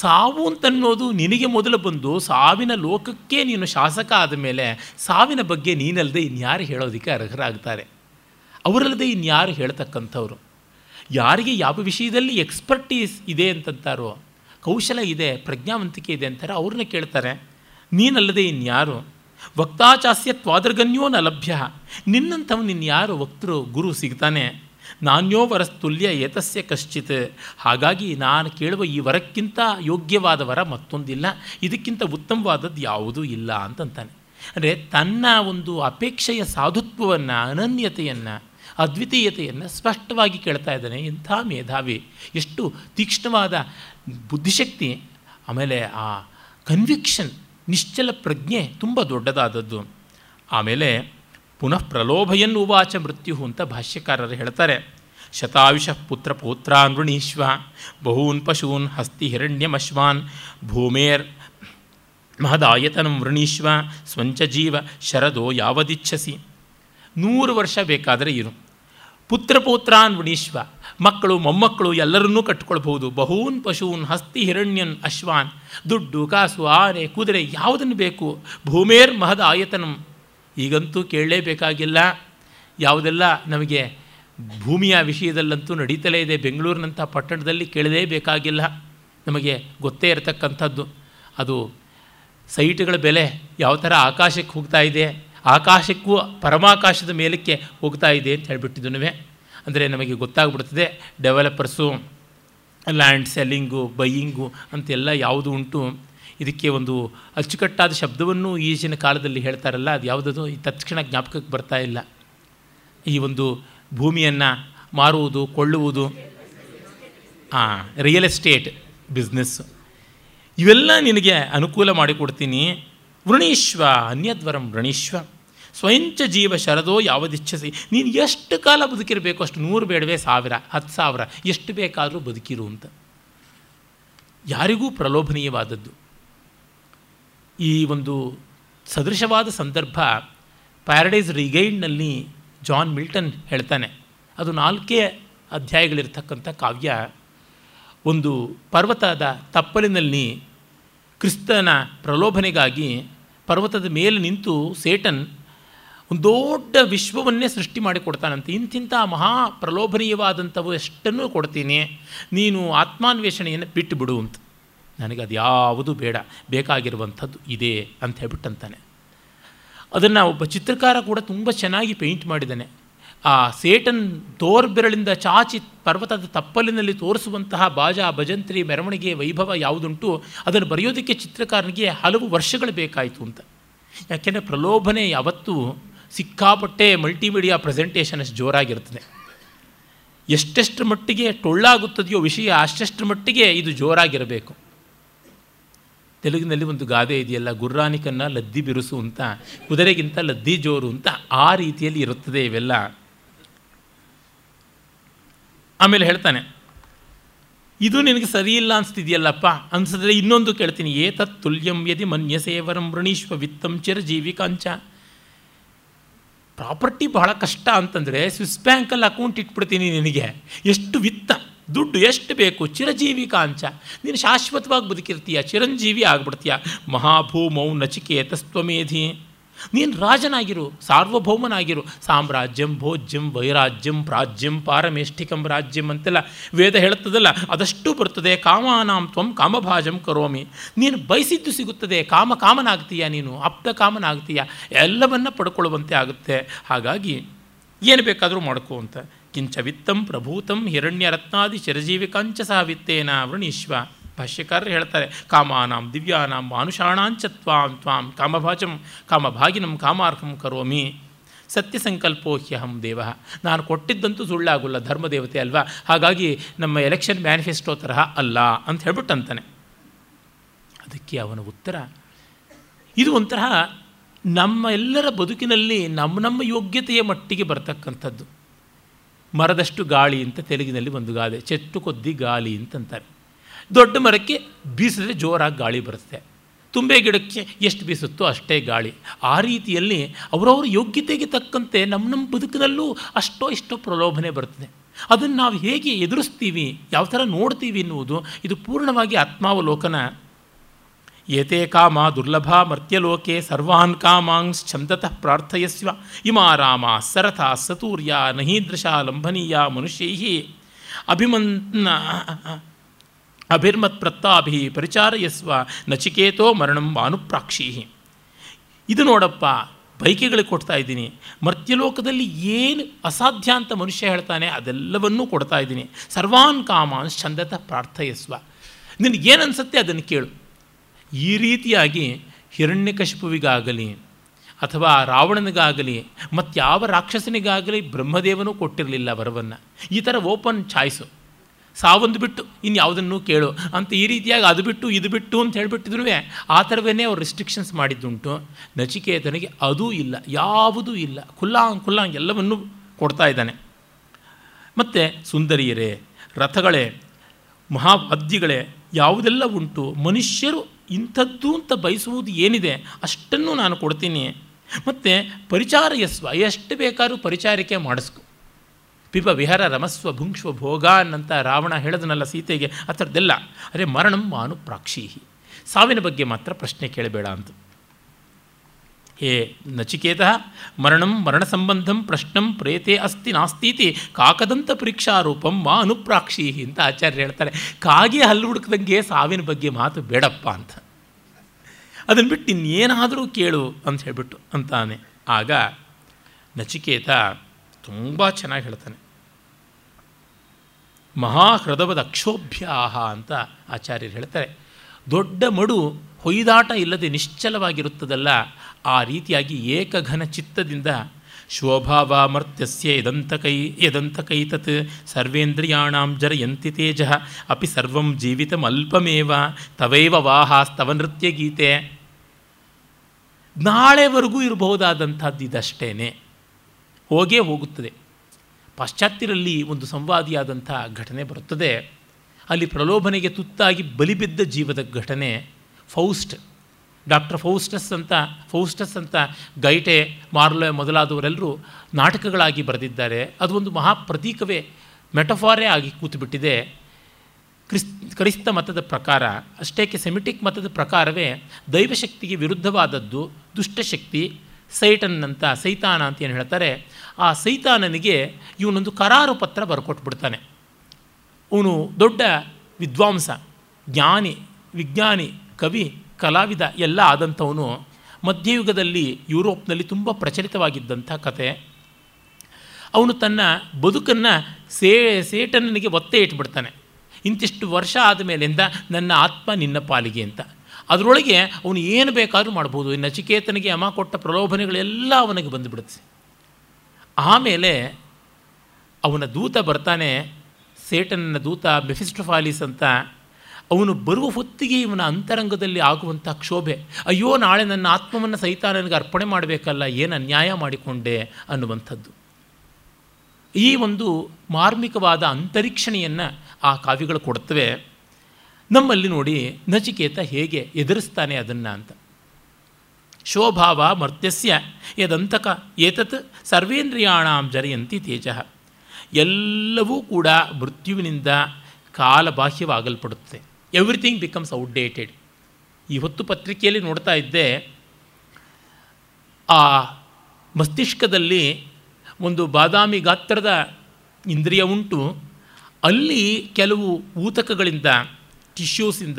ಸಾವು ಅಂತನ್ನೋದು ನಿನಗೆ ಮೊದಲು ಬಂದು ಸಾವಿನ ಲೋಕಕ್ಕೆ ನೀನು ಶಾಸಕ ಆದ ಮೇಲೆ ಸಾವಿನ ಬಗ್ಗೆ ನೀನಲ್ಲದೆ ಇನ್ಯಾರು ಹೇಳೋದಕ್ಕೆ ಅರ್ಹರಾಗ್ತಾರೆ? ಅವರಲ್ಲದೆ ಇನ್ಯಾರು ಹೇಳ್ತಕ್ಕಂಥವ್ರು? ಯಾರಿಗೆ ಯಾವ ವಿಷಯದಲ್ಲಿ ಎಕ್ಸ್ಪರ್ಟೀಸ್ ಇದೆ ಅಂತಂತಾರೋ, ಕೌಶಲ ಇದೆ, ಪ್ರಜ್ಞಾವಂತಿಕೆ ಇದೆ ಅಂತಾರೆ ಅವ್ರನ್ನ ಕೇಳ್ತಾರೆ. ನೀನಲ್ಲದೆ ಇನ್ಯಾರು? ವಕ್ತಾಚಾಸ್ಯ ತ್ವಾದರ್ಗನ್ಯೋ ನ ಲಭ್ಯ. ನಿನ್ನಂಥವ್ ಇನ್ಯಾರು ವಕ್ತೃ, ಗುರು ಸಿಗ್ತಾನೆ. ನಾನ್ಯೋ ವರಸ್ತುಲ್ಯ ಏತಸ್ಯ ಕಶ್ಚಿತ್. ಹಾಗಾಗಿ ನಾನು ಕೇಳುವ ಈ ವರಕ್ಕಿಂತ ಯೋಗ್ಯವಾದ ವರ ಮತ್ತೊಂದಿಲ್ಲ, ಇದಕ್ಕಿಂತ ಉತ್ತಮವಾದದ್ದು ಯಾವುದೂ ಇಲ್ಲ ಅಂತಂತಾನೆ. ಅಂದರೆ ತನ್ನ ಒಂದು ಅಪೇಕ್ಷೆಯ ಸಾಧುತ್ವವನ್ನು, ಅನನ್ಯತೆಯನ್ನು, ಅದ್ವಿತೀಯತೆಯನ್ನು ಸ್ಪಷ್ಟವಾಗಿ ಕೇಳ್ತಾ ಇದ್ದಾನೆ ಇಂಥ ಮೇಧಾವಿ. ಎಷ್ಟು ತೀಕ್ಷ್ಣವಾದ ಬುದ್ಧಿಶಕ್ತಿ, ಆಮೇಲೆ ಆ ಕನ್ವಿಕ್ಷನ್ ನಿಶ್ಚಲ ಪ್ರಜ್ಞೆ ತುಂಬ ದೊಡ್ಡದಾದದ್ದು. ಆಮೇಲೆ ಪುನಃ ಪ್ರಲೋಭಯನ್ ಉವಾಚ ಮೃತ್ಯು ಅಂತ ಭಾಷ್ಯಕಾರರು ಹೇಳ್ತಾರೆ. ಶತಾಯುಷ ಪುತ್ರ ಪೌತ್ರಾನ್ ವೃಣೀಶ್ವ ಬಹೂನ್ ಪಶೂನ್ ಹಸ್ತಿ ಹಿರಣ್ಯಮಶ್ವಾನ್, ಭೂಮೇರ್ ಮಹದಾಯತನಂ ವೃಣೀಶ್ವ, ಸ್ವಂಚ ಜೀವ ಶರದೋ ಯಾವದಿಚ್ಛಸಿ. ನೂರು ವರ್ಷ ಬೇಕಾದರೆ ಇರು. ಪುತ್ರ ಪೌತ್ರಾನ್ ವೃಣೀಶ್ವ ಮಕ್ಕಳು ಮೊಮ್ಮಕ್ಕಳು ಎಲ್ಲರನ್ನೂ ಕಟ್ಕೊಳ್ಬಹುದು. ಬಹೂನ್ ಪಶೂನ್ ಹಸ್ತಿ ಹಿರಣ್ಯನ್ ಅಶ್ವಾನ್, ದುಡ್ಡು, ಕಾಸು ಆನೆ ಕುದುರೆ ಯಾವುದನ್ನು ಬೇಕು? ಭೂಮೇರ್ ಮಹದ ಆಯತನಂ ಈಗಂತೂ ಕೇಳಲೇಬೇಕಾಗಿಲ್ಲ. ಯಾವುದೆಲ್ಲ ನಮಗೆ ಭೂಮಿಯ ವಿಷಯದಲ್ಲಂತೂ ನಡೀತಲೇ ಇದೆ. ಬೆಂಗಳೂರಿನಂಥ ಪಟ್ಟಣದಲ್ಲಿ ಕೇಳಲೇಬೇಕಾಗಿಲ್ಲ. ನಮಗೆ ಗೊತ್ತೇ ಇರತಕ್ಕಂಥದ್ದು. ಅದು ಸೈಟ್ಗಳ ಬೆಲೆ ಯಾವ ಥರ ಆಕಾಶಕ್ಕೆ ಹೋಗ್ತಾ ಇದೆ. ಆಕಾಶಕ್ಕೂ ಪರಮಾಕಾಶದ ಮೇಲಕ್ಕೆ ಹೋಗ್ತಾ ಇದೆ ಅಂತ ಹೇಳಿಬಿಟ್ಟಿದ್ದನುವೆ. ಅಂದರೆ ನಮಗೆ ಗೊತ್ತಾಗ್ಬಿಡ್ತದೆ. ಡೆವಲಪರ್ಸು, ಲ್ಯಾಂಡ್ ಸೆಲ್ಲಿಂಗು, ಬೈಯಿಂಗು ಅಂತೆಲ್ಲ ಯಾವುದು ಉಂಟು. ಇದಕ್ಕೆ ಒಂದು ಅಚ್ಚುಕಟ್ಟಾದ ಶಬ್ದವನ್ನು ಈಜಿನ ಕಾಲದಲ್ಲಿ ಹೇಳ್ತಾರಲ್ಲ, ಅದು ಯಾವುದದು ಈ ತಕ್ಷಣ ಜ್ಞಾಪಕಕ್ಕೆ ಬರ್ತಾ ಇಲ್ಲ. ಈ ಒಂದು ಭೂಮಿಯನ್ನು ಮಾರುವುದು, ಕೊಳ್ಳುವುದು ಹಾಂ ರಿಯಲ್ ಎಸ್ಟೇಟ್ ಬಿಸ್ನೆಸ್ಸು ಇವೆಲ್ಲ ನಿನಗೆ ಅನುಕೂಲ ಮಾಡಿಕೊಡ್ತೀನಿ. ವೃಣೀಶ್ವ, ಅನ್ಯದ್ವರಂ ವೃಣೀಶ್ವ. ಸ್ವಯಂಚ ಜೀವ ಶರದೋ ಯಾವದಿಚ್ಛಸಿ. ನೀನು ಎಷ್ಟು ಕಾಲ ಬದುಕಿರಬೇಕು ಅಷ್ಟು ನೂರು ಬೇಡವೇ ಸಾವಿರ, ಹತ್ತು ಸಾವಿರ, ಎಷ್ಟು ಬೇಕಾದರೂ ಬದುಕಿರು ಅಂತ. ಯಾರಿಗೂ ಪ್ರಲೋಭನೀಯವಾದದ್ದು. ಈ ಒಂದು ಸದೃಶವಾದ ಸಂದರ್ಭ ಪ್ಯಾರಡೈಸ್ ರಿಗೈಡ್ನಲ್ಲಿ ಜಾನ್ ಮಿಲ್ಟನ್ ಹೇಳ್ತಾನೆ. ಅದು ನಾಲ್ಕೇ ಅಧ್ಯಾಯಗಳಿರ್ತಕ್ಕಂಥ ಕಾವ್ಯ. ಒಂದು ಪರ್ವತದ ತಪ್ಪಲಿನಲ್ಲಿ ಕ್ರಿಸ್ತನ ಪ್ರಲೋಭನೆಗಾಗಿ ಪರ್ವತದ ಮೇಲೆ ನಿಂತು ಸೇಟನ್ ಒಂದು ದೊಡ್ಡ ವಿಶ್ವವನ್ನೇ ಸೃಷ್ಟಿ ಮಾಡಿಕೊಡ್ತಾನಂತೆ. ಇಂತಿಂಥ ಮಹಾ ಪ್ರಲೋಭನೀಯವಾದಂಥವು ಎಷ್ಟನ್ನೂ ಕೊಡ್ತೀನಿ? ನೀನು ಆತ್ಮಾನ್ವೇಷಣೆಯನ್ನು ಬಿಟ್ಟು ಬಿಡು ಅಂತ. ನನಗೆ ಅದು ಯಾವುದು ಬೇಡ, ಬೇಕಾಗಿರುವಂಥದ್ದು ಇದೇ ಅಂತ ಹೇಳ್ಬಿಟ್ಟಂತಾನೆ. ಅದನ್ನು ಒಬ್ಬ ಚಿತ್ರಕಾರ ಕೂಡ ತುಂಬ ಚೆನ್ನಾಗಿ ಪೇಂಟ್ ಮಾಡಿದ್ದಾನೆ. ಆ ಸೇಟನ್ ತೋರ್ಬೆರಳಿಂದ ಚಾಚಿ ಪರ್ವತದ ತಪ್ಪಲಿನಲ್ಲಿ ತೋರಿಸುವಂತಹ ಬಾಜ ಭಜಂತ್ರಿ ಮೆರವಣಿಗೆ ವೈಭವ ಯಾವುದುಂಟು, ಅದನ್ನು ಬರೆಯೋದಕ್ಕೆ ಚಿತ್ರಕಾರನಿಗೆ ಹಲವು ವರ್ಷಗಳು ಬೇಕಾಯಿತು ಅಂತ. ಯಾಕೆಂದರೆ ಪ್ರಲೋಭನೆ ಯಾವತ್ತೂ ಸಿಕ್ಕಾಪಟ್ಟೆ ಮಲ್ಟಿಮೀಡಿಯಾ ಪ್ರೆಸೆಂಟೇಷನ್ ಅಷ್ಟು ಜೋರಾಗಿರ್ತದೆ. ಎಷ್ಟೆಷ್ಟು ಮಟ್ಟಿಗೆ ಟೊಳ್ಳಾಗುತ್ತದೆಯೋ ವಿಷಯ ಅಷ್ಟೆಷ್ಟು ಮಟ್ಟಿಗೆ ಇದು ಜೋರಾಗಿರಬೇಕು. ತೆಲುಗಿನಲ್ಲಿ ಒಂದು ಗಾದೆ ಇದೆಯಲ್ಲ ಗುರ್ರಾನಿಕನ್ನು ಲದ್ದಿ ಬಿರುಸು ಅಂತ, ಕುದುರೆಗಿಂತ ಲದ್ದಿ ಜೋರು ಅಂತ ಆ ರೀತಿಯಲ್ಲಿ ಇರುತ್ತದೆ ಇವೆಲ್ಲ. ಆಮೇಲೆ ಹೇಳ್ತಾನೆ, ಇದು ನಿನಗೆ ಸರಿ ಇಲ್ಲ ಅನಿಸ್ತಿದೆಯಲ್ಲಪ್ಪ, ಅನಿಸಿದ್ರೆ ಇನ್ನೊಂದು ಕೇಳ್ತೀನಿ. ಏತತ್ ತುಲ್ಯಂ ಯದಿ ಮನ್ಯಸೇವರಂ ವೃಣೀಶ್ವ ವಿತ್ತಂ ಚಿರಜೀವಿಕಾಂಚ ಪ್ರಾಪರ್ಟಿ ಬಹಳ ಕಷ್ಟ ಅಂತಂದರೆ ಸ್ವಿಸ್ ಬ್ಯಾಂಕಲ್ಲಿ ಅಕೌಂಟ್ ಇಟ್ಬಿಡ್ತೀನಿ ನಿನಗೆ. ಎಷ್ಟು ವಿತ್ತ? ದುಡ್ಡು ಎಷ್ಟು ಬೇಕು? ಚಿರಜೀವಿ ಕಾಂಚ. ನೀನು ಶಾಶ್ವತವಾಗಿ ಬದುಕಿರ್ತೀಯ, ಚಿರಂಜೀವಿ ಆಗ್ಬಿಡ್ತೀಯ. ಮಹಾಭೂಮೌ ನಚಿಕೇತಸ್ತ್ವಮೇಧಿ ನೀನು ರಾಜನಾಗಿರು, ಸಾರ್ವಭೌಮನಾಗಿರು. ಸಾಮ್ರಾಜ್ಯಂ, ಭೋಜ್ಯಂ, ವೈರಾಜ್ಯಂ, ಪ್ರಾಜ್ಯಂ, ಪಾರಮೇಷ್ಠಿಕಂ, ರಾಜ್ಯಂ ಅಂತೆಲ್ಲ ವೇದ ಹೇಳುತ್ತದಲ್ಲ, ಅದಷ್ಟು ಬರ್ತದೆ ಕಾಮಾನಾಂ ತ್ವಂ ಕಾಮಭಾಜಂ ಕರೋಮಿ. ನೀನು ಬಯಸಿದ್ದು ಸಿಗುತ್ತದೆ. ಕಾಮ ಕಾಮನಾಗ್ತೀಯ ನೀನು ಅಪ್ತ ಕಾಮನಾಗ್ತೀಯ. ಎಲ್ಲವನ್ನ ಪಡ್ಕೊಳ್ಳುವಂತೆ ಆಗುತ್ತೆ. ಹಾಗಾಗಿ ಏನು ಬೇಕಾದರೂ ಮಾಡ್ಕೋ ಅಂತ. ಕಿಂಚ ವಿತ್ತಂ ಪ್ರಭೂತಂ ಹಿರಣ್ಯ ರತ್ನಾದಿ ಚಿರಜೀವಿಕಾಂಚ ಸಹ ವಿತ್ತೇನ ವೃಣೀಶ್ವ ಭಾಷ್ಯಕಾರರು ಹೇಳ್ತಾರೆ, ಕಾಮಾನಾಂ ದಿವ್ಯಾನಾಂ ಮಾನುಷಾಣಾಂಚ ತ್ವಾಂ ತ್ವಾಂ ಕಾಮಭಾಜಂ, ಕಾಮಭಾಗಿನಂ ಕಾಮಾರ್ಹಂ ಕರೋಮಿ। ಸತ್ಯ ಸಂಕಲ್ಪೋ ಹ್ಯಹಂ ದೇವ। ನಾನು ಕೊಟ್ಟಿದ್ದಂತೂ ಸುಳ್ಳಾಗುಲ್ಲ, ಧರ್ಮದೇವತೆ ಅಲ್ವಾ? ಹಾಗಾಗಿ ನಮ್ಮ ಎಲೆಕ್ಷನ್ ಮ್ಯಾನಿಫೆಸ್ಟೋ ತರಹ ಅಲ್ಲ, ಅಂತ ಹೇಳ್ಬಿಟ್ಟಂತಾನೆ. ಅದಕ್ಕೆ ಅವನ ಉತ್ತರ, ಇದು ಒಂಥರ ನಮ್ಮ ಎಲ್ಲರ ಬದುಕಿನಲ್ಲಿ ನಮ್ಮ ನಮ್ಮ ಯೋಗ್ಯತೆಯ ಮಟ್ಟಿಗೆ ಬರ್ತಕ್ಕಂಥದ್ದು. ಮರದಷ್ಟು ಗಾಳಿ ಅಂತ ತೆಲುಗಿನಲ್ಲಿ ಒಂದು ಗಾದೆ, ಚೆಟ್ಟು ಕೊದ್ದಿ ಗಾಳಿ ಅಂತಂತಾರೆ. ದೊಡ್ಡ ಮರಕ್ಕೆ ಬೀಸಿದ್ರೆ ಜೋರಾಗಿ ಗಾಳಿ ಬರುತ್ತೆ. ತುಂಬೆ ಗಿಡಕ್ಕೆ ಎಷ್ಟು ಬೀಸುತ್ತೋ ಅಷ್ಟೇ ಗಾಳಿ. ಆ ರೀತಿಯಲ್ಲಿ ಅವರವ್ರ ಯೋಗ್ಯತೆಗೆ ತಕ್ಕಂತೆ ನಮ್ಮ ನಮ್ಮ ಬದುಕಿನಲ್ಲೂ ಅಷ್ಟೋ ಇಷ್ಟೋ ಪ್ರಲೋಭನೆ ಬರ್ತದೆ. ಅದನ್ನು ನಾವು ಹೇಗೆ ಎದುರಿಸ್ತೀವಿ, ಯಾವ ಥರ ನೋಡ್ತೀವಿ ಎನ್ನುವುದು ಇದು ಪೂರ್ಣವಾಗಿ ಆತ್ಮಾವಲೋಕನ ಏತೆ ಕಾಮ ದುರ್ಲಭ ಮರ್ತ್ಯಲೋಕೆ ಸರ್ವಾನ್ ಕಾಮಾಂಸ್ ಛಂದತಃ ಪ್ರಾರ್ಥಯಸ್ವ. ಇಮಾರಾಮ ಸರಥ ಸತೂರ್ಯ ನಹೀದೃಶ ಲಂಭನೀಯ ಮನುಷ್ಯೈ ಅಭಿಮನ್ ಅಭಿರ್ಮತ್ ಪ್ರತ್ತಾಭಿ ಪರಿಚಾರಯಸ್ವ ನಚಿಕೇತೋ ಮರಣಂ ಅನುಪ್ರಾಕ್ಷಿ ಇದು ನೋಡಪ್ಪ ಬೈಕೆಗಳಿಗೆ ಕೊಡ್ತಾ ಇದ್ದೀನಿ. ಮರ್ತ್ಯಲೋಕದಲ್ಲಿ ಏನು ಅಸಾಧ್ಯ ಅಂತ ಮನುಷ್ಯ ಹೇಳ್ತಾನೆ ಅದೆಲ್ಲವನ್ನೂ ಕೊಡ್ತಾ ಇದ್ದೀನಿ. ಸರ್ವಾನ್ ಕಾಮಾಂಸ್ ಛಂದತಃ ಪ್ರಾರ್ಥಯಸ್ವ. ನಿನಗೇನು ಅನಿಸುತ್ತೆ ಅದನ್ನು ಕೇಳು. ಈ ರೀತಿಯಾಗಿ ಹಿರಣ್ಯಕಶಿಪುವಿಗಾಗಲಿ ಅಥವಾ ರಾವಣನಿಗಾಗಲಿ ಮತ್ತಾವ ರಾಕ್ಷಸನಿಗಾಗಲಿ ಬ್ರಹ್ಮದೇವನೂ ಕೊಟ್ಟಿರಲಿಲ್ಲ ವರವನ್ನು. ಈ ಥರ ಓಪನ್ ಚಾಯ್ಸು. ಸಾವೊಂದು ಬಿಟ್ಟು ಇನ್ಯಾವುದನ್ನು ಕೇಳು. ಅಂತ ಈ ರೀತಿಯಾಗಿ ಅದು ಬಿಟ್ಟು, ಇದು ಬಿಟ್ಟು ಅಂತ ಹೇಳಿಬಿಟ್ಟಿದ್ರು ಆ ಥರವೇ ಅವ್ರು ರಿಸ್ಟ್ರಿಕ್ಷನ್ಸ್ ಮಾಡಿದ್ದುಂಟು. ನಚಿಕೇತನಿಗೆ ಅದೂ ಇಲ್ಲ, ಯಾವುದೂ ಇಲ್ಲ. ಖುಲ್ಲಾಂಗ್ ಖುಲ್ಲಾಂಗ್ ಎಲ್ಲವನ್ನೂ ಕೊಡ್ತಾ ಇದ್ದಾನೆ. ಮತ್ತು ಸುಂದರಿಯರೇ, ರಥಗಳೇ ಮಹಾವಾದ್ಯಗಳೇ ಯಾವುದೆಲ್ಲ ಉಂಟು, ಮನುಷ್ಯರು ಇಂಥದ್ದು ಅಂತ ಬಯಸುವುದು ಏನಿದೆ ಅಷ್ಟನ್ನು ನಾನು ಕೊಡ್ತೀನಿ. ಮತ್ತು ಪರಿಚಾರಯಸ್ವ ಎಷ್ಟು ಬೇಕಾದ್ರೂ ಪರಿಚಾರಿಕೆ ಮಾಡಿಸ್ಕು. ಪಿಪ ವಿಹರ ರಮಸ್ವ ಭುಂಕ್ಷ್ವ ಭೋಗ ಅನ್ನಂತ ರಾವಣ ಹೇಳದನಲ್ಲ ಸೀತೆಗೆ, ಆ ಥರದ್ದೆಲ್ಲ. ಅರೆ ಮರಣಂ ಮಾನು ಪ್ರಾಕ್ಷೀಹಿ. ಸಾವಿನ ಬಗ್ಗೆ ಮಾತ್ರ ಪ್ರಶ್ನೆ ಕೇಳಬೇಡ ಅಂತ. ಹೇ ನಚಿಕೇತ ಮರಣಂ ಮರಣ ಸಂಬಂಧಂ ಪ್ರಶ್ನಂ ಪ್ರೇತೆ ಅಸ್ತಿ ನಾಸ್ತೀತಿ ಕಾಕದಂತ ಪರೀಕ್ಷಾರೂಪಂ ಮಾ ಅನುಪ್ರಾಕ್ಷಿ ಅಂತ ಆಚಾರ್ಯ ಹೇಳ್ತಾರೆ. ಕಾಗೆ ಹಲ್ಲು ಹುಡುಕ್ದಂಗೆ ಸಾವಿನ ಬಗ್ಗೆ ಮಾತು ಬೇಡಪ್ಪ ಅಂತ. ಅದನ್ನು ಬಿಟ್ಟು ಇನ್ನೇನಾದರೂ ಕೇಳು ಅಂತ ಹೇಳಿಬಿಟ್ಟು ಅಂತಾನೆ. ಆಗ ನಚಿಕೇತ ತುಂಬ ಚೆನ್ನಾಗಿ ಹೇಳ್ತಾನೆ. ಮಹಾಹೃದವದ ಅಕ್ಷೋಭ್ಯಾಹ ಅಂತ ಆಚಾರ್ಯರು ಹೇಳ್ತಾರೆ. ದೊಡ್ಡ ಮಡು ಹೊಯ್ದಾಟ ಇಲ್ಲದೆ ನಿಶ್ಚಲವಾಗಿರುತ್ತದಲ್ಲ ಆ ರೀತಿಯಾಗಿ ಏಕಘನ ಚಿತ್ತದಿಂದ ಶೋಭಾವಾಮರ್ತ್ಯಸ್ಯ ಯದಂತಕೈ ತತ್ ಸರ್ವೇಂದ್ರಿಯಾಣಾಂ ಜರಯಂತಿ ತೇಜ ಅಪಿ ಸರ್ವಂ ಜೀವಿತಮಲ್ಪಮೇವ ತವೈವ ವಾಹಾಸ್ತವ ನೃತ್ಯ ಗೀತೆ ನಾಳೆವರೆಗೂ ಇರಬಹುದಾದಂಥದ್ದು ಇದಷ್ಟೇ ಹೋಗೇ ಹೋಗುತ್ತದೆ. ಪಾಶ್ಚಾತ್ಯರಲ್ಲಿ ಒಂದು ಸಂವಾದಿಯಾದಂಥ ಘಟನೆ ಬರುತ್ತದೆ. ಅಲ್ಲಿ ಪ್ರಲೋಭನೆಗೆ ತುತ್ತಾಗಿ ಬಲಿಬಿದ್ದ ಜೀವದ ಘಟನೆ ಫೌಸ್ಟ್ ಡಾಕ್ಟರ್ ಫೌಸ್ಟಸ್ ಅಂತ ಫೌಸ್ಟಸ್ ಅಂತ ಗೈಟೆ ಮಾರ್ಲೋ ಮೊದಲಾದವರೆಲ್ಲರೂ ನಾಟಕಗಳಾಗಿ ಬರೆದಿದ್ದಾರೆ. ಅದು ಒಂದು ಮಹಾಪ್ರತೀಕವೇ, ಮೆಟಫಾರೇ ಆಗಿ ಕೂತುಬಿಟ್ಟಿದೆ. ಕ್ರಿಸ್, ಕ್ರಿಸ್ತ ಮತದ ಪ್ರಕಾರ ಅಷ್ಟೇಕೆ ಸೆಮಿಟಿಕ್ ಮತದ ಪ್ರಕಾರವೇ ದೈವಶಕ್ತಿಗೆ ವಿರುದ್ಧವಾದದ್ದು, ದುಷ್ಟಶಕ್ತಿ, ಸೈಟನ್ ಅಂತ, ಸೈತಾನ ಅಂತ ಏನು ಹೇಳ್ತಾರೆ, ಆ ಸೈತಾನನಿಗೆ ಇವನೊಂದು ಕರಾರು ಪತ್ರ ಬರ್ಕೊಟ್ಬಿಡ್ತಾನೆ. ಅವನು ದೊಡ್ಡ ವಿದ್ವಾಂಸ, ಜ್ಞಾನಿ, ವಿಜ್ಞಾನಿ, ಕವಿ ಕಲಾವಿದ ಎಲ್ಲ ಆದಂಥವನು ಮಧ್ಯಯುಗದಲ್ಲಿ ಯುರೋಪ್ನಲ್ಲಿ ತುಂಬ ಪ್ರಚಲಿತವಾಗಿದ್ದಂಥ ಕತೆ. ಅವನು ತನ್ನ ಬದುಕನ್ನು ಸೇ ಸೇಟನಿಗೆ ಒತ್ತೆ ಇಟ್ಬಿಡ್ತಾನೆ. ಇಂತಿಷ್ಟು ವರ್ಷ ಆದಮೇಲಿಂದ ನನ್ನ ಆತ್ಮ ನಿನ್ನ ಪಾಲಿಗೆ ಅಂತ. ಅದರೊಳಗೆ ಅವನು ಏನು ಬೇಕಾದರೂ ಮಾಡ್ಬೋದು. ನಚಿಕೇತನಿಗೆ ಯಮ ಕೊಟ್ಟ ಪ್ರಲೋಭನೆಗಳೆಲ್ಲ ಅವನಿಗೆ ಬಂದುಬಿಡುತ್ತೆ. ಆಮೇಲೆ ಅವನ ದೂತ ಬರ್ತಾನೆ ಸೇಟನ್ನ ದೂತ ಮೆಫಿಸ್ಟೋಫಾಲಿಸ್ ಅಂತ ಅವನು ಬರುವ ಹೊತ್ತಿಗೆ ಇವನ ಅಂತರಂಗದಲ್ಲಿ ಆಗುವಂಥ ಕ್ಷೋಭೆ. ಅಯ್ಯೋ, ನಾಳೆ ನನ್ನ ಆತ್ಮವನ್ನು ಸಹಿತ ನನಗೆ ಅರ್ಪಣೆ ಮಾಡಬೇಕಲ್ಲ, ಏನು ಅನ್ಯಾಯ ಮಾಡಿಕೊಂಡೆ ಅನ್ನುವಂಥದ್ದು. ಈ ಒಂದು ಮಾರ್ಮಿಕವಾದ ಅಂತರೀಕ್ಷಣೆಯನ್ನು ಆ ಕಾವ್ಯಗಳು ಕೊಡ್ತವೆ. ನಮ್ಮಲ್ಲಿ ನೋಡಿ ನಚಿಕೇತ ಹೇಗೆ ಎದುರಿಸ್ತಾನೆ ಅದನ್ನು ಅಂತ. ಶೋಭಾವ ಮರ್ತ್ಯಸ್ಯ ಯದಂತಕ ಏತತ್ ಸರ್ವೇಂದ್ರಿಯಾಣಾಂ ಜರಯಂತಿ ತೇಜ. ಎಲ್ಲವೂ ಕೂಡ ಮೃತ್ಯುವಿನಿಂದ ಕಾಲಬಾಹ್ಯವಾಗಲ್ಪಡುತ್ತೆ. ಎವ್ರಿಥಿಂಗ್ ಬಿಕಮ್ಸ್ ಔಟ್ಡೇಟೆಡ್ ಈ ಹೊತ್ತು ಪತ್ರಿಕೆಯಲ್ಲಿ ನೋಡ್ತಾ ಇದ್ದೆ, ಆ ಮಸ್ತಿಷ್ಕದಲ್ಲಿ ಒಂದು ಬಾದಾಮಿ ಗಾತ್ರದ ಇಂದ್ರಿಯ ಉಂಟು. ಅಲ್ಲಿ ಕೆಲವು ಊತಕಗಳಿಂದ ಟಿಶ್ಯೂಸಿಂದ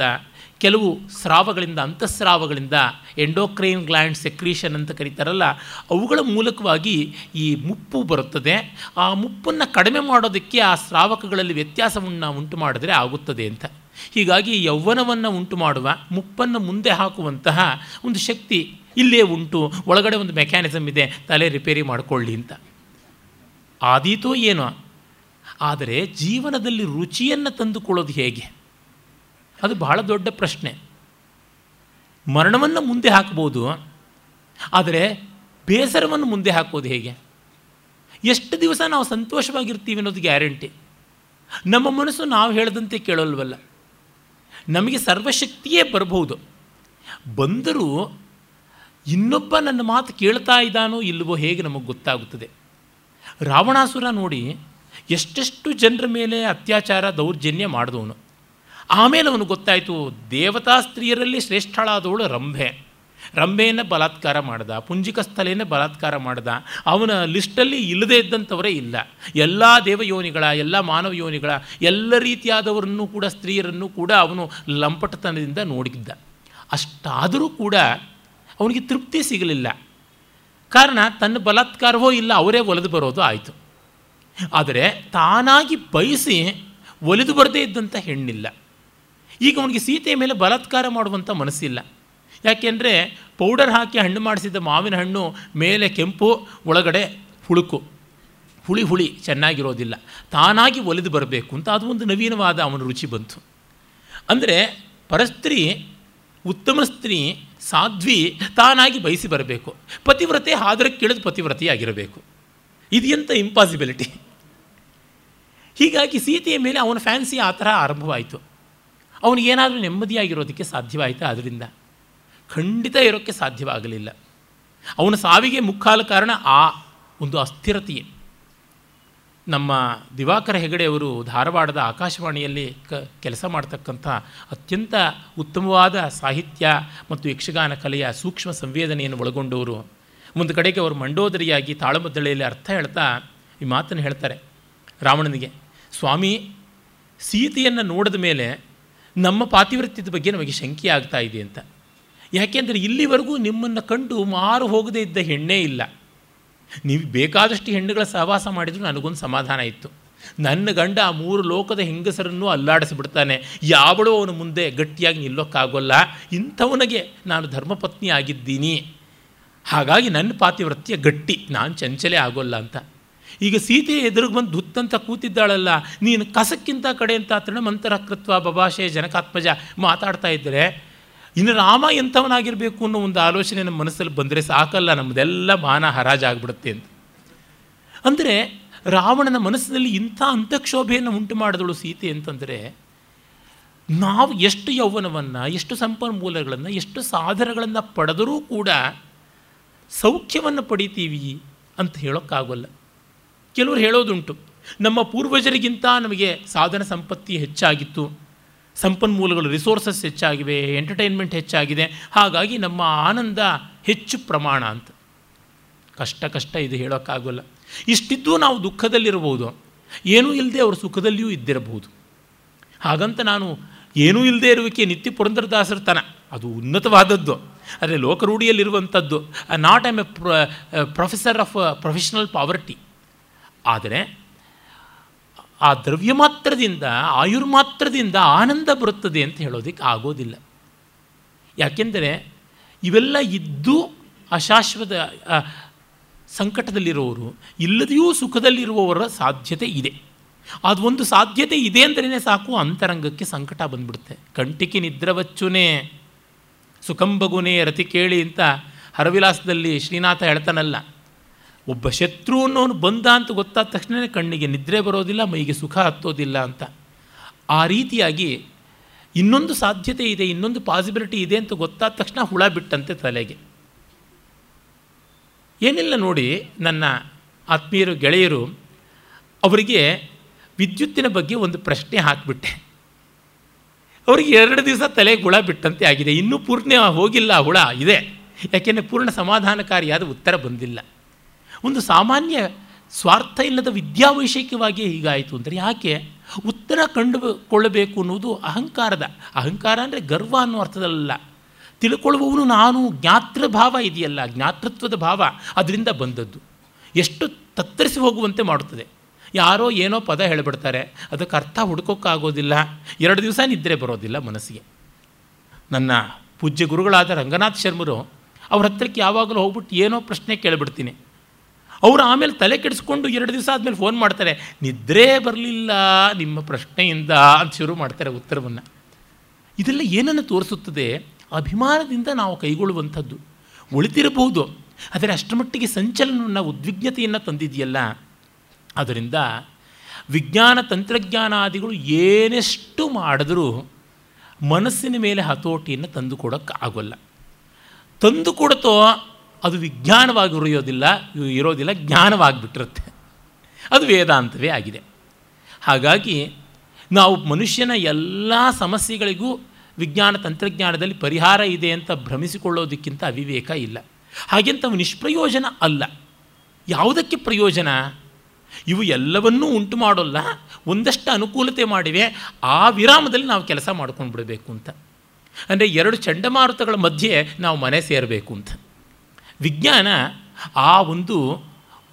ಕೆಲವು ಸ್ರಾವಗಳಿಂದ, ಅಂತಃಸ್ರಾವಗಳಿಂದ ಎಂಡೋಕ್ರೈನ್ ಗ್ಲ್ಯಾಂಡ್ ಸೆಕ್ರೀಷನ್ ಅಂತ ಕರೀತಾರಲ್ಲ, ಅವುಗಳ ಮೂಲಕವಾಗಿ ಈ ಮುಪ್ಪು ಬರುತ್ತದೆ. ಆ ಮುಪ್ಪನ್ನು ಕಡಿಮೆ ಮಾಡೋದಕ್ಕೆ ಆ ಸ್ರಾವಕಗಳಲ್ಲಿ ವ್ಯತ್ಯಾಸವನ್ನು ಉಂಟು ಮಾಡಿದ್ರೆ ಆಗುತ್ತದೆ ಅಂತ. ಹೀಗಾಗಿ ಯೌವನವನ್ನು ಉಂಟು ಮಾಡುವ, ಮುಪ್ಪನ್ನು ಮುಂದೆ ಹಾಕುವಂತಹ ಒಂದು ಶಕ್ತಿ ಇಲ್ಲೇ ಉಂಟು, ಒಳಗಡೆ ಒಂದು ಮೆಕ್ಯಾನಿಸಮ್ ಇದೆ, ತಲೆ ರಿಪೇರಿ ಮಾಡಿಕೊಳ್ಳಿ ಅಂತ. ಆದೀತೋ ಏನೋ. ಆದರೆ ಜೀವನದಲ್ಲಿ ರುಚಿಯನ್ನು ತಂದುಕೊಳ್ಳೋದು ಹೇಗೆ? ಅದು ಬಹಳ ದೊಡ್ಡ ಪ್ರಶ್ನೆ. ಮರಣವನ್ನು ಮುಂದೆ ಹಾಕ್ಬೋದು, ಆದರೆ ಬೇಸರವನ್ನು ಮುಂದೆ ಹಾಕೋದು ಹೇಗೆ? ಎಷ್ಟು ದಿವಸ ನಾವು ಸಂತೋಷವಾಗಿರ್ತೀವಿ ಅನ್ನೋದು ಗ್ಯಾರಂಟಿ. ನಮ್ಮ ಮನಸ್ಸು ನಾವು ಹೇಳದಂತೆ ಕೇಳೋಲ್ವಲ್ಲ. ನಮಗೆ ಸರ್ವಶಕ್ತಿಯೇ ಬರಬಹುದು. ಬಂದರೂ ಇನ್ನೊಬ್ಬ ನನ್ನ ಮಾತು ಕೇಳ್ತಾ ಇದ್ದಾನೋ ಇಲ್ಲವೋ ಹೇಗೆ ನಮಗೆ ಗೊತ್ತಾಗುತ್ತದೆ. ರಾವಣಾಸುರ ನೋಡಿ ಎಷ್ಟೆಷ್ಟು ಜನರ ಮೇಲೆ ಅತ್ಯಾಚಾರ, ದೌರ್ಜನ್ಯ ಮಾಡಿದವನು. ಆಮೇಲೆ ಅವನು ಗೊತ್ತಾಯಿತು, ದೇವತಾ ಸ್ತ್ರೀಯರಲ್ಲಿ ಶ್ರೇಷ್ಠಳಾದವಳು ರಂಭೆ. ರಂಭೆಯನ್ನು ಬಲಾತ್ಕಾರ ಮಾಡ್ದ ಪುಂಜಿಕ ಸ್ಥಲೆಯನ್ನು ಬಲಾತ್ಕಾರ ಮಾಡ್ದ, ಅವನ ಲಿಸ್ಟಲ್ಲಿ ಇಲ್ಲದೇ ಇದ್ದಂಥವರೇ ಇಲ್ಲ. ಎಲ್ಲ ದೇವಯೋನಿಗಳ, ಎಲ್ಲ ಮಾನವ ಯೋನಿಗಳ ಎಲ್ಲ ರೀತಿಯಾದವರನ್ನು ಕೂಡ, ಸ್ತ್ರೀಯರನ್ನು ಕೂಡ ಅವನು ಲಂಪಟತನದಿಂದ ನೋಡಿದ್ದ. ಅಷ್ಟಾದರೂ ಕೂಡ ಅವನಿಗೆ ತೃಪ್ತಿ ಸಿಗಲಿಲ್ಲ. ಕಾರಣ ತನ್ನ ಬಲಾತ್ಕಾರವೋ ಇಲ್ಲ, ಅವರೇ ಒಲೆದು ಬರೋದು ಆಯಿತು. ಆದರೆ ತಾನಾಗಿ ಬಯಸಿ ಒಲಿದು ಬರದೇ ಇದ್ದಂಥ ಹೆಣ್ಣಿಲ್ಲ. ಈಗ ಅವನಿಗೆ ಸೀತೆಯ ಮೇಲೆ ಬಲಾತ್ಕಾರ ಮಾಡುವಂಥ ಮನಸ್ಸಿಲ್ಲ. ಯಾಕೆಂದರೆ ಪೌಡರ್ ಹಾಕಿ ಹಣ್ಣು ಮಾಡಿಸಿದ ಮಾವಿನ ಹಣ್ಣು ಮೇಲೆ ಕೆಂಪು, ಒಳಗಡೆ ಹುಳುಕು. ಹುಳಿ ಹುಳಿ ಚೆನ್ನಾಗಿರೋದಿಲ್ಲ. ತಾನಾಗಿ ಒಲಿದು ಬರಬೇಕು ಅಂತ ಅದು ಒಂದು ನವೀನವಾದ ಅವನ ರುಚಿ ಬಂತು. ಅಂದರೆ ಪರಸ್ತ್ರೀ, ಉತ್ತಮ ಸ್ತ್ರೀ, ಸಾಧ್ವಿ ತಾನಾಗಿ ಬಯಸಿ ಬರಬೇಕು. ಪತಿವ್ರತೆ ಹಾದರಕ್ಕೆ ಕೇಳಿದ ಪತಿವ್ರತೆಯಾಗಿರಬೇಕು. ಇದೆಂಥ ಇಂಪಾಸಿಬಿಲಿಟಿ ಹೀಗಾಗಿ ಸೀತೆಯ ಮೇಲೆ ಅವನ ಫ್ಯಾನ್ಸಿ ಆ ಥರ ಆರಂಭವಾಯಿತು. ಅವನಿಗೇನಾದರೂ ನೆಮ್ಮದಿಯಾಗಿರೋದಕ್ಕೆ ಸಾಧ್ಯವಾಯಿತು ಅದರಿಂದ? ಖಂಡಿತ ಇರೋಕ್ಕೆ ಸಾಧ್ಯವಾಗಲಿಲ್ಲ. ಅವನ ಸಾವಿಗೆ ಮುಕ್ಕಾಲ ಕಾರಣ ಆ ಒಂದು ಅಸ್ಥಿರತೆಯೇ. ನಮ್ಮ ದಿವಾಕರ ಹೆಗಡೆಯವರು ಧಾರವಾಡದ ಆಕಾಶವಾಣಿಯಲ್ಲಿ ಕ, ಕೆಲಸ ಮಾಡ್ತಕ್ಕಂಥ ಅತ್ಯಂತ ಉತ್ತಮವಾದ ಸಾಹಿತ್ಯ ಮತ್ತು ಯಕ್ಷಗಾನ ಕಲೆಯ ಸೂಕ್ಷ್ಮ ಸಂವೇದನೆಯನ್ನು ಒಳಗೊಂಡವರು. ಒಂದು ಕಡೆಗೆ ಅವರು ಮಂಡೋದರಿಯಾಗಿ ತಾಳಮದ್ದಳೆಯಲ್ಲಿ ಅರ್ಥ ಹೇಳ್ತಾ ಈ ಮಾತನ್ನು ಹೇಳ್ತಾರೆ. ರಾವಣನಿಗೆ, ಸ್ವಾಮಿ, ಸೀತೆಯನ್ನು ನೋಡಿದ ಮೇಲೆ ನಮ್ಮ ಪಾತಿವೃತ್ಯದ ಬಗ್ಗೆ ನಮಗೆ ಶಂಕೆ ಆಗ್ತಾ ಇದೆ ಅಂತ. ಯಾಕೆಂದರೆ ಇಲ್ಲಿವರೆಗೂ ನಿಮ್ಮನ್ನು ಕಂಡು ಮಾರು ಹೋಗದೇ ಇದ್ದ ಹೆಣ್ಣೇ ಇಲ್ಲ. ನೀವು ಬೇಕಾದಷ್ಟು ಹೆಣ್ಣುಗಳ ಸಹವಾಸ ಮಾಡಿದರೂ ನನಗೊಂದು ಸಮಾಧಾನ ಇತ್ತು. ನನ್ನ ಗಂಡ ಆ ಮೂರು ಲೋಕದ ಹೆಂಗಸರನ್ನು ಅಲ್ಲಾಡಿಸಿಬಿಡ್ತಾನೆ. ಯಾವಳೋ ಅವನ ಮುಂದೆ ಗಟ್ಟಿಯಾಗಿ ನಿಲ್ಲೋಕ್ಕಾಗೋಲ್ಲ. ಇಂಥವನಿಗೆ ನಾನು ಧರ್ಮಪತ್ನಿ ಆಗಿದ್ದೀನಿ. ಹಾಗಾಗಿ ನನ್ನ ಪಾತಿವೃತ್ತಿಯ ಗಟ್ಟಿ, ನಾನು ಚಂಚಲೇ ಆಗೋಲ್ಲ ಅಂತ. ಈಗ ಸೀತೆ ಎದುರಿಗೆ ಬಂದು ದುತ್ತಂತ ಕೂತಿದ್ದಾಳಲ್ಲ, ನೀನು ಕಸಕ್ಕಿಂತ ಕಡೆ ಅಂತ ತೃಣಮಂತರ ಕೃತ್ವ ಬಭಾಷೆ ಜನಕಾತ್ಮಜ ಮಾತಾಡ್ತಾ ಇದ್ದರೆ ಇನ್ನು ರಾಮ ಎಂಥವನಾಗಿರಬೇಕು ಅನ್ನೋ ಒಂದು ಆಲೋಚನೆ ನಮ್ಮ ಮನಸ್ಸಲ್ಲಿ ಬಂದರೆ ಸಾಕಲ್ಲ, ನಮ್ಮದೆಲ್ಲ ಮಾನ ಹರಾಜಾಗ್ಬಿಡುತ್ತೆ ಅಂತ. ಅಂದರೆ ರಾವಣನ ಮನಸ್ಸಿನಲ್ಲಿ ಇಂಥ ಅಂತಕ್ಷೋಭೆಯನ್ನು ಉಂಟು ಮಾಡಿದಳು ಸೀತೆ ಅಂತಂದರೆ, ನಾವು ಎಷ್ಟು ಯೌವನವನ್ನು, ಎಷ್ಟು ಸಂಪನ್ಮೂಲಗಳನ್ನು, ಎಷ್ಟು ಸಾಧನಗಳನ್ನು ಪಡೆದರೂ ಕೂಡ ಸೌಖ್ಯವನ್ನು ಪಡಿತೀವಿ ಅಂತ ಹೇಳೋಕ್ಕಾಗೋಲ್ಲ. ಕೆಲವರು ಹೇಳೋದುಂಟು, ನಮ್ಮ ಪೂರ್ವಜರಿಗಿಂತ ನಮಗೆ ಸಾಧನ ಸಂಪತ್ತಿ ಹೆಚ್ಚಾಗಿತ್ತು. ಸಂಪನ್ಮೂಲಗಳು ರಿಸೋರ್ಸಸ್ ಹೆಚ್ಚಾಗಿವೆ ಎಂಟರ್ಟೈನ್ಮೆಂಟ್ ಹೆಚ್ಚಾಗಿದೆ. ಹಾಗಾಗಿ ನಮ್ಮ ಆನಂದ ಹೆಚ್ಚು ಪ್ರಮಾಣ ಅಂತ. ಕಷ್ಟ ಕಷ್ಟ ಇದು ಹೇಳೋಕ್ಕಾಗೋಲ್ಲ. ಇಷ್ಟಿದ್ದು ನಾವು ದುಃಖದಲ್ಲಿರಬಹುದು. ಏನೂ ಇಲ್ಲದೆ ಅವರು ಸುಖದಲ್ಲಿಯೂ ಇದ್ದಿರಬಹುದು. ಹಾಗಂತ ನಾನು ಏನೂ ಇಲ್ಲದೆ ಇರುವಿಕೆ ನಿತ್ಯ ಪುರಂದರದಾಸರ ತನ. ಅದು ಉನ್ನತವಾದದ್ದು. ಆದರೆ ಲೋಕರೂಢಿಯಲ್ಲಿರುವಂಥದ್ದು. Not I'm a professor of professional poverty. ಆದರೆ ಆ ದ್ರವ್ಯ ಮಾತ್ರದಿಂದ ಆಯುರ್ಮಾತ್ರದಿಂದ ಆನಂದ ಬರುತ್ತದೆ ಅಂತ ಹೇಳೋದಕ್ಕೆ ಆಗೋದಿಲ್ಲ. ಯಾಕೆಂದರೆ ಇವೆಲ್ಲ ಇದ್ದು ಅಶಾಶ್ವತ ಸಂಕಟದಲ್ಲಿರುವವರು ಇಲ್ಲದೆಯೂ ಸುಖದಲ್ಲಿರುವವರ ಸಾಧ್ಯತೆ ಇದೆ. ಅದು ಒಂದು ಸಾಧ್ಯತೆ ಇದೆ ಅಂದ್ರೇ ಸಾಕು, ಅಂತರಂಗಕ್ಕೆ ಸಂಕಟ ಬಂದ್ಬಿಡುತ್ತೆ. ಕಂಟಿಕೆ ನಿದ್ರವಚ್ಚುನೇ ಸುಖಂಬಗುನೇ ರತಿ ಕೇಳಿ ಅಂತ ಹರವಿಲಾಸದಲ್ಲಿ ಶ್ರೀನಾಥ ಹೇಳ್ತಾನಲ್ಲ ಒಬ್ಬ ಶತ್ರು ಅನ್ನೋನು ಬಂದ ಅಂತ ಗೊತ್ತಾದ ತಕ್ಷಣವೇ ಕಣ್ಣಿಗೆ ನಿದ್ರೆ ಬರೋದಿಲ್ಲ, ಮೈಗೆ ಸುಖ ಹತ್ತೋದಿಲ್ಲ ಅಂತ. ಆ ರೀತಿಯಾಗಿ ಇನ್ನೊಂದು ಸಾಧ್ಯತೆ ಇದೆ, ಇನ್ನೊಂದು ಪಾಸಿಬಿಲಿಟಿ ಇದೆ ಅಂತ ಗೊತ್ತಾದ ತಕ್ಷಣ ಹುಳ ಬಿಟ್ಟಂತೆ ತಲೆಗೆ. ಏನಿಲ್ಲ ನೋಡಿ, ನನ್ನ ಆತ್ಮೀಯರು, ಗೆಳೆಯರು, ಅವರಿಗೆ ವಿದ್ಯುತ್ತಿನ ಬಗ್ಗೆ ಒಂದು ಪ್ರಶ್ನೆ ಹಾಕಿಬಿಟ್ಟೆ. ಅವರಿಗೆ ಎರಡು ದಿವಸ ತಲೆಗೆ ಹುಳ ಬಿಟ್ಟಂತೆ ಆಗಿದೆ, ಇನ್ನೂ ಪೂರ್ಣ ಹೋಗಿಲ್ಲ, ಹುಳ ಇದೆ. ಯಾಕೆಂದರೆ ಪೂರ್ಣ ಸಮಾಧಾನಕಾರಿಯಾದ ಉತ್ತರ ಬಂದಿಲ್ಲ. ಒಂದು ಸಾಮಾನ್ಯ ಸ್ವಾರ್ಥ ಇಲ್ಲದ ವಿದ್ಯಾವೈಷಯಿಕವಾಗಿ ಹೀಗಾಯಿತು ಅಂದರೆ ಯಾಕೆ? ಉತ್ತರ ಕಂಡುಕೊಳ್ಳಬೇಕು ಅನ್ನೋದು ಅಹಂಕಾರದ. ಅಹಂಕಾರ ಅಂದರೆ ಗರ್ವ ಅನ್ನೋ ಅರ್ಥದಲ್ಲ. ತಿಳ್ಕೊಳ್ಳುವವನು ನಾನು ಜ್ಞಾತೃಭಾವ ಇದೆಯಲ್ಲ, ಜ್ಞಾತೃತ್ವದ ಭಾವ ಅದರಿಂದ ಬಂದದ್ದು. ಎಷ್ಟು ತತ್ತರಿಸಿ ಹೋಗುವಂತೆ ಮಾಡುತ್ತದೆ. ಯಾರೋ ಏನೋ ಪದ ಹೇಳಿಬಿಡ್ತಾರೆ, ಅದಕ್ಕೆ ಅರ್ಥ ಹುಡ್ಕೋಕ್ಕಾಗೋದಿಲ್ಲ, ಎರಡು ದಿವಸ ನಿದ್ರೆ ಬರೋದಿಲ್ಲ ಮನಸ್ಸಿಗೆ. ನನ್ನ ಪೂಜ್ಯ ಗುರುಗಳಾದ ರಂಗನಾಥ್ ಶರ್ಮರು ಅವ್ರ ಹತ್ತಿರಕ್ಕೆ ಯಾವಾಗಲೂ ಹೋಗ್ಬಿಟ್ಟು ಏನೋ ಪ್ರಶ್ನೆ ಕೇಳಿಬಿಡ್ತೀನಿ. ಅವರು ಆಮೇಲೆ ತಲೆ ಕೆಡಿಸ್ಕೊಂಡು ಎರಡು ದಿವಸ ಆದಮೇಲೆ ಫೋನ್ ಮಾಡ್ತಾರೆ, ನಿದ್ರೆ ಬರಲಿಲ್ಲ ನಿಮ್ಮ ಪ್ರಶ್ನೆಯಿಂದ ಅಂತ ಶುರು ಮಾಡ್ತಾರೆ ಉತ್ತರವನ್ನು. ಇದೆಲ್ಲ ಏನನ್ನು ತೋರಿಸುತ್ತದೆ? ಅಭಿಮಾನದಿಂದ ನಾವು ಕೈಗೊಳ್ಳುವಂಥದ್ದು. ಉಳಿತಿರಬಹುದು ಆದರೆ ಅಷ್ಟಮಟ್ಟಿಗೆ ಸಂಚಲನವನ್ನು, ಉದ್ವಿಗ್ನತೆಯನ್ನು ತಂದಿದೆಯಲ್ಲ? ಅದರಿಂದ ವಿಜ್ಞಾನ ತಂತ್ರಜ್ಞಾನಾದಿಗಳು ಏನೆಷ್ಟು ಮಾಡಿದರೂ ಮನಸ್ಸಿನ ಮೇಲೆ ಹತೋಟಿಯನ್ನು ತಂದು ಕೊಡೋಕ್ಕಾಗೋಲ್ಲ ತಂದು ಕೊಡ್ತೋ ಅದು ವಿಜ್ಞಾನವಾಗಿ ಉರಿಯೋದಿಲ್ಲ ಇರೋದಿಲ್ಲ, ಜ್ಞಾನವಾಗಿಬಿಟ್ಟಿರುತ್ತೆ. ಅದು ವೇದಾಂತವೇ ಆಗಿದೆ. ಹಾಗಾಗಿ ನಾವು ಮನುಷ್ಯನ ಎಲ್ಲ ಸಮಸ್ಯೆಗಳಿಗೂ ವಿಜ್ಞಾನ ತಂತ್ರಜ್ಞಾನದಲ್ಲಿ ಪರಿಹಾರ ಇದೆ ಅಂತ ಭ್ರಮಿಸಿಕೊಳ್ಳೋದಕ್ಕಿಂತ ಅವಿವೇಕ ಇಲ್ಲ. ಹಾಗೆಂತ ನಿಷ್ಪ್ರಯೋಜನ ಅಲ್ಲ. ಯಾವುದಕ್ಕೆ ಪ್ರಯೋಜನ? ಇವು ಎಲ್ಲವನ್ನೂ ಉಂಟು ಮಾಡೋಲ್ಲ, ಒಂದಷ್ಟು ಅನುಕೂಲತೆ ಮಾಡಿವೆ, ಆ ವಿರಾಮದಲ್ಲಿ ನಾವು ಕೆಲಸ ಮಾಡ್ಕೊಂಡು ಬಿಡಬೇಕು ಅಂತ. ಅಂದರೆ ಎರಡು ಚಂಡಮಾರುತಗಳ ಮಧ್ಯೆ ನಾವು ಮನೆ ಸೇರಬೇಕು ಅಂತ. ವಿಜ್ಞಾನ ಆ ಒಂದು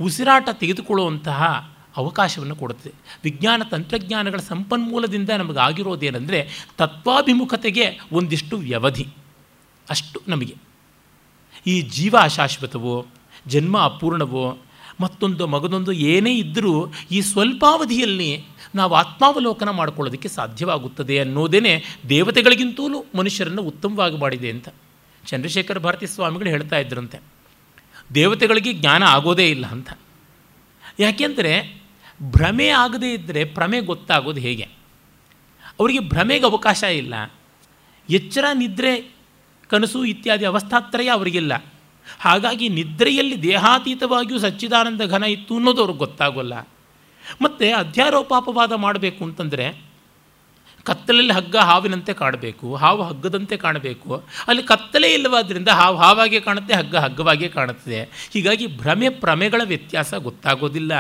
ಉಸಿರಾಟ ತೆಗೆದುಕೊಳ್ಳುವಂತಹ ಅವಕಾಶವನ್ನು ಕೊಡುತ್ತದೆ ವಿಜ್ಞಾನ ತಂತ್ರಜ್ಞಾನಗಳ ಸಂಪನ್ಮೂಲದಿಂದ ನಮಗಾಗಿರೋದೇನೆಂದರೆ ತತ್ವಾಭಿಮುಖತೆಗೆ ಒಂದಿಷ್ಟು ವ್ಯವಧಿ. ಅಷ್ಟು ನಮಗೆ. ಈ ಜೀವ ಅಶಾಶ್ವತವೋ ಜನ್ಮ ಅಪೂರ್ಣವೋ, ಮತ್ತೊಂದು ಮಗದೊಂದು ಏನೇ ಇದ್ದರೂ ಈ ಸ್ವಲ್ಪಾವಧಿಯಲ್ಲಿ ನಾವು ಆತ್ಮಾವಲೋಕನ ಮಾಡಿಕೊಳ್ಳೋದಕ್ಕೆ ಸಾಧ್ಯವಾಗುತ್ತದೆ ಅನ್ನೋದೇ ದೇವತೆಗಳಿಗಿಂತಲೂ ಮನುಷ್ಯರನ್ನು ಉತ್ತಮವಾಗಿ ಮಾಡಿದೆ ಅಂತ. ಚಂದ್ರಶೇಖರ ಭಾರತಿ ಸ್ವಾಮಿಗಳು ಹೇಳ್ತಾ ಇದ್ರಂತೆ, ದೇವತೆಗಳಿಗೆ ಜ್ಞಾನ ಆಗೋದೇ ಇಲ್ಲ ಅಂತ. ಯಾಕೆಂದರೆ ಭ್ರಮೆ ಆಗದೇ ಇದ್ದರೆ ಭ್ರಮೆ ಗೊತ್ತಾಗೋದು ಹೇಗೆ? ಅವರಿಗೆ ಭ್ರಮೆಗೆ ಅವಕಾಶ ಇಲ್ಲ. ಎಚ್ಚರ, ನಿದ್ರೆ, ಕನಸು ಇತ್ಯಾದಿ ಅವಸ್ಥಾತ್ರಯ ಅವರಿಗಿಲ್ಲ. ಹಾಗಾಗಿ ನಿದ್ರೆಯಲ್ಲಿ ದೇಹಾತೀತವಾಗಿಯೂ ಸಚ್ಚಿದಾನಂದ ಘನ ಇತ್ತು ಅನ್ನೋದು ಅವ್ರಿಗೆ ಗೊತ್ತಾಗೋಲ್ಲ. ಮತ್ತು ಅಧ್ಯಾರೋಪಾಪವಾದ ಮಾಡಬೇಕು ಅಂತಂದರೆ ಕತ್ತಲಲ್ಲಿ ಹಗ್ಗ ಹಾವಿನಂತೆ ಕಾಣಬೇಕು, ಹಾವು ಹಗ್ಗದಂತೆ ಕಾಣಬೇಕು. ಅಲ್ಲಿ ಕತ್ತಲೆ ಇಲ್ಲವಾದ್ದರಿಂದ ಹಾವು ಹಾವಾಗೇ ಕಾಣುತ್ತೆ, ಹಗ್ಗ ಹಗ್ಗವಾಗೇ ಕಾಣುತ್ತದೆ. ಹೀಗಾಗಿ ಭ್ರಮೆ ಪ್ರಮೆಗಳ ವ್ಯತ್ಯಾಸ ಗೊತ್ತಾಗೋದಿಲ್ಲ.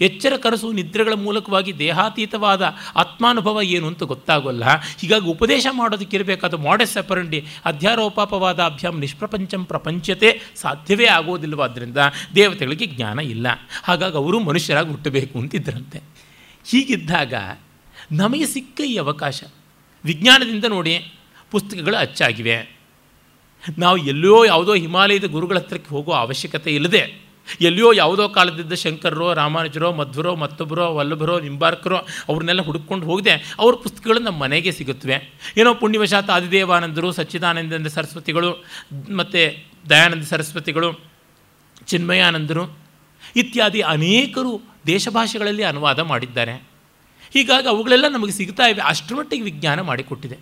ಎಚ್ಚರ ಕರಸು ನಿದ್ರೆಗಳ ಮೂಲಕವಾಗಿ ದೇಹಾತೀತವಾದ ಆತ್ಮಾನುಭವ ಏನು ಅಂತ ಗೊತ್ತಾಗೋಲ್ಲ. ಹೀಗಾಗಿ ಉಪದೇಶ ಮಾಡೋದಕ್ಕಿರಬೇಕಾದ ಮಾಡೆಸ್ ಅಪರಂಡಿ ಅಧ್ಯಾರೋಪಾಪವಾದ ಅಭ್ಯಾಮ್ ನಿಷ್ಪ್ರಪಂಚಂ ಪ್ರಪಂಚತೆ ಸಾಧ್ಯವೇ ಆಗೋದಿಲ್ಲವಾದ್ದರಿಂದ ದೇವತೆಗಳಿಗೆ ಜ್ಞಾನ ಇಲ್ಲ. ಹಾಗಾಗಿ ಅವರು ಮನುಷ್ಯರಾಗಿ ಹುಟ್ಟಬೇಕು ಅಂತಿದ್ದರಂತೆ ಹೀಗಿದ್ದಾಗ ನಮಗೆ ಸಿಕ್ಕ ಈ ಅವಕಾಶ. ವಿಜ್ಞಾನದಿಂದ ನೋಡಿ ಪುಸ್ತಕಗಳು ಅಚ್ಚಾಗಿವೆ. ನಾವು ಎಲ್ಲೋ ಯಾವುದೋ ಹಿಮಾಲಯದ ಗುರುಗಳ ಹತ್ರಕ್ಕೆ ಹೋಗೋ ಅವಶ್ಯಕತೆ ಇಲ್ಲದೆ, ಎಲ್ಲಿಯೋ ಯಾವುದೋ ಕಾಲದಿದ್ದ ಶಂಕರರೋ, ರಾಮಾನುಜರೋ, ಮಧ್ವರೋ, ಮತ್ತೊಬ್ಬರೋ, ವಲ್ಲಭರೋ, ನಿಂಬಾರ್ಕರೋ ಅವ್ರನ್ನೆಲ್ಲ ಹುಡುಕೊಂಡು ಹೋಗದೆ ಅವ್ರ ಪುಸ್ತಕಗಳು ನಮ್ಮ ಮನೆಗೆ ಸಿಗುತ್ತವೆ. ಏನೋ ಪುಣ್ಯವಶಾತ್ ಆದಿದೇವಾನಂದರು ಸಚ್ಚಿದಾನಂದ ಸರಸ್ವತಿಗಳು, ಮತ್ತು ದಯಾನಂದ ಸರಸ್ವತಿಗಳು, ಚಿನ್ಮಯಾನಂದರು ಇತ್ಯಾದಿ ಅನೇಕರು ದೇಶಭಾಷೆಗಳಲ್ಲಿ ಅನುವಾದ ಮಾಡಿದ್ದಾರೆ. ಹೀಗಾಗಿ ಅವುಗಳೆಲ್ಲ ನಮಗೆ ಸಿಗ್ತಾ ಇವೆ. ಅಷ್ಟರ ಮಟ್ಟಿಗೆ ವಿಜ್ಞಾನ ಮಾಡಿಕೊಟ್ಟಿದೆ.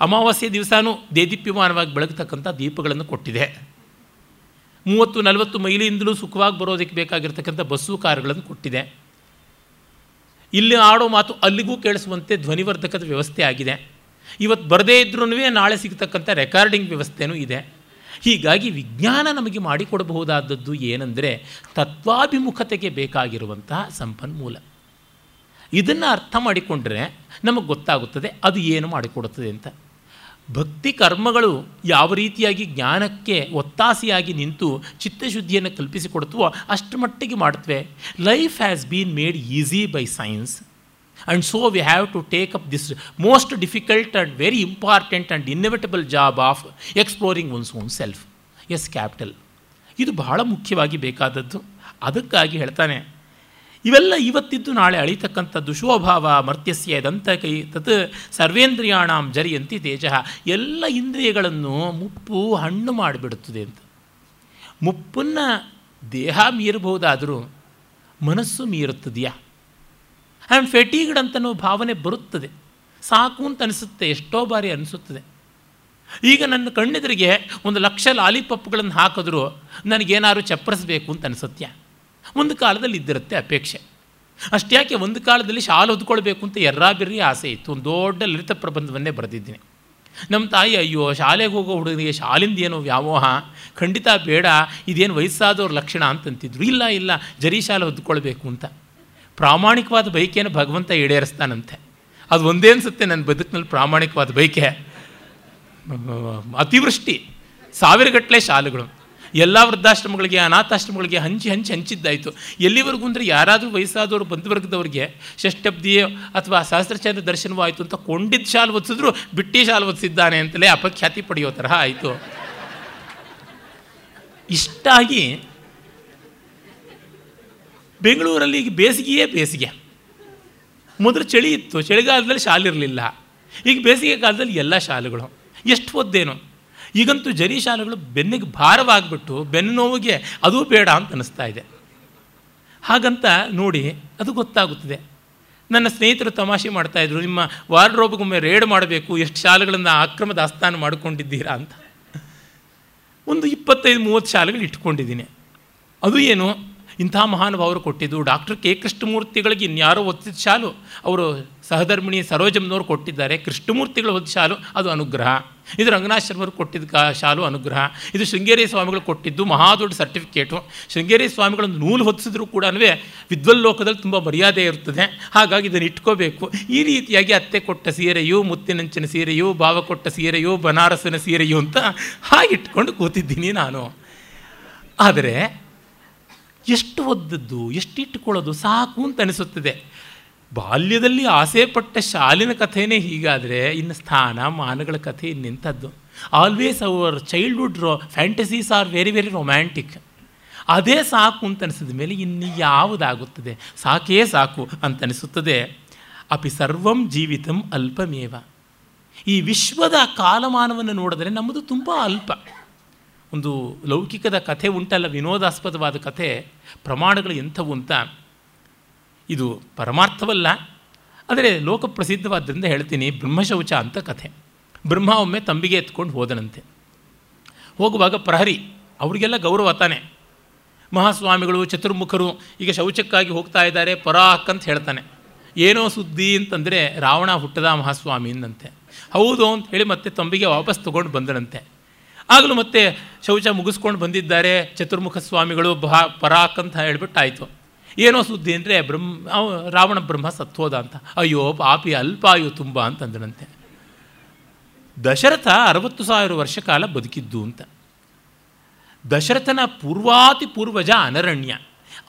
ಅಮಾವಾಸ್ಯೆ ದಿವಸನೂ ದೇದೀಪ್ಯಮಾನವಾಗಿ ಬೆಳಗ್ತಕ್ಕಂಥ ದೀಪಗಳನ್ನು ಕೊಟ್ಟಿದೆ. ಮೂವತ್ತು, ನಲವತ್ತು ಮೈಲಿಯಿಂದಲೂ ಸುಖವಾಗಿ ಬರೋದಕ್ಕೆ ಬೇಕಾಗಿರ್ತಕ್ಕಂಥ ಬಸ್ಸು ಕಾರುಗಳನ್ನು ಕೊಟ್ಟಿದೆ. ಇಲ್ಲಿ ಆಡೋ ಮಾತು ಅಲ್ಲಿಗೂ ಕೇಳಿಸುವಂತೆ ಧ್ವನಿವರ್ಧಕದ ವ್ಯವಸ್ಥೆ ಆಗಿದೆ. ಇವತ್ತು ಬರದೇ ಇದ್ರೂ ನಾಳೆ ಸಿಗ್ತಕ್ಕಂಥ ರೆಕಾರ್ಡಿಂಗ್ ವ್ಯವಸ್ಥೆನೂ ಇದೆ. ಹೀಗಾಗಿ ವಿಜ್ಞಾನ ನಮಗೆ ಮಾಡಿಕೊಡಬಹುದಾದದ್ದು ಏನೆಂದರೆ ತತ್ವಾಭಿಮುಖತೆಗೆ ಬೇಕಾಗಿರುವಂತಹ ಸಂಪನ್ಮೂಲ. ಇದನ್ನು ಅರ್ಥ ಮಾಡಿಕೊಂಡ್ರೆ ನಮಗೆ ಗೊತ್ತಾಗುತ್ತದೆ, ಅದು ಏನು ಮಾಡಿಕೊಡುತ್ತದೆ ಅಂತ. ಭಕ್ತಿ ಕರ್ಮಗಳು ಯಾವ ರೀತಿಯಾಗಿ ಜ್ಞಾನಕ್ಕೆ ಒತ್ತಾಸೆಯಾಗಿ ನಿಂತು ಚಿತ್ತಶುದ್ಧಿಯನ್ನು ಕಲ್ಪಿಸಿಕೊಡ್ತವೋ ಅಷ್ಟು ಮಟ್ಟಿಗೆ ಮಾಡ್ತವೆ. Life has been made easy by science and so we have to take up this most difficult and very important and inevitable job of exploring one's own self S capital ಇದು ಬಹಳ ಮುಖ್ಯವಾಗಿ ಬೇಕಾದದ್ದು. ಅದಕ್ಕಾಗಿ ಹೇಳ್ತಾನೆ ಇವೆಲ್ಲ ಇವತ್ತಿದ್ದು ನಾಳೆ ಅಳಿತಕ್ಕಂಥದ್ದು ಶೋಭಾವ ಮರ್ತ್ಯಸ್ಯ ದಂತ ಕೈ ತತ್ ಸರ್ವೇಂದ್ರಿಯಾಣಾಂ ಜರಿಯಂತಿ ತೇಜ. ಎಲ್ಲ ಇಂದ್ರಿಯಗಳನ್ನು ಮುಪ್ಪು ಹಣ್ಣು ಮಾಡಿಬಿಡುತ್ತದೆ ಅಂತ. ಮುಪ್ಪನ್ನು ದೇಹ ಮೀರಬಹುದಾದರೂ ಮನಸ್ಸು ಮೀರುತ್ತದೆಯಾ? ಆ್ಯಂಡ್ ಫೆಟೀಗ್ಡ್ ಅಂತನೋ ಭಾವನೆ ಬರುತ್ತದೆ. ಸಾಕು ಅಂತ ಅನಿಸುತ್ತೆ, ಎಷ್ಟೋ ಬಾರಿ ಅನಿಸುತ್ತದೆ. ಈಗ ನನ್ನ ಕಣ್ಣೆದುರಿಗೆ ಒಂದು ಲಕ್ಷ ಲಾಲಿಪಪ್ಗಳನ್ನು ಹಾಕಿದ್ರು, ನನಗೇನಾದ್ರು ಚಪ್ಪರಿಸಬೇಕು ಅಂತ ಅನಿಸುತ್ತೆ ಒಂದು ಕಾಲದಲ್ಲಿ ಇದ್ದಿರುತ್ತೆ ಅಪೇಕ್ಷೆ. ಅಷ್ಟ್ಯಾಕೆ ಒಂದು ಕಾಲದಲ್ಲಿ ಶಾಲು ಹೊದ್ಕೊಳ್ಬೇಕು ಅಂತ ಎರ್ರಾಬಿರ್ರಿ ಆಸೆ ಇತ್ತು. ಒಂದು ದೊಡ್ಡ ಲಲಿತ ಪ್ರಬಂಧವನ್ನೇ ಬರೆದಿದ್ದೀನಿ. ನಮ್ಮ ತಾಯಿ ಅಯ್ಯೋ, ಶಾಲೆಗೆ ಹೋಗೋ ಹುಡುಗನಿಗೆ ಶಾಲಿಂದ ಏನೋ ವ್ಯಾಮೋಹ? ಖಂಡಿತ ಬೇಡ, ಇದೇನು ವಯಸ್ಸಾದವ್ರ ಲಕ್ಷಣ ಅಂತಂತಿದ್ರು. ಇಲ್ಲ ಇಲ್ಲ, ಜರಿ ಶಾಲೆ ಹೊದ್ಕೊಳ್ಬೇಕು ಅಂತ. ಪ್ರಾಮಾಣಿಕವಾದ ಬೈಕೆಯನ್ನು ಭಗವಂತ ಈಡೇರಿಸ್ತಾನಂತೆ. ಅದು ಒಂದೇ ಅನಿಸುತ್ತೆ ನನ್ನ ಬದುಕಿನಲ್ಲಿ ಪ್ರಾಮಾಣಿಕವಾದ ಬೈಕೆ ಅತಿವೃಷ್ಟಿ. ಸಾವಿರಗಟ್ಟಲೆ ಶಾಲೆಗಳು. ಎಲ್ಲ ವೃದ್ಧಾಶ್ರಮಗಳಿಗೆ, ಅನಾಥಾಶ್ರಮಗಳಿಗೆ ಹಂಚಿ ಹಂಚಿ ಹಂಚಿದ್ದಾಯಿತು. ಎಲ್ಲಿವರೆಗೂ ಅಂದರೆ ಯಾರಾದರೂ ವಯಸ್ಸಾದವರು, ಬಂಧುವರ್ಗದವ್ರಿಗೆ ಷಷ್ಟಬ್ದಿ ಅಥವಾ ಸಹಸ್ರಚಂದ್ರ ದರ್ಶನವೂ ಆಯಿತು ಅಂತ ಕೊಂಡಿದ್ದ ಶಾಲು ಒದಿಸಿದ್ರು ಬಿಟ್ಟಿ ಶಾಲು ಒದಿಸಿದ್ದಾನೆ ಅಂತಲೇ ಅಪಖ್ಯಾತಿ ಪಡೆಯೋ ತರಹ ಆಯಿತು. ಇಷ್ಟಾಗಿ ಬೆಂಗಳೂರಲ್ಲಿ ಈಗ ಬೇಸಿಗೆಯೇ ಬೇಸಿಗೆ. ಮೊದಲು ಚಳಿ ಇತ್ತು, ಚಳಿಗಾಲದಲ್ಲಿ ಶಾಲಿರಲಿಲ್ಲ ಈಗ ಬೇಸಿಗೆ ಕಾಲದಲ್ಲಿ ಎಲ್ಲ ಶಾಲೆಗಳು. ಎಷ್ಟು ಒದ್ದೇನು. ಈಗಂತೂ ಜರಿ ಶಾಲೆಗಳು ಬೆನ್ನಿಗೆ ಭಾರವಾಗಿಬಿಟ್ಟು ಬೆನ್ನು ನೋವಿಗೆ ಅದು ಬೇಡ ಅಂತ ಅನ್ನಿಸ್ತಾ ಇದೆ. ಹಾಗಂತ ನೋಡಿ ಅದು ಗೊತ್ತಾಗುತ್ತದೆ. ನನ್ನ ಸ್ನೇಹಿತರು ತಮಾಷೆ ಮಾಡ್ತಾಯಿದ್ರು ನಿಮ್ಮ ವಾರ್ಡ್ರೋಬ್ಗೊಮ್ಮೆ ರೇಡ್ ಮಾಡಬೇಕು, ಎಷ್ಟು ಶಾಲೆಗಳನ್ನು ಆಕ್ರಮದ ಆಸ್ಥಾನ ಮಾಡಿಕೊಂಡಿದ್ದೀರಾ ಅಂತ. ಒಂದು ಇಪ್ಪತ್ತೈದು, ಮೂವತ್ತು ಶಾಲೆಗಳು ಇಟ್ಕೊಂಡಿದ್ದೀನಿ. ಅದು ಏನು? ಇಂಥ ಮಹಾನುಭಾವರು ಕೊಟ್ಟಿದ್ದು. Doctor K. ಕೃಷ್ಣಮೂರ್ತಿಗಳಿಗೆ ಇನ್ಯಾರೋ ಒತ್ತಿದ ಶಾಲು ಅವರು ಸಹಧರ್ಮಿಣಿ ಸರೋಜಮ್ನವ್ರು ಕೊಟ್ಟಿದ್ದಾರೆ. ಕೃಷ್ಣಮೂರ್ತಿಗಳು ಹೊತ್ತ ಶಾಲು, ಅದು ಅನುಗ್ರಹ. ಇದು ರಂಗನಾಥ್ ಕೊಟ್ಟಿದ್ದ ಕಾ, ಶಾಲು ಅನುಗ್ರಹ. ಇದು ಶೃಂಗೇರಿ ಸ್ವಾಮಿಗಳು ಕೊಟ್ಟಿದ್ದು ಮಹಾ ದೊಡ್ಡ ಸರ್ಟಿಫಿಕೇಟು. ಶೃಂಗೇರಿ ಸ್ವಾಮಿಗಳನ್ನು ನೂಲು ಹೊತ್ತಿಸಿದ್ರು ಕೂಡ ವಿದ್ವಲ್ ಲೋಕದಲ್ಲಿ ತುಂಬ ಮರ್ಯಾದೆ ಇರ್ತದೆ ಹಾಗಾಗಿ ಇದನ್ನು ಇಟ್ಕೋಬೇಕು. ಈ ರೀತಿಯಾಗಿ ಅತ್ತೆ ಕೊಟ್ಟ ಸೀರೆಯು, ಮುತ್ತಿನಂಚಿನ ಸೀರೆಯು ಭಾವ ಕೊಟ್ಟ ಸೀರೆಯು, ಬನಾರಸನ ಸೀರೆಯು ಅಂತ ಹಾಗಿಟ್ಕೊಂಡು ಕೂತಿದ್ದೀನಿ ನಾನು. ಆದರೆ ಎಷ್ಟು ಒದ್ದದ್ದು, ಎಷ್ಟು ಇಟ್ಟುಕೊಳ್ಳೋದು ಸಾಕು ಅಂತ ಅನಿಸುತ್ತದೆ. ಬಾಲ್ಯದಲ್ಲಿ ಆಸೆ ಪಟ್ಟ ಶಾಲಿನ ಕಥೆನೇ ಹೀಗಾದರೆ, ಇನ್ನು ಸ್ಥಾನ, ಮಾನಗಳ ಕಥೆ ಇನ್ನೆಂಥದ್ದು. Always our childhood rho fantasies are very very romantic ಅದೇ ಸಾಕು ಅಂತ ಅನಿಸಿದ ಮೇಲೆ ಇನ್ನು ಯಾವುದಾಗುತ್ತದೆ? ಸಾಕೇ ಸಾಕು ಅಂತ ಅನಿಸುತ್ತದೆ. ಅಪಿ ಸರ್ವಂ ಜೀವಿತಂ ಅಲ್ಪಮೇವ. ಈ ವಿಶ್ವದ ಕಾಲಮಾನವನ್ನು ನೋಡಿದರೆ ನಮ್ಮದು ತುಂಬ ಅಲ್ಪ. ಒಂದು ಲೌಕಿಕದ ಕಥೆ ಉಂಟಲ್ಲ, ವಿನೋದಾಸ್ಪದವಾದ ಕಥೆ, ಪ್ರಮಾಣಗಳು ಎಂಥವು ಅಂತ. ಇದು ಪರಮಾರ್ಥವಲ್ಲ, ಆದರೆ ಲೋಕಪ್ರಸಿದ್ಧವಾದ್ದರಿಂದ ಹೇಳ್ತೀನಿ ಬ್ರಹ್ಮಶೌಚ ಅಂತ ಕಥೆ. ಬ್ರಹ್ಮ ಒಮ್ಮೆ ತಂಬಿಗೆ ಎತ್ಕೊಂಡು ಹೋದನಂತೆ. ಹೋಗುವಾಗ ಪ್ರಹರಿ, ಅವರಿಗೆಲ್ಲ ಗೌರವ ತಾನೆ. ಮಹಾಸ್ವಾಮಿಗಳು, ಚತುರ್ಮುಖರು ಈಗ ಶೌಚಕ್ಕಾಗಿ ಹೋಗ್ತಾ ಇದ್ದಾರೆ, ಪರಾಕ್ ಅಂತ ಹೇಳ್ತಾನೆ. ಏನೋ ಸುದ್ದಿ ಅಂತಂದರೆ ರಾವಣ ಹುಟ್ಟದ ಮಹಾಸ್ವಾಮಿ ಅಂದಂತೆ ಹೌದು ಅಂತ ಹೇಳಿ ಮತ್ತೆ ತಂಬಿಗೆ ವಾಪಸ್ ತೊಗೊಂಡು ಬಂದನಂತೆ. ಆಗಲೂ ಮತ್ತೆ ಶೌಚ ಮುಗಿಸ್ಕೊಂಡು ಬಂದಿದ್ದಾರೆ ಚತುರ್ಮುಖ ಸ್ವಾಮಿಗಳು ಬಹಾ ಪರಾಕ್ ಅಂತ ಹೇಳ್ಬಿಟ್ಟು ಆಯಿತು ಏನೋ ಸುದ್ದಿ ಅಂದರೆ ಬ್ರಹ್ಮ ರಾವಣ ಬ್ರಹ್ಮ ಸತ್ವೋದ ಅಂತ. ಅಯ್ಯೋ ಪಾಪಿ ಅಲ್ಪಾಯು ತುಂಬ ಅಂತಂದನಂತೆ ದಶರಥ ಅರವತ್ತು ಸಾವಿರ ವರ್ಷ ಕಾಲ ಬದುಕಿದ್ದು ಅಂತ. ದಶರಥನ ಪೂರ್ವಾತಿ ಪೂರ್ವಜ ಅನರಣ್ಯ.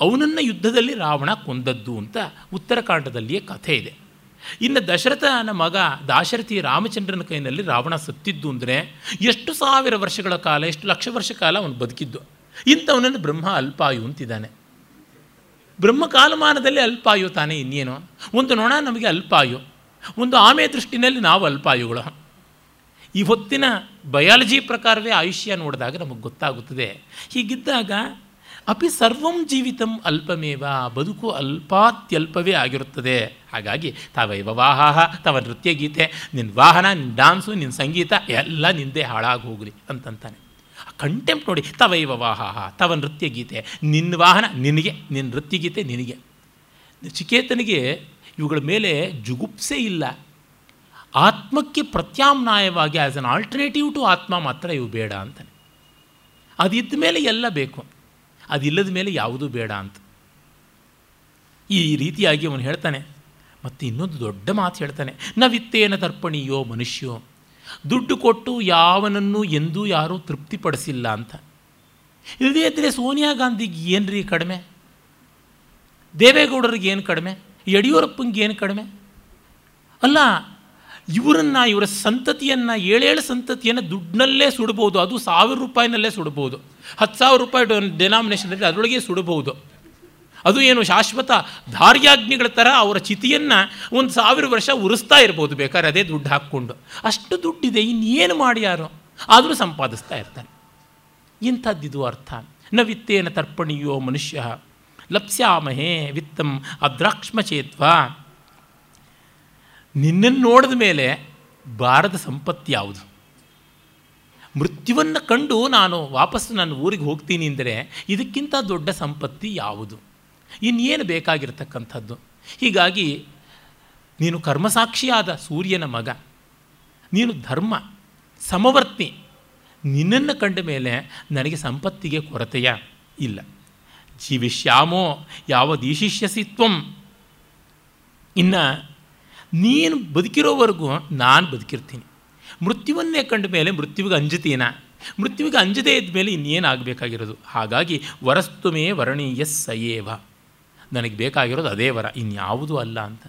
ಅವನನ್ನು ಯುದ್ಧದಲ್ಲಿ ರಾವಣ ಕೊಂದದ್ದು ಅಂತ ಉತ್ತರಕಾಂಡದಲ್ಲಿಯೇ ಕಥೆ ಇದೆ. ಇನ್ನು ದಶರಥನ ಮಗ ದಾಶರಥಿ ರಾಮಚಂದ್ರನ ಕೈನಲ್ಲಿ ರಾವಣ ಸತ್ತಿದ್ದು ಅಂದರೆ ಎಷ್ಟು ಸಾವಿರ ವರ್ಷಗಳ ಕಾಲ, ಎಷ್ಟು ಲಕ್ಷ ವರ್ಷ ಕಾಲ ಅವನು ಬದುಕಿದ್ದು. ಇಂಥವನನ್ನು ಬ್ರಹ್ಮ ಅಲ್ಪಾಯು ಅಂತಿದ್ದಾನೆ. ಬ್ರಹ್ಮ ಕಾಲಮಾನದಲ್ಲಿ ಅಲ್ಪಾಯು ತಾನೇ ಇನ್ನೇನು? ಒಂದು ನೊಣ ನಮಗೆ ಅಲ್ಪಾಯು, ಒಂದು ಆಮೆ ದೃಷ್ಟಿನಲ್ಲಿ ನಾವು ಅಲ್ಪಾಯುಗಳು. ಈ ಹೊತ್ತಿನ ಬಯಾಲಜಿ ಪ್ರಕಾರವೇ ಆಯುಷ್ಯ ನೋಡಿದಾಗ ನಮಗೆ ಗೊತ್ತಾಗುತ್ತದೆ. ಹೀಗಿದ್ದಾಗ ಅಪಿ ಸರ್ವಂ ಜೀವಿತಂ ಅಲ್ಪಮೇವ, ಬದುಕು ಅಲ್ಪಾತ್ಯಲ್ಪವೇ ಆಗಿರುತ್ತದೆ. ಹಾಗಾಗಿ ತಾವೈವ ವಾಹಾಹ ತವ ನೃತ್ಯ ಗೀತೆ ನಿನ್ನ ವಾಹನ ನಿನ್ನ ಡಾನ್ಸು ನಿನ್ನ ಸಂಗೀತ, ಎಲ್ಲ ನಿಂದೆ ಹಾಳಾಗಿ ಹೋಗಲಿ ಅಂತಂತಾನೆ ಕಂಟೆಂಪ್ಟ್ ನೋಡಿ, ತವೈವ ವಾಹಾಹ ತವ ನೃತ್ಯ ಗೀತೆ ನಿನ್ನ ವಾಹನ ನಿನಗೆ ನಿನ್ನ ನೃತ್ಯ ಗೀತೆ ನಿನಗೆ. ಚಿಕೇತನಿಗೆ ಇವುಗಳ ಮೇಲೆ ಜುಗುಪ್ಸೆ ಇಲ್ಲ. ಆತ್ಮಕ್ಕೆ ಪ್ರತ್ಯಾಮ್ನಾಯವಾಗಿ ಆ್ಯಸ್ ಅನ್ ಆಲ್ಟರ್ನೇಟಿವ್ ಟು ಆತ್ಮ ಮಾತ್ರ ಇವು ಬೇಡ ಅಂತಾನೆ. ಅದಿದ್ದ ಮೇಲೆ ಎಲ್ಲ ಬೇಕು. ಅದಿಲ್ಲದ ಮೇಲೆ ಯಾವುದೂ ಬೇಡ ಅಂತ. ಈ ರೀತಿಯಾಗಿ ಅವನು ಹೇಳ್ತಾನೆ, ಮತ್ತು ಇನ್ನೊಂದು ದೊಡ್ಡ ಮಾತು ಹೇಳ್ತಾನೆ, ನವಿತ್ತೇನ ತರ್ಪಣಿಯೋ ಮನುಷ್ಯೋ, ದುಡ್ಡು ಕೊಟ್ಟು ಯಾವನನ್ನು ಎಂದೂ ಯಾರೂ ತೃಪ್ತಿಪಡಿಸಿಲ್ಲ ಅಂತ. ಇಲ್ಲದೇ ಇದ್ದರೆ ಸೋನಿಯಾ ಗಾಂಧಿಗೆ ಏನು ರೀ ಕಡಿಮೆ? ದೇವೇಗೌಡರಿಗೆ ಏನು ಕಡಿಮೆ? ಯಡಿಯೂರಪ್ಪಂಗೆ ಏನು ಕಡಿಮೆ? ಅಲ್ಲ ಇವರನ್ನು, ಇವರ ಸಂತತಿಯನ್ನು, ಏಳೇಳು ಸಂತತಿಯನ್ನು ದುಡ್ಡಿನಲ್ಲೇ ಸುಡಬಹುದು ಅದು ಸಾವಿರ ರೂಪಾಯಿನಲ್ಲೇ ಸುಡಬಹುದು ಹತ್ತು ಸಾವಿರ ರೂಪಾಯಿ ಡೆನಾಮಿನೇಷನಲ್ಲಿ ಅದರೊಳಗೆ ಸುಡಬಹುದು ಅದು ಏನು ಶಾಶ್ವತ ಧಾರ್ಯಾಗ್ನಿಗಳ ಥರ ಅವರ ಚಿತಿಯನ್ನು ಒಂದು ಸಾವಿರ ವರ್ಷ ಉರಿಸ್ತಾ ಇರ್ಬೋದು ಬೇಕಾದ್ರೆ ಅದೇ ದುಡ್ಡು ಹಾಕ್ಕೊಂಡು. ಅಷ್ಟು ದುಡ್ಡಿದೆ, ಇನ್ನೇನು ಮಾಡಿ ಯಾರು? ಆದರೂ ಸಂಪಾದಿಸ್ತಾ ಇರ್ತಾನೆ. ಇಂಥದ್ದಿದು ಅರ್ಥ. ನ ವಿತ್ತೇನ ತರ್ಪಣಿಯೋ ಮನುಷ್ಯ. ಲಪ್ಸ್ಯಾಮಹೇ ವಿತ್ತಂ ಅದ್ರಾಕ್ಷ್ಮಚೇತ್ವ ನಿನ್ನನ್ನು ನೋಡಿದ ಮೇಲೆ ಬಾರದ ಸಂಪತ್ತು ಯಾವುದು? ಮೃತ್ಯುವನ್ನು ಕಂಡು ನಾನು ವಾಪಸ್ಸು ನನ್ನ ಊರಿಗೆ ಹೋಗ್ತೀನಿ ಅಂದರೆ ಇದಕ್ಕಿಂತ ದೊಡ್ಡ ಸಂಪತ್ತಿ ಯಾವುದು? ಇನ್ನೇನು ಬೇಕಾಗಿರ್ತಕ್ಕಂಥದ್ದು? ಹೀಗಾಗಿ ನೀನು ಕರ್ಮಸಾಕ್ಷಿಯಾದ ಸೂರ್ಯನ ಮಗ, ನೀನು ಧರ್ಮ, ಸಮವರ್ತಿ, ನಿನ್ನನ್ನು ಕಂಡ ಮೇಲೆ ನನಗೆ ಸಂಪತ್ತಿಗೆ ಕೊರತೆಯ ಇಲ್ಲ. ಜೀವಿಷ್ಯಾಮೋ ಯಾವ ದೀಶಿಷ್ಯಸಿ ತ್ವಂ. ಇನ್ನು ನೀನು ಬದುಕಿರೋವರೆಗೂ ನಾನು ಬದುಕಿರ್ತೀನಿ. ಮೃತ್ಯುವನ್ನೇ ಕಂಡ ಮೇಲೆ ಮೃತ್ಯುವಿಗೆ ಅಂಜತೀನ ಮೃತ್ಯುವಿಗೆ ಅಂಜದೇ ಇನ್ನೇನು ಆಗಬೇಕಾಗಿರೋದು? ಹಾಗಾಗಿ ವರಸ್ತುಮೇ ವರಣೀಯ ಸಯೇವ. ನನಗೆ ಬೇಕಾಗಿರೋದು ಅದೇ ವರ, ಇನ್ಯಾವುದೂ ಅಲ್ಲ ಅಂತ.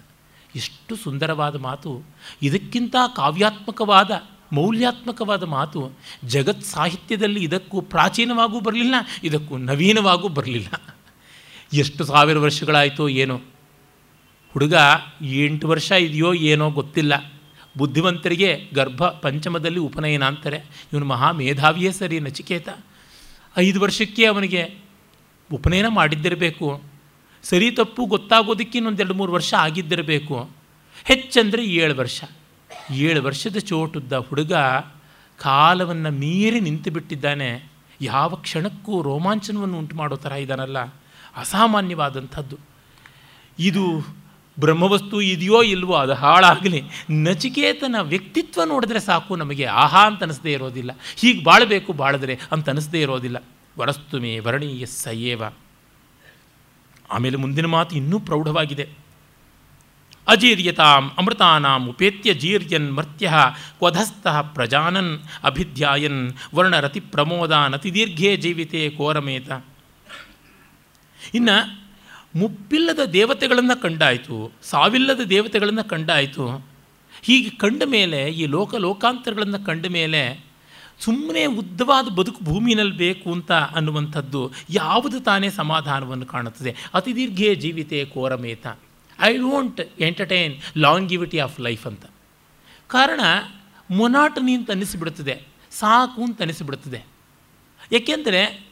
ಎಷ್ಟು ಸುಂದರವಾದ ಮಾತು. ಇದಕ್ಕಿಂತ ಕಾವ್ಯಾತ್ಮಕವಾದ, ಮೌಲ್ಯಾತ್ಮಕವಾದ ಮಾತು ಜಗತ್ ಸಾಹಿತ್ಯದಲ್ಲಿ ಇದಕ್ಕೂ ಪ್ರಾಚೀನವಾಗೂ ಬರಲಿಲ್ಲ, ಇದಕ್ಕೂ ನವೀನವಾಗೂ ಬರಲಿಲ್ಲ. ಎಷ್ಟು ಸಾವಿರ ವರ್ಷಗಳಾಯಿತೋ ಏನೋ. ಹುಡುಗ ಎಂಟು ವರ್ಷ ಇದೆಯೋ ಏನೋ ಗೊತ್ತಿಲ್ಲ. ಬುದ್ಧಿವಂತರಿಗೆ ಗರ್ಭ ಪಂಚಮದಲ್ಲಿ ಉಪನಯನ ಅಂತಾರೆ ಇವನು ಮಹಾ ಮೇಧಾವಿಯೇ ಸರಿ ನಚಿಕೇತ. ಐದು ವರ್ಷಕ್ಕೆ ಅವನಿಗೆ ಉಪನಯನ ಮಾಡಿದ್ದಿರಬೇಕು. ಸರಿ ತಪ್ಪು ಗೊತ್ತಾಗೋದಕ್ಕೆ ಇನ್ನೊಂದೆರಡು ಮೂರು ವರ್ಷ ಆಗಿದ್ದಿರಬೇಕು. ಹೆಚ್ಚಂದರೆ ಏಳು ವರ್ಷ. ಏಳು ವರ್ಷದ ಚೋಟುದ್ದ ಹುಡುಗ ಕಾಲವನ್ನು ಮೀರಿ ನಿಂತು ಬಿಟ್ಟಿದ್ದಾನೆ ಯಾವ ಕ್ಷಣಕ್ಕೂ ರೋಮಾಂಚನವನ್ನು ಉಂಟು ಮಾಡೋ ಥರ ಇದ್ದಾನಲ್ಲ ಅಸಾಮಾನ್ಯವಾದಂಥದ್ದು. ಇದು ಬ್ರಹ್ಮವಸ್ತು ಇದೆಯೋ ಇಲ್ವೋ ಅದು ಹಾಳಾಗಲಿ, ನಚಿಕೇತನ ವ್ಯಕ್ತಿತ್ವ ನೋಡಿದ್ರೆ ಸಾಕು ನಮಗೆ, ಆಹಾ ಅಂತ ಅನಿಸದೇ ಇರೋದಿಲ್ಲ. ಹೀಗೆ ಬಾಳಬೇಕು ಬಾಳಿದ್ರೆ ಅಂತ ಅನಿಸದೇ ಇರೋದಿಲ್ಲ. ವರಸ್ತುಮೇ ವರಣೀಯ ಸಯೇವ. ಆಮೇಲೆ ಮುಂದಿನ ಮಾತು ಇನ್ನೂ ಪ್ರೌಢವಾಗಿದೆ. ಅಜೀರ್ಯತಾಂ ಅಮೃತಾನಾಂ ಉಪೇತ್ಯ ಜೀರ್ಯನ್ ಮರ್ತ್ಯ ಕ್ವಧಸ್ಥಃ ಪ್ರಜಾನನ್ ಅಭಿಧ್ಯಾಯನ್ ವರ್ಣರತಿ ಪ್ರಮೋದಾನ್ ಅತಿದೀರ್ಘೇ ಜೀವಿತೆ ಕೋರಮೇತ. ಇನ್ನು ಮುಪ್ಪಿಲ್ಲದ ದೇವತೆಗಳನ್ನು ಕಂಡಾಯಿತು, ಸಾವಿಲ್ಲದ ದೇವತೆಗಳನ್ನು ಕಂಡಾಯಿತು. ಹೀಗೆ ಕಂಡ ಮೇಲೆ, ಈ ಲೋಕ ಲೋಕಾಂತರಗಳನ್ನು ಕಂಡ ಮೇಲೆ ಸುಮ್ಮನೆ ಉದ್ದವಾದ ಬದುಕು ಭೂಮಿನಲ್ಲಿ ಬೇಕು ಅಂತ ಅನ್ನುವಂಥದ್ದು ಯಾವುದು ತಾನೇ ಸಮಾಧಾನವನ್ನು ಕಾಣುತ್ತದೆ. ಅತಿ ದೀರ್ಘ ಜೀವಿತೆ ಕೋರಮೇತ. I don't entertain longevity of life ಅಂತ. ಕಾರಣ, ಮೊನಾಟನಿ ಅಂತ ಅನ್ನಿಸಿಬಿಡುತ್ತದೆ, ಸಾಕು ಅಂತ ಅನ್ನಿಸಿಬಿಡುತ್ತದೆ. ಏಕೆಂದರೆ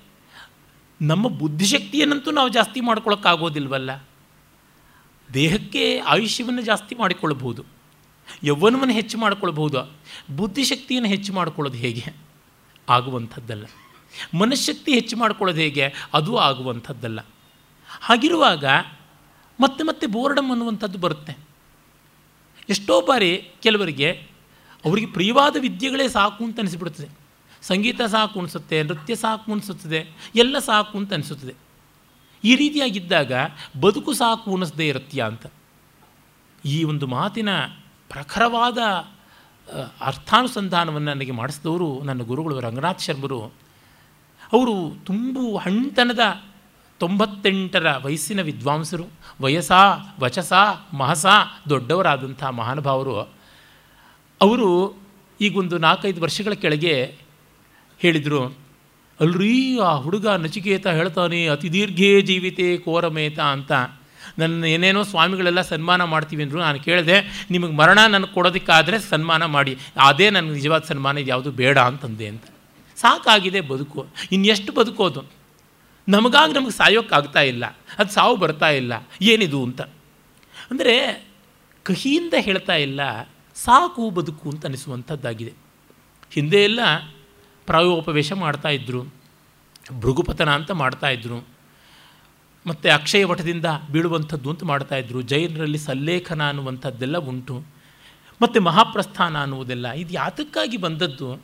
ನಮ್ಮ ಬುದ್ಧಿಶಕ್ತಿಯನ್ನಂತೂ ನಾವು ಜಾಸ್ತಿ ಮಾಡ್ಕೊಳ್ಳೋಕ್ಕಾಗೋದಿಲ್ವಲ್ಲ ದೇಹಕ್ಕೆ ಆಯುಷ್ಯವನ್ನು ಜಾಸ್ತಿ ಮಾಡಿಕೊಳ್ಳಬಹುದು. ಯೌವನವನ್ನು ಹೆಚ್ಚು ಮಾಡಿಕೊಳ್ಬಹುದು. ಬುದ್ಧಿಶಕ್ತಿಯನ್ನು ಹೆಚ್ಚು ಮಾಡ್ಕೊಳ್ಳೋದು ಹೇಗೆ? ಆಗುವಂಥದ್ದಲ್ಲ. ಮನಃಶಕ್ತಿ ಹೆಚ್ಚು ಮಾಡ್ಕೊಳ್ಳೋದು ಹೇಗೆ? ಅದು ಆಗುವಂಥದ್ದಲ್ಲ. ಹಾಗಿರುವಾಗ ಮತ್ತೆ ಮತ್ತೆ ಬೋರ್ಡಮ್ ಅನ್ನುವಂಥದ್ದು ಬರುತ್ತೆ. ಎಷ್ಟೋ ಬಾರಿ ಕೆಲವರಿಗೆ ಅವರಿಗೆ ಪ್ರಿಯವಾದ ವಿದ್ಯೆಗಳೇ ಸಾಕು ಅಂತ ಅನಿಸಿಬಿಡುತ್ತದೆ. ಸಂಗೀತ ಸಾಕು ಅನಿಸುತ್ತೆ, ನೃತ್ಯ ಸಾಕು ಅನಿಸುತ್ತದೆ, ಎಲ್ಲ ಸಾಕು ಅಂತ ಅನಿಸುತ್ತದೆ. ಈ ರೀತಿಯಾಗಿದ್ದಾಗ ಬದುಕು ಸಾಕು ಅನಿಸದೇ ಇರುತ್ತೆ ಅಂತ? ಈ ಒಂದು ಮಾತಿನ ಪ್ರಖರವಾದ ಅರ್ಥಾನುಸಂಧಾನವನ್ನು ನನಗೆ ಮಾಡಿಸಿದವರು ನನ್ನ ಗುರುಗಳು ರಂಗನಾಥ್ ಶರ್ಮರು. ಅವರು ತುಂಬು ಹಣ್ತನದ ತೊಂಬತ್ತೆಂಟರ ವಯಸ್ಸಿನ ವಿದ್ವಾಂಸರು, ವಯಸ್ಸ, ವಚಸ, ಮಹಸ ದೊಡ್ಡವರಾದಂಥ ಮಹಾನುಭಾವರು. ಅವರು ಈಗೊಂದು ನಾಲ್ಕೈದು ವರ್ಷಗಳ ಕೆಳಗೆ ಹೇಳಿದರು. ಅಲ್ರೀ, ಆ ಹುಡುಗ ನಚಿಕೇತ ಹೇಳ್ತಾನೆ, ಅತಿ ದೀರ್ಘೇ ಜೀವಿತೆ ಕೋರಮೇತ ಅಂತ. ನನ್ನ ಏನೇನೋ ಸ್ವಾಮಿಗಳೆಲ್ಲ ಸನ್ಮಾನ ಮಾಡ್ತೀವಿ ಅಂದರು, ನಾನು ಕೇಳಿದೆ, ನಿಮಗೆ ಮರಣ ನನಗೆ ಕೊಡೋದಕ್ಕಾದರೆ ಸನ್ಮಾನ ಮಾಡಿ. ಅದೇ ನನಗೆ ನಿಜವಾದ ಸನ್ಮಾನ, ಇದು ಯಾವುದು ಬೇಡ ಅಂತಂದೆ ಅಂತ. ಸಾಕಾಗಿದೆ ಬದುಕು. ಇನ್ನೆಷ್ಟು ಬದುಕೋದು ನಮಗಾಗಿ ನಮಗೆ ಸಾಯೋಕ್ಕಾಗ್ತಾ ಇಲ್ಲ. ಅದು ಸಾವು ಬರ್ತಾ ಇಲ್ಲ. ಏನಿದು ಅಂತ. ಅಂದರೆ, ಕಹಿಯಿಂದ ಹೇಳ್ತಾ ಇಲ್ಲ, ಸಾಕು ಬದುಕು ಅಂತ ಅನಿಸುವಂಥದ್ದಾಗಿದೆ. ಹಿಂದೆ ಎಲ್ಲ ಪ್ರಾಯೋಪವೇಶ ಮಾಡ್ತಾಯಿದ್ರು ಭೃಗುಪತನ ಅಂತ ಮಾಡ್ತಾಯಿದ್ರು ಮತ್ತು ಅಕ್ಷಯ ವಟದಿಂದ ಬೀಳುವಂಥದ್ದು ಅಂತ ಮಾಡ್ತಾಯಿದ್ರು ಜೈನರಲ್ಲಿ ಸಲ್ಲೇಖನ ಅನ್ನುವಂಥದ್ದೆಲ್ಲ ಉಂಟು. ಮತ್ತು ಮಹಾಪ್ರಸ್ಥಾನ ಅನ್ನುವುದೆಲ್ಲ. ಇದು ಯಾತಕ್ಕಾಗಿ ಬಂದದ್ದು?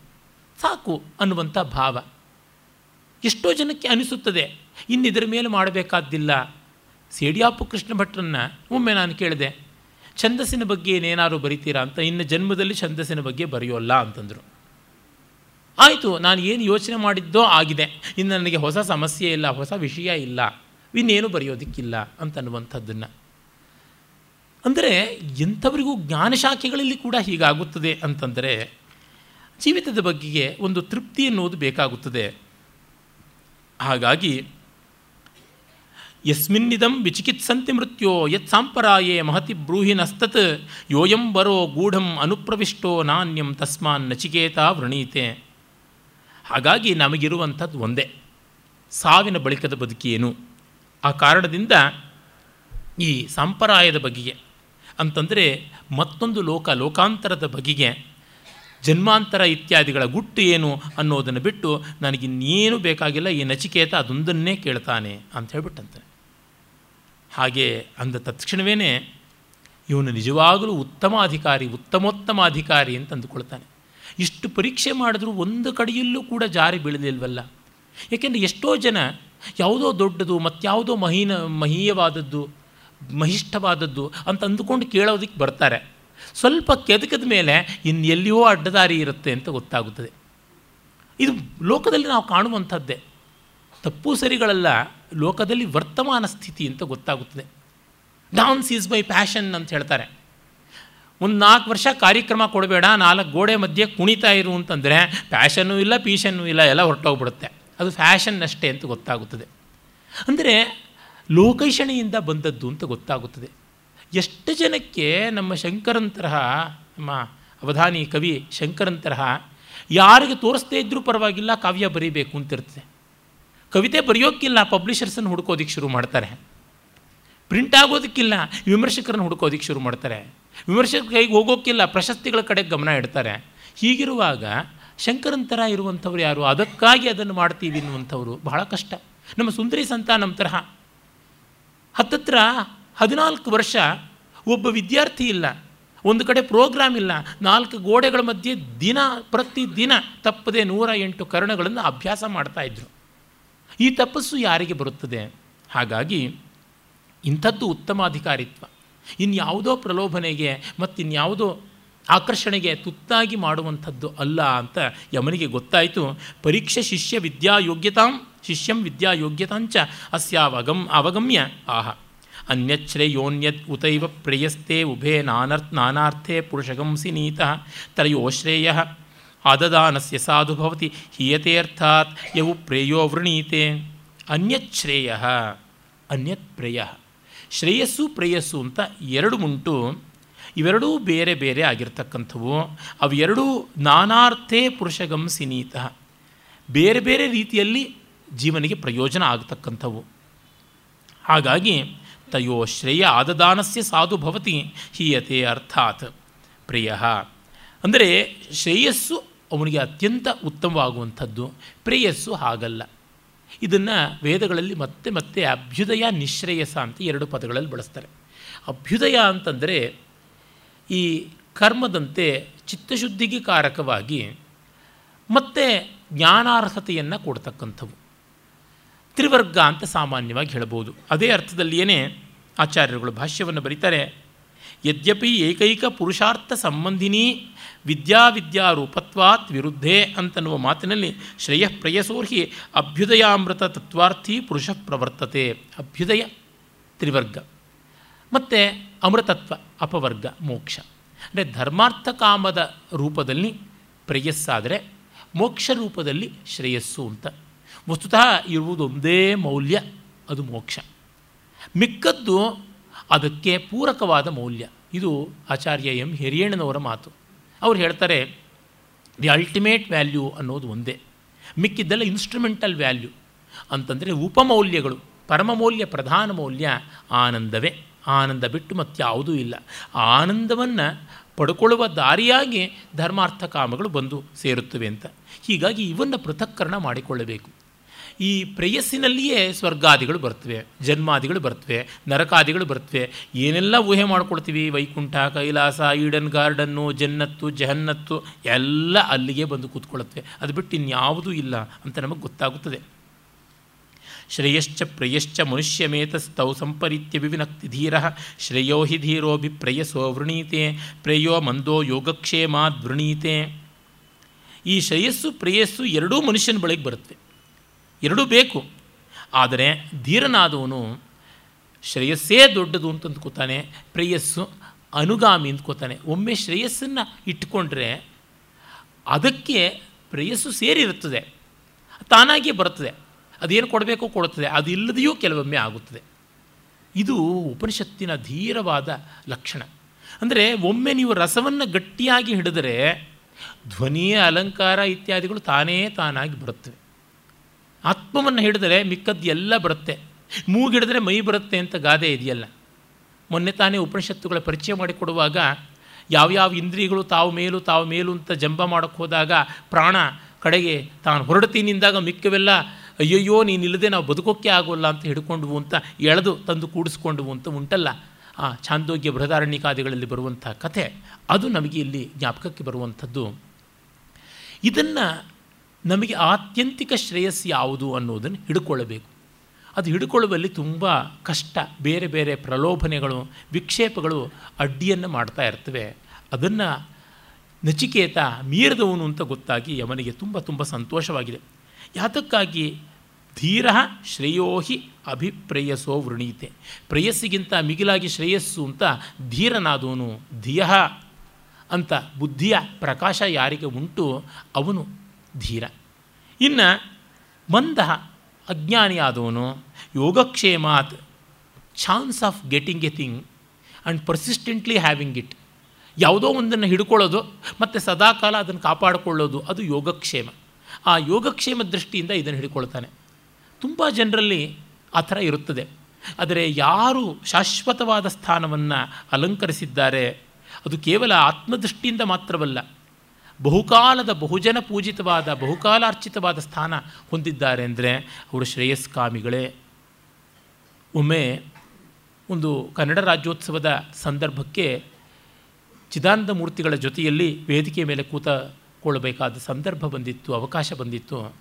ಸಾಕು ಅನ್ನುವಂಥ ಭಾವ. ಎಷ್ಟೋ ಜನಕ್ಕೆ ಅನಿಸುತ್ತದೆ. ಇನ್ನು ಇದರ ಮೇಲೆ ಮಾಡಬೇಕಾದ್ದಿಲ್ಲ. ಸೇಡಿಯಾಪು ಕೃಷ್ಣ ಭಟ್ರನ್ನು ಒಮ್ಮೆ ನಾನು ಕೇಳಿದೆ. ಛಂದಸ್ಸಿನ ಬಗ್ಗೆ ಏನೇನಾದ್ರು ಬರಿತೀರಾ ಅಂತ. ಇನ್ನು ಜನ್ಮದಲ್ಲಿ ಛಂದಸ್ಸಿನ ಬಗ್ಗೆ ಬರೆಯೋಲ್ಲ ಅಂತಂದರು. ಆಯಿತು, ನಾನು ಏನು ಯೋಚನೆ ಮಾಡಿದ್ದೋ ಆಗಿದೆ. ಇನ್ನು ನನಗೆ ಹೊಸ ಸಮಸ್ಯೆ ಇಲ್ಲ, ಹೊಸ ವಿಷಯ ಇಲ್ಲ, ಇನ್ನೇನು ಬರೆಯೋದಕ್ಕಿಲ್ಲ ಅಂತನ್ನುವಂಥದ್ದನ್ನು. ಅಂದರೆ ಎಂಥವರಿಗೂ ಜ್ಞಾನಶಾಖೆಗಳಲ್ಲಿ ಕೂಡ ಹೀಗಾಗುತ್ತದೆ ಅಂತಂದರೆ, ಜೀವಿತದ ಬಗ್ಗೆಗೆ ಒಂದು ತೃಪ್ತಿ ಎನ್ನುವುದು ಬೇಕಾಗುತ್ತದೆ. ಹಾಗಾಗಿ, ಯಸ್ಮಿನ್ನಿದಂ ವಿಚಿಕಿತ್ಸಂತಿ ಮೃತ್ಯೋ, ಯತ್ ಸಾಂಪರಾಯೇ ಮಹತಿ ಬ್ರೂಹಿನಸ್ತತ್, ಯೋಯಂ ಬರೋ ಗೂಢಂ ಅನುಪ್ರವಿಷ್ಟೋ ನಾಣ್ಯಂ ತಸ್ಮಾನ್ ನಚಿಕೇತ ವೃಣೀತೆ. ಹಾಗಾಗಿ ನಮಗಿರುವಂಥದ್ದು ಒಂದೇ. ಸಾವಿನ ಬಳಿಕದ ಬದುಕೇನು? ಆ ಕಾರಣದಿಂದ ಈ ಸಂಪ್ರದಾಯದ ಬಗೆಗೆ ಅಂತಂದರೆ ಮತ್ತೊಂದು ಲೋಕ, ಲೋಕಾಂತರದ ಬಗೆಗೆ ಜನ್ಮಾಂತರ ಇತ್ಯಾದಿಗಳ ಗುಟ್ಟು ಏನು ಅನ್ನೋದನ್ನು ಬಿಟ್ಟು ನನಗಿನ್ನೇನು ಬೇಕಾಗಿಲ್ಲ, ಈ ನಚಿಕೇತ ಅದೊಂದನ್ನೇ ಕೇಳ್ತಾನೆ ಅಂತ ಹೇಳ್ಬಿಟ್ಟಂತೆ. ಹಾಗೆ ಅಂದ ತತ್ಕ್ಷಣವೇ ಇವನು ನಿಜವಾಗಲೂ ಉತ್ತಮ ಅಧಿಕಾರಿ ಉತ್ತಮೋತ್ತಮ ಅಧಿಕಾರಿ ಅಂತ ಅಂದುಕೊಳ್ತಾನೆ ಇಷ್ಟು ಪರೀಕ್ಷೆ ಮಾಡಿದ್ರೂ ಒಂದು ಕಡೆಯಲ್ಲೂ ಕೂಡ ಜಾರಿ ಬೀಳಲಿಲ್ವಲ್ಲ? ಏಕೆಂದರೆ ಎಷ್ಟೋ ಜನ ಯಾವುದೋ ದೊಡ್ಡದು ಮತ್ತಾವುದೋ ಮಹೀನ, ಮಹೀಯವಾದದ್ದು, ಮಹಿಷ್ಠವಾದದ್ದು ಅಂತ ಅಂದುಕೊಂಡು ಕೇಳೋದಕ್ಕೆ ಬರ್ತಾರೆ. ಸ್ವಲ್ಪ ಕೆದಕದ ಮೇಲೆ ಇನ್ನು ಎಲ್ಲಿಯೋ ಅಡ್ಡದಾರಿ ಇರುತ್ತೆ ಅಂತ ಗೊತ್ತಾಗುತ್ತದೆ. ಇದು ಲೋಕದಲ್ಲಿ ನಾವು ಕಾಣುವಂಥದ್ದೇ. ತಪ್ಪು ಸರಿಗಳೆಲ್ಲ, ಲೋಕದಲ್ಲಿ ವರ್ತಮಾನ ಸ್ಥಿತಿ ಅಂತ ಗೊತ್ತಾಗುತ್ತದೆ. ಡಾನ್ಸ್ ಈಸ್ ಬೈ ಪ್ಯಾಷನ್ ಅಂತ ಹೇಳ್ತಾರೆ. ಒಂದು ನಾಲ್ಕು ವರ್ಷ ಕಾರ್ಯಕ್ರಮ ಕೊಡಬೇಡ, ನಾಲ್ಕು ಗೋಡೆ ಮಧ್ಯೆ ಕುಣಿತಾ ಇರು ಅಂತಂದರೆ ಪ್ಯಾಷನ್ನೂ ಇಲ್ಲ ಪೀಷನ್ನೂ ಇಲ್ಲ, ಎಲ್ಲ ಹೊರಟೋಗ್ಬಿಡುತ್ತೆ. ಅದು ಫ್ಯಾಷನ್ ಅಷ್ಟೇ ಅಂತ ಗೊತ್ತಾಗುತ್ತದೆ. ಅಂದರೆ ಲೋಕೈಷಣೆಯಿಂದ ಬಂದದ್ದು ಅಂತ ಗೊತ್ತಾಗುತ್ತದೆ. ಎಷ್ಟು ಜನಕ್ಕೆ ನಮ್ಮ ಶಂಕರನ್ ತರಹ, ನಮ್ಮ ಅವಧಾನಿ ಕವಿ ಶಂಕರನ್ ತರಹ ಯಾರಿಗೆ ತೋರಿಸ್ದೇ ಇದ್ದರೂ ಪರವಾಗಿಲ್ಲ, ಕಾವ್ಯ ಬರೀಬೇಕು ಅಂತಿರ್ತದೆ ಕವಿತೆ ಬರೆಯೋಕ್ಕಿಲ್ಲ ಪಬ್ಲಿಷರ್ಸನ್ನು ಹುಡುಕೋದಿಕ್ಕೆ ಶುರು ಮಾಡ್ತಾರೆ. ಪ್ರಿಂಟ್ ಆಗೋದಕ್ಕಿಲ್ಲ. ವಿಮರ್ಶಕರನ್ನು ಹುಡುಕೋದಕ್ಕೆ ಶುರು ಮಾಡ್ತಾರೆ. ವಿಮರ್ಶಕ ಕೈಗೆ ಹೋಗೋಕ್ಕಿಲ್ಲ, ಪ್ರಶಸ್ತಿಗಳ ಕಡೆ ಗಮನ ಇಡ್ತಾರೆ. ಹೀಗಿರುವಾಗ ಶಂಕರನ್ ಥರ ಇರುವಂಥವ್ರು ಯಾರು? ಅದಕ್ಕಾಗಿ ಅದನ್ನು ಮಾಡ್ತೀವಿ ಅನ್ನುವಂಥವ್ರು ಬಹಳ ಕಷ್ಟ. ನಮ್ಮ ಸುಂದರಿ ಸಂತ ನಮ್ಮ ತರಹ. ಹತ್ತತ್ರ ಹದಿನಾಲ್ಕು ವರ್ಷ ಒಬ್ಬ ವಿದ್ಯಾರ್ಥಿ ಇಲ್ಲ. ಒಂದು ಕಡೆ ಪ್ರೋಗ್ರಾಮ್ ಇಲ್ಲ. ನಾಲ್ಕು ಗೋಡೆಗಳ ಮಧ್ಯೆ ದಿನ, ಪ್ರತಿದಿನ ತಪ್ಪದೆ ನೂರ ಎಂಟು ಕರ್ಣಗಳನ್ನು ಅಭ್ಯಾಸ ಮಾಡ್ತಾಯಿದ್ರು ಈ ತಪಸ್ಸು ಯಾರಿಗೆ ಬರುತ್ತದೆ? ಹಾಗಾಗಿ ಇಂಥದ್ದು ಉತ್ತಮಾಧಿಕಾರಿತ್ವ ಇನ್ಯಾವುದೋ ಪ್ರಲೋಭನೆಗೆ ಮತ್ತಿನ್ಯಾವುದೋ ಆಕರ್ಷಣೆಗೆ ತುತ್ತಾಗಿ ಮಾಡುವಂಥದ್ದು ಅಲ್ಲ ಅಂತ ಯಮನಿಗೆ ಗೊತ್ತಾಯಿತು. ಪರೀಕ್ಷೆ ಶಿಷ್ಯ ವಿದ್ಯಾಯೋಗ್ಯತಾಂ ಶಿಷ್ಯಂ ವಿದ್ಯಾಯೋಗ್ಯತಾಂಚ ಅಸ್ಯಾವಗಮ್ ಅವಗಮ್ಯ ಆಹ. ಅನ್ಯಚ್ಛ್ರೇಯೋನ್ಯದ್ ಉತೈವ ಪ್ರೇಯಸ್ತೆ ಉಭೇ ನಾನರ್ಥ ನಾನಾರ್ಥೇ ಪುರುಷಗಂಸಿ ನೀತಃ ತ್ರಯೋಶ್ರೇಯ ಆದದಾನಸ್ಯ ಸಾಧು ಭವತಿ ಹೀಯತೆ ಅರ್ಥಾತ್ ಯವು ಪ್ರೇಯೋ ವೃಣೀತೆ. ಅನ್ಯಚ್ಛ್ರೇಯ. ಅನ್ಯತ್ ಪ್ರೇಯ ಶ್ರೇಯಸ್ಸು, ಪ್ರೇಯಸ್ಸು ಅಂತ ಎರಡು ಉಂಟು. ಇವೆರಡೂ ಬೇರೆ ಬೇರೆ ಆಗಿರ್ತಕ್ಕಂಥವು. ಅವೆರಡೂ ನಾನಾರ್ಥೇ ಪುರುಷಗಂ ಸಿನೀತ. ಬೇರೆ ಬೇರೆ ರೀತಿಯಲ್ಲಿ ಜೀವನಿಗೆ ಪ್ರಯೋಜನ ಆಗತಕ್ಕಂಥವು. ಹಾಗಾಗಿ ತಯೋ ಶ್ರೇಯ ಆದದಾನಸ್ಯ ಸಾಧು ಭವತಿ ಹೀಯತೆ ಅರ್ಥಾತ್. ಪ್ರಿಯ. ಅಂದರೆ ಶ್ರೇಯಸ್ಸು ಅವನಿಗೆ ಅತ್ಯಂತ ಉತ್ತಮವಾಗುವಂಥದ್ದು. ಪ್ರೇಯಸ್ಸು ಹಾಗಲ್ಲ. ಇದನ್ನು ವೇದಗಳಲ್ಲಿ ಮತ್ತೆ ಮತ್ತೆ ಅಭ್ಯುದಯ ನಿಶ್ರೇಯಸ ಅಂತ ಎರಡು ಪದಗಳಲ್ಲಿ ಬಳಸ್ತಾರೆ. ಅಭ್ಯುದಯ ಅಂತಂದರೆ ಈ ಕರ್ಮದಂತೆ ಚಿತ್ತಶುದ್ಧಿಗೆ ಕಾರಕವಾಗಿ ಮತ್ತೆ ಜ್ಞಾನಾರ್ಹತೆಯನ್ನು ಕೊಡ್ತಕ್ಕಂಥವು. ತ್ರಿವರ್ಗ ಅಂತ ಸಾಮಾನ್ಯವಾಗಿ ಹೇಳ್ಬೋದು. ಅದೇ ಅರ್ಥದಲ್ಲಿಯೇ ಆಚಾರ್ಯರುಗಳು ಭಾಷ್ಯವನ್ನು ಬರೀತಾರೆ ಯದ್ಯಪಿ ಏಕೈಕ ಪುರುಷಾರ್ಥ ಸಂಬಂಧಿನಿ ವಿದ್ಯಾವಿದ್ಯಾರೂಪತ್ವಾತ್ ವಿರುದ್ಧೇ ಅಂತನ್ನುವ ಮಾತಿನಲ್ಲಿ ಶ್ರೇಯ ಪ್ರೇಯಸೋರ್ಹಿ ಅಭ್ಯುದಯಾಮೃತ ತತ್ವಾರ್ಥಿ ಪುರುಷ ಪ್ರವರ್ತತೆ ಅಭ್ಯುದಯ, ತ್ರಿವರ್ಗ. ಮತ್ತು ಅಮೃತತ್ವ, ಅಪವರ್ಗ, ಮೋಕ್ಷ. ಅಂದರೆ ಧರ್ಮಾರ್ಥ ಕಾಮದ ರೂಪದಲ್ಲಿ ಪ್ರೇಯಸ್ಸಾದರೆ ಮೋಕ್ಷ ರೂಪದಲ್ಲಿ ಶ್ರೇಯಸ್ಸು ಅಂತ. ವಸ್ತುತಃ ಇರುವುದೊಂದೇ ಮೌಲ್ಯ, ಅದು ಮೋಕ್ಷ. ಮಿಕ್ಕದ್ದು ಅದಕ್ಕೆ ಪೂರಕವಾದ ಮೌಲ್ಯ. ಇದು ಆಚಾರ್ಯ ಎಂ ಹಿರಿಯಣ್ಣನವರ ಮಾತು. ಅವ್ರು ಹೇಳ್ತಾರೆ ದಿ ಅಲ್ಟಿಮೇಟ್ ವ್ಯಾಲ್ಯೂ ಅನ್ನೋದು ಒಂದೇ. ಮಿಕ್ಕಿದ್ದೆಲ್ಲ ಇನ್ಸ್ಟ್ರುಮೆಂಟಲ್ ವ್ಯಾಲ್ಯೂ ಅಂತಂದರೆ ಉಪಮೌಲ್ಯಗಳು. ಪರಮಮೌಲ್ಯ ಪ್ರಧಾನ ಮೌಲ್ಯ, ಆನಂದವೇ. ಆನಂದ ಬಿಟ್ಟು ಮತ್ತಾವುದೂ ಇಲ್ಲ. ಆನಂದವನ್ನು ಪಡ್ಕೊಳ್ಳುವ ದಾರಿಯಾಗಿ ಧರ್ಮಾರ್ಥ ಕಾಮಗಳು ಬಂದು ಸೇರುತ್ತವೆ ಅಂತ. ಹೀಗಾಗಿ ಇವನ್ನು ಪೃಥಕ್ಕರಣ ಮಾಡಿಕೊಳ್ಳಬೇಕು. ಈ ಪ್ರೇಯಸ್ಸಿನಲ್ಲಿಯೇ ಸ್ವರ್ಗಾದಿಗಳು ಬರ್ತವೆ ಜನ್ಮಾದಿಗಳು ಬರ್ತವೆ ನರಕಾದಿಗಳು ಬರ್ತವೆ ಏನೆಲ್ಲ ಊಹೆ ಮಾಡ್ಕೊಳ್ತೀವಿ ವೈಕುಂಠ, ಕೈಲಾಸ, ಈಡನ್ ಗಾರ್ಡನ್ನು, ಜನ್ನತ್ತು, ಜಹನ್ನತ್ತು ಎಲ್ಲ ಅಲ್ಲಿಗೆ ಬಂದು ಕೂತ್ಕೊಳ್ಳುತ್ತವೆ. ಅದು ಬಿಟ್ಟು ಇನ್ಯಾವುದೂ ಇಲ್ಲ ಅಂತ ನಮಗೆ ಗೊತ್ತಾಗುತ್ತದೆ. ಶ್ರೇಯಶ್ಚ ಪ್ರೇಯಶ್ಚ ಮನುಷ್ಯಮೇತಸ್ತೌ ಸಂಪರಿತ್ಯ ವಿವಿನಕ್ತಿ ಧೀರ. ಶ್ರೇಯೋ ಹಿ ಧೀರೋಭಿಪ್ರೇಯಸೋ ವೃಣೀತೆ, ಪ್ರೇಯೋ ಮಂದೋ ಯೋಗಕ್ಷೇಮಾದ್ ವೃಣೀತೆ. ಈ ಶ್ರೇಯಸ್ಸು ಪ್ರೇಯಸ್ಸು ಎರಡೂ ಮನುಷ್ಯನ ಬಳಿಗೆ ಬರುತ್ತವೆ ಎರಡೂ ಬೇಕು. ಆದರೆ ಧೀರನಾದವನು ಶ್ರೇಯಸ್ಸೇ ದೊಡ್ಡದು ಅಂತ ಅಂದ್ಕೋತಾನೆ, ಪ್ರೇಯಸ್ಸು ಅನುಗಾಮಿ ಅಂದ್ಕೋತಾನೆ. ಒಮ್ಮೆ ಶ್ರೇಯಸ್ಸನ್ನು ಇಟ್ಕೊಂಡ್ರೆ ಅದಕ್ಕೆ ಪ್ರೇಯಸ್ಸು ಸೇರಿರುತ್ತದೆ. ತಾನಾಗಿಯೇ ಬರುತ್ತದೆ. ಅದೇನು ಕೊಡಬೇಕೋ ಕೊಡುತ್ತದೆ. ಅದು ಇಲ್ಲದೆಯೂ ಕೆಲವೊಮ್ಮೆ ಆಗುತ್ತದೆ. ಇದು ಉಪನಿಷತ್ತಿನ ಧೀರವಾದ ಲಕ್ಷಣ. ಅಂದರೆ ಒಮ್ಮೆ ನೀವು ರಸವನ್ನು ಗಟ್ಟಿಯಾಗಿ ಹಿಡಿದರೆ ಧ್ವನಿಯ ಅಲಂಕಾರ ಇತ್ಯಾದಿಗಳು ತಾನೇ ತಾನಾಗಿ ಬರುತ್ತವೆ. ಆತ್ಮವನ್ನು ಹಿಡಿದರೆ ಮಿಕ್ಕದ್ದು ಎಲ್ಲ ಬರುತ್ತೆ. ಮೂಗಿಡಿದ್ರೆ ಮೈ ಬರುತ್ತೆ ಅಂತ ಗಾದೆ ಇದೆಯಲ್ಲ. ಮೊನ್ನೆ ತಾನೇ ಉಪನಿಷತ್ತುಗಳ ಪರಿಚಯ ಮಾಡಿಕೊಡುವಾಗ ಯಾವ್ಯಾವ ಇಂದ್ರಿಯಗಳು ತಾವು ಮೇಲು ತಾವು ಮೇಲು ಅಂತ ಜಂಬ ಮಾಡೋಕ್ಕೆ ಹೋದಾಗ ಪ್ರಾಣ ಕಡೆಗೆ ತಾನು ಹೊರಡ್ತೀನಿಂದಾಗ ಮಿಕ್ಕವೆಲ್ಲ, ಅಯ್ಯಯ್ಯೋ ನೀನಿಲ್ಲದೆ ನಾವು ಬದುಕೋಕ್ಕೆ ಆಗೋಲ್ಲ ಅಂತ ಹಿಡ್ಕೊಂಡ್ವು ಅಂತ ಎಳೆದು ತಂದು ಕೂಡಿಸ್ಕೊಂಡ್ವು ಅಂತ ಉಂಟಲ್ಲ. ಆ ಛಾಂದೋಗ್ಯ ಬೃಹದಾರಣ್ಯಕಾದಿಗಳಲ್ಲಿ ಬರುವಂಥ ಕಥೆ. ಅದು ನಮಗೆ ಇಲ್ಲಿ ಜ್ಞಾಪಕಕ್ಕೆ ಬರುವಂಥದ್ದು. ಇದನ್ನು ನಮಗೆ ಆತ್ಯಂತಿಕ ಶ್ರೇಯಸ್ಸು ಯಾವುದು ಅನ್ನೋದನ್ನು ಹಿಡ್ಕೊಳ್ಳಬೇಕು. ಅದು ಹಿಡ್ಕೊಳ್ಳುವಲ್ಲಿ ತುಂಬ ಕಷ್ಟ, ಬೇರೆ ಬೇರೆ ಪ್ರಲೋಭನೆಗಳು, ವಿಕ್ಷೇಪಗಳು ಅಡ್ಡಿಯನ್ನು ಮಾಡ್ತಾ ಇರ್ತವೆ. ಅದನ್ನು ನಚಿಕೇತ ಮೀರಿದವನು ಅಂತ ಗೊತ್ತಾಗಿ ಅವನಿಗೆ ತುಂಬ ತುಂಬ ಸಂತೋಷವಾಗಿದೆ. ಯಾತಕ್ಕಾಗಿ? ಧೀರ ಶ್ರೇಯೋಹಿ ಅಭಿಪ್ರೇಯಸೋ ವೃಣೀತೆ. ಪ್ರೇಯಸ್ಸಿಗಿಂತ ಮಿಗಿಲಾಗಿ ಶ್ರೇಯಸ್ಸು ಅಂತ ಧೀರನಾದವನು, ಧಿಯ ಅಂತ ಬುದ್ಧಿಯ ಪ್ರಕಾಶ ಯಾರಿಗೆ ಉಂಟು, ಅವನು ಧೀರ. ಇನ್ನು ಮಂದ ಅಜ್ಞಾನಿಯಾದವನು ಯೋಗಕ್ಷೇಮಾತ್ chance of getting a thing and persistently having it. ಯಾವುದೋ ಒಂದನ್ನು ಹಿಡ್ಕೊಳ್ಳೋದು ಮತ್ತು ಸದಾಕಾಲ ಅದನ್ನು ಕಾಪಾಡಿಕೊಳ್ಳೋದು ಅದು ಯೋಗಕ್ಷೇಮ. ಆ ಯೋಗಕ್ಷೇಮ ದೃಷ್ಟಿಯಿಂದ ಇದನ್ನು ಹಿಡ್ಕೊಳ್ತಾನೆ. ತುಂಬ ಜನರಲ್ಲಿ ಆ ಥರ ಇರುತ್ತದೆ. ಆದರೆ ಯಾರು ಶಾಶ್ವತವಾದ ಸ್ಥಾನವನ್ನು ಅಲಂಕರಿಸಿದ್ದಾರೆ ಅದು ಕೇವಲ ಆತ್ಮದೃಷ್ಟಿಯಿಂದ ಮಾತ್ರವಲ್ಲ ಬಹುಕಾಲದ ಬಹುಜನ ಪೂಜಿತವಾದ ಬಹುಕಾಲಾರ್ಚಿತವಾದ ಸ್ಥಾನ ಹೊಂದಿದ್ದಾರೆ ಅಂದರೆ ಅವರು ಶ್ರೇಯಸ್ಕಾಮಿಗಳೇ. ಒಮ್ಮೆ ಒಂದು ಕನ್ನಡ ರಾಜ್ಯೋತ್ಸವದ ಸಂದರ್ಭಕ್ಕೆ ಚಿದಾನಂದ ಮೂರ್ತಿಗಳ ಜೊತೆಯಲ್ಲಿ ವೇದಿಕೆ ಮೇಲೆ ಕೂತಕೊಳ್ಳಬೇಕಾದ ಸಂದರ್ಭ ಬಂದಿತ್ತು, ಅವಕಾಶ ಬಂದಿತ್ತು.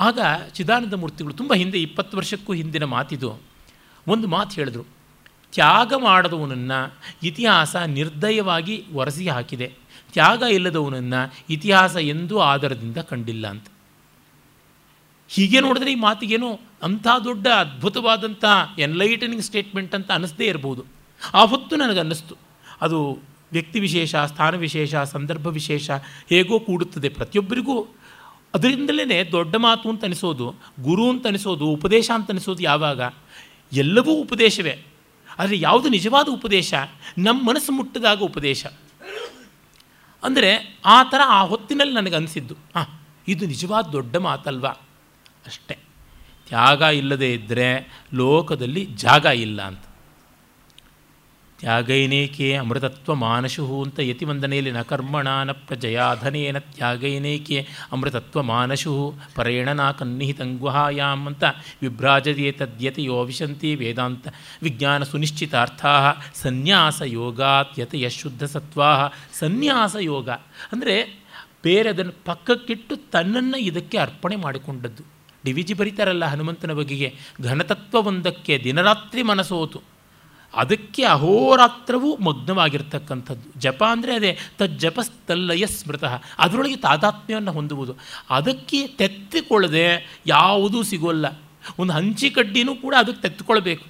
ಆಗ ಚಿದಾನಂದ ಮೂರ್ತಿಗಳು ತುಂಬ ಹಿಂದೆ, ಇಪ್ಪತ್ತು ವರ್ಷಕ್ಕೂ ಹಿಂದಿನ ಮಾತಿದು ಒಂದು ಮಾತು ಹೇಳಿದ್ರು. ತ್ಯಾಗ ಮಾಡದವನನ್ನು ಇತಿಹಾಸ ನಿರ್ದಯವಾಗಿ ಒರೆಸಿ ಹಾಕಿದೆ ತ್ಯಾಗ ಇಲ್ಲದವನನ್ನು ಇತಿಹಾಸ ಎಂದೂ ಆಧಾರದಿಂದ ಕಂಡಿಲ್ಲ ಅಂತ. ಹೀಗೆ ನೋಡಿದ್ರೆ ಈ ಮಾತಿಗೇನೋ ಅಂಥ ದೊಡ್ಡ ಅದ್ಭುತವಾದಂಥ ಎನ್ಲೈಟನಿಂಗ್ ಸ್ಟೇಟ್ಮೆಂಟ್ ಅಂತ ಅನ್ನಿಸ್ದೇ ಇರ್ಬೋದು. ಆ ಹೊತ್ತು ನನಗನ್ನಿಸ್ತು. ಅದು ವ್ಯಕ್ತಿ ವಿಶೇಷ, ಸ್ಥಾನ ವಿಶೇಷ, ಸಂದರ್ಭ ವಿಶೇಷ ಹೇಗೋ ಕೂಡುತ್ತದೆ ಪ್ರತಿಯೊಬ್ಬರಿಗೂ. ಅದರಿಂದಲೇ ದೊಡ್ಡ ಮಾತು ಅಂತ ಅನಿಸೋದು, ಗುರು ಅಂತ ಅನಿಸೋದು, ಉಪದೇಶ ಅಂತ ಅನಿಸೋದು ಯಾವಾಗ? ಎಲ್ಲವೂ ಉಪದೇಶವೇ. ಆದರೆ ಯಾವುದು ನಿಜವಾದ ಉಪದೇಶ? ನಮ್ಮ ಮನಸ್ಸು ಮುಟ್ಟಿದಾಗ ಉಪದೇಶ. ಅಂದರೆ ಆ ಥರ ಆ ಹೊತ್ತಿನಲ್ಲಿ ನನಗೆ ಅನಿಸಿದ್ದು, ಹಾಂ, ಇದು ನಿಜವಾದ ದೊಡ್ಡ ಮಾತಲ್ವಾ? ಅಷ್ಟೇ. ತ್ಯಾಗ ಇಲ್ಲದೆ ಇದ್ದರೆ ಲೋಕದಲ್ಲಿ ಜಾಗ ಇಲ್ಲ ಅಂತ. ತ್ಯಾಗೈನೇಕೆ ಅಮೃತತ್ವ ಮಾನಶು ಅಂತ ಯತಿವಂದನೆಯಲ್ಲಿ ನ ಕರ್ಮಣ ನ ಪ್ರಜಯಾಧನೇನ ತ್ಯಾಗೈನೇಕೆ ಅಮೃತತ್ವ ಮಾನಶು ಪರೇಣ ನಾ ಕನ್ನಿಹಿತಂಗುಹಾಯಾಮ್ ಅಂತ ವಿಭ್ರಾಜದೇ ತದ್ಯತೆಯೋ ವಿಶಂತಿ ವೇದಾಂತ ವಿಜ್ಞಾನ ಸುನಿಶ್ಚಿತಾರ್ಥಾ ಸನ್ಯಾಸ ಯೋಗಾತ್ಯತೆಯ ಶುದ್ಧ ಸತ್ವಾ ಸನ್ಯಾಸ ಯೋಗ ಅಂದರೆ ಬೇರೆ ಅದನ್ನು ಪಕ್ಕಕ್ಕಿಟ್ಟು ತನ್ನನ್ನು ಇದಕ್ಕೆ ಅರ್ಪಣೆ ಮಾಡಿಕೊಂಡದ್ದು. ಡಿ ವಿ ಜಿ ಬರೀತಾರಲ್ಲ ಹನುಮಂತನ ಬಗೆಗೆ ಘನತತ್ವವೊಂದಕ್ಕೆ ದಿನರಾತ್ರಿ ಮನಸೋತು. ಅದಕ್ಕೆ ಅಹೋರಾತ್ರವೂ ಮಗ್ನವಾಗಿರ್ತಕ್ಕಂಥದ್ದು. ಜಪ ಅಂದರೆ ಅದೇ ತಜ್ಜಪಸ್ತಲ್ಲಯ ಸ್ಮೃತಃ. ಅದರೊಳಗೆ ತಾದಾತ್ಮ್ಯವನ್ನು ಹೊಂದುವುದು. ಅದಕ್ಕೆ ತೆತ್ತಿಕೊಳ್ಳದೆ ಯಾವುದೂ ಸಿಗೋಲ್ಲ. ಒಂದು ಹಂಚಿಕಡ್ಡಿನೂ ಕೂಡ ಅದಕ್ಕೆ ತೆತ್ತುಕೊಳ್ಬೇಕು.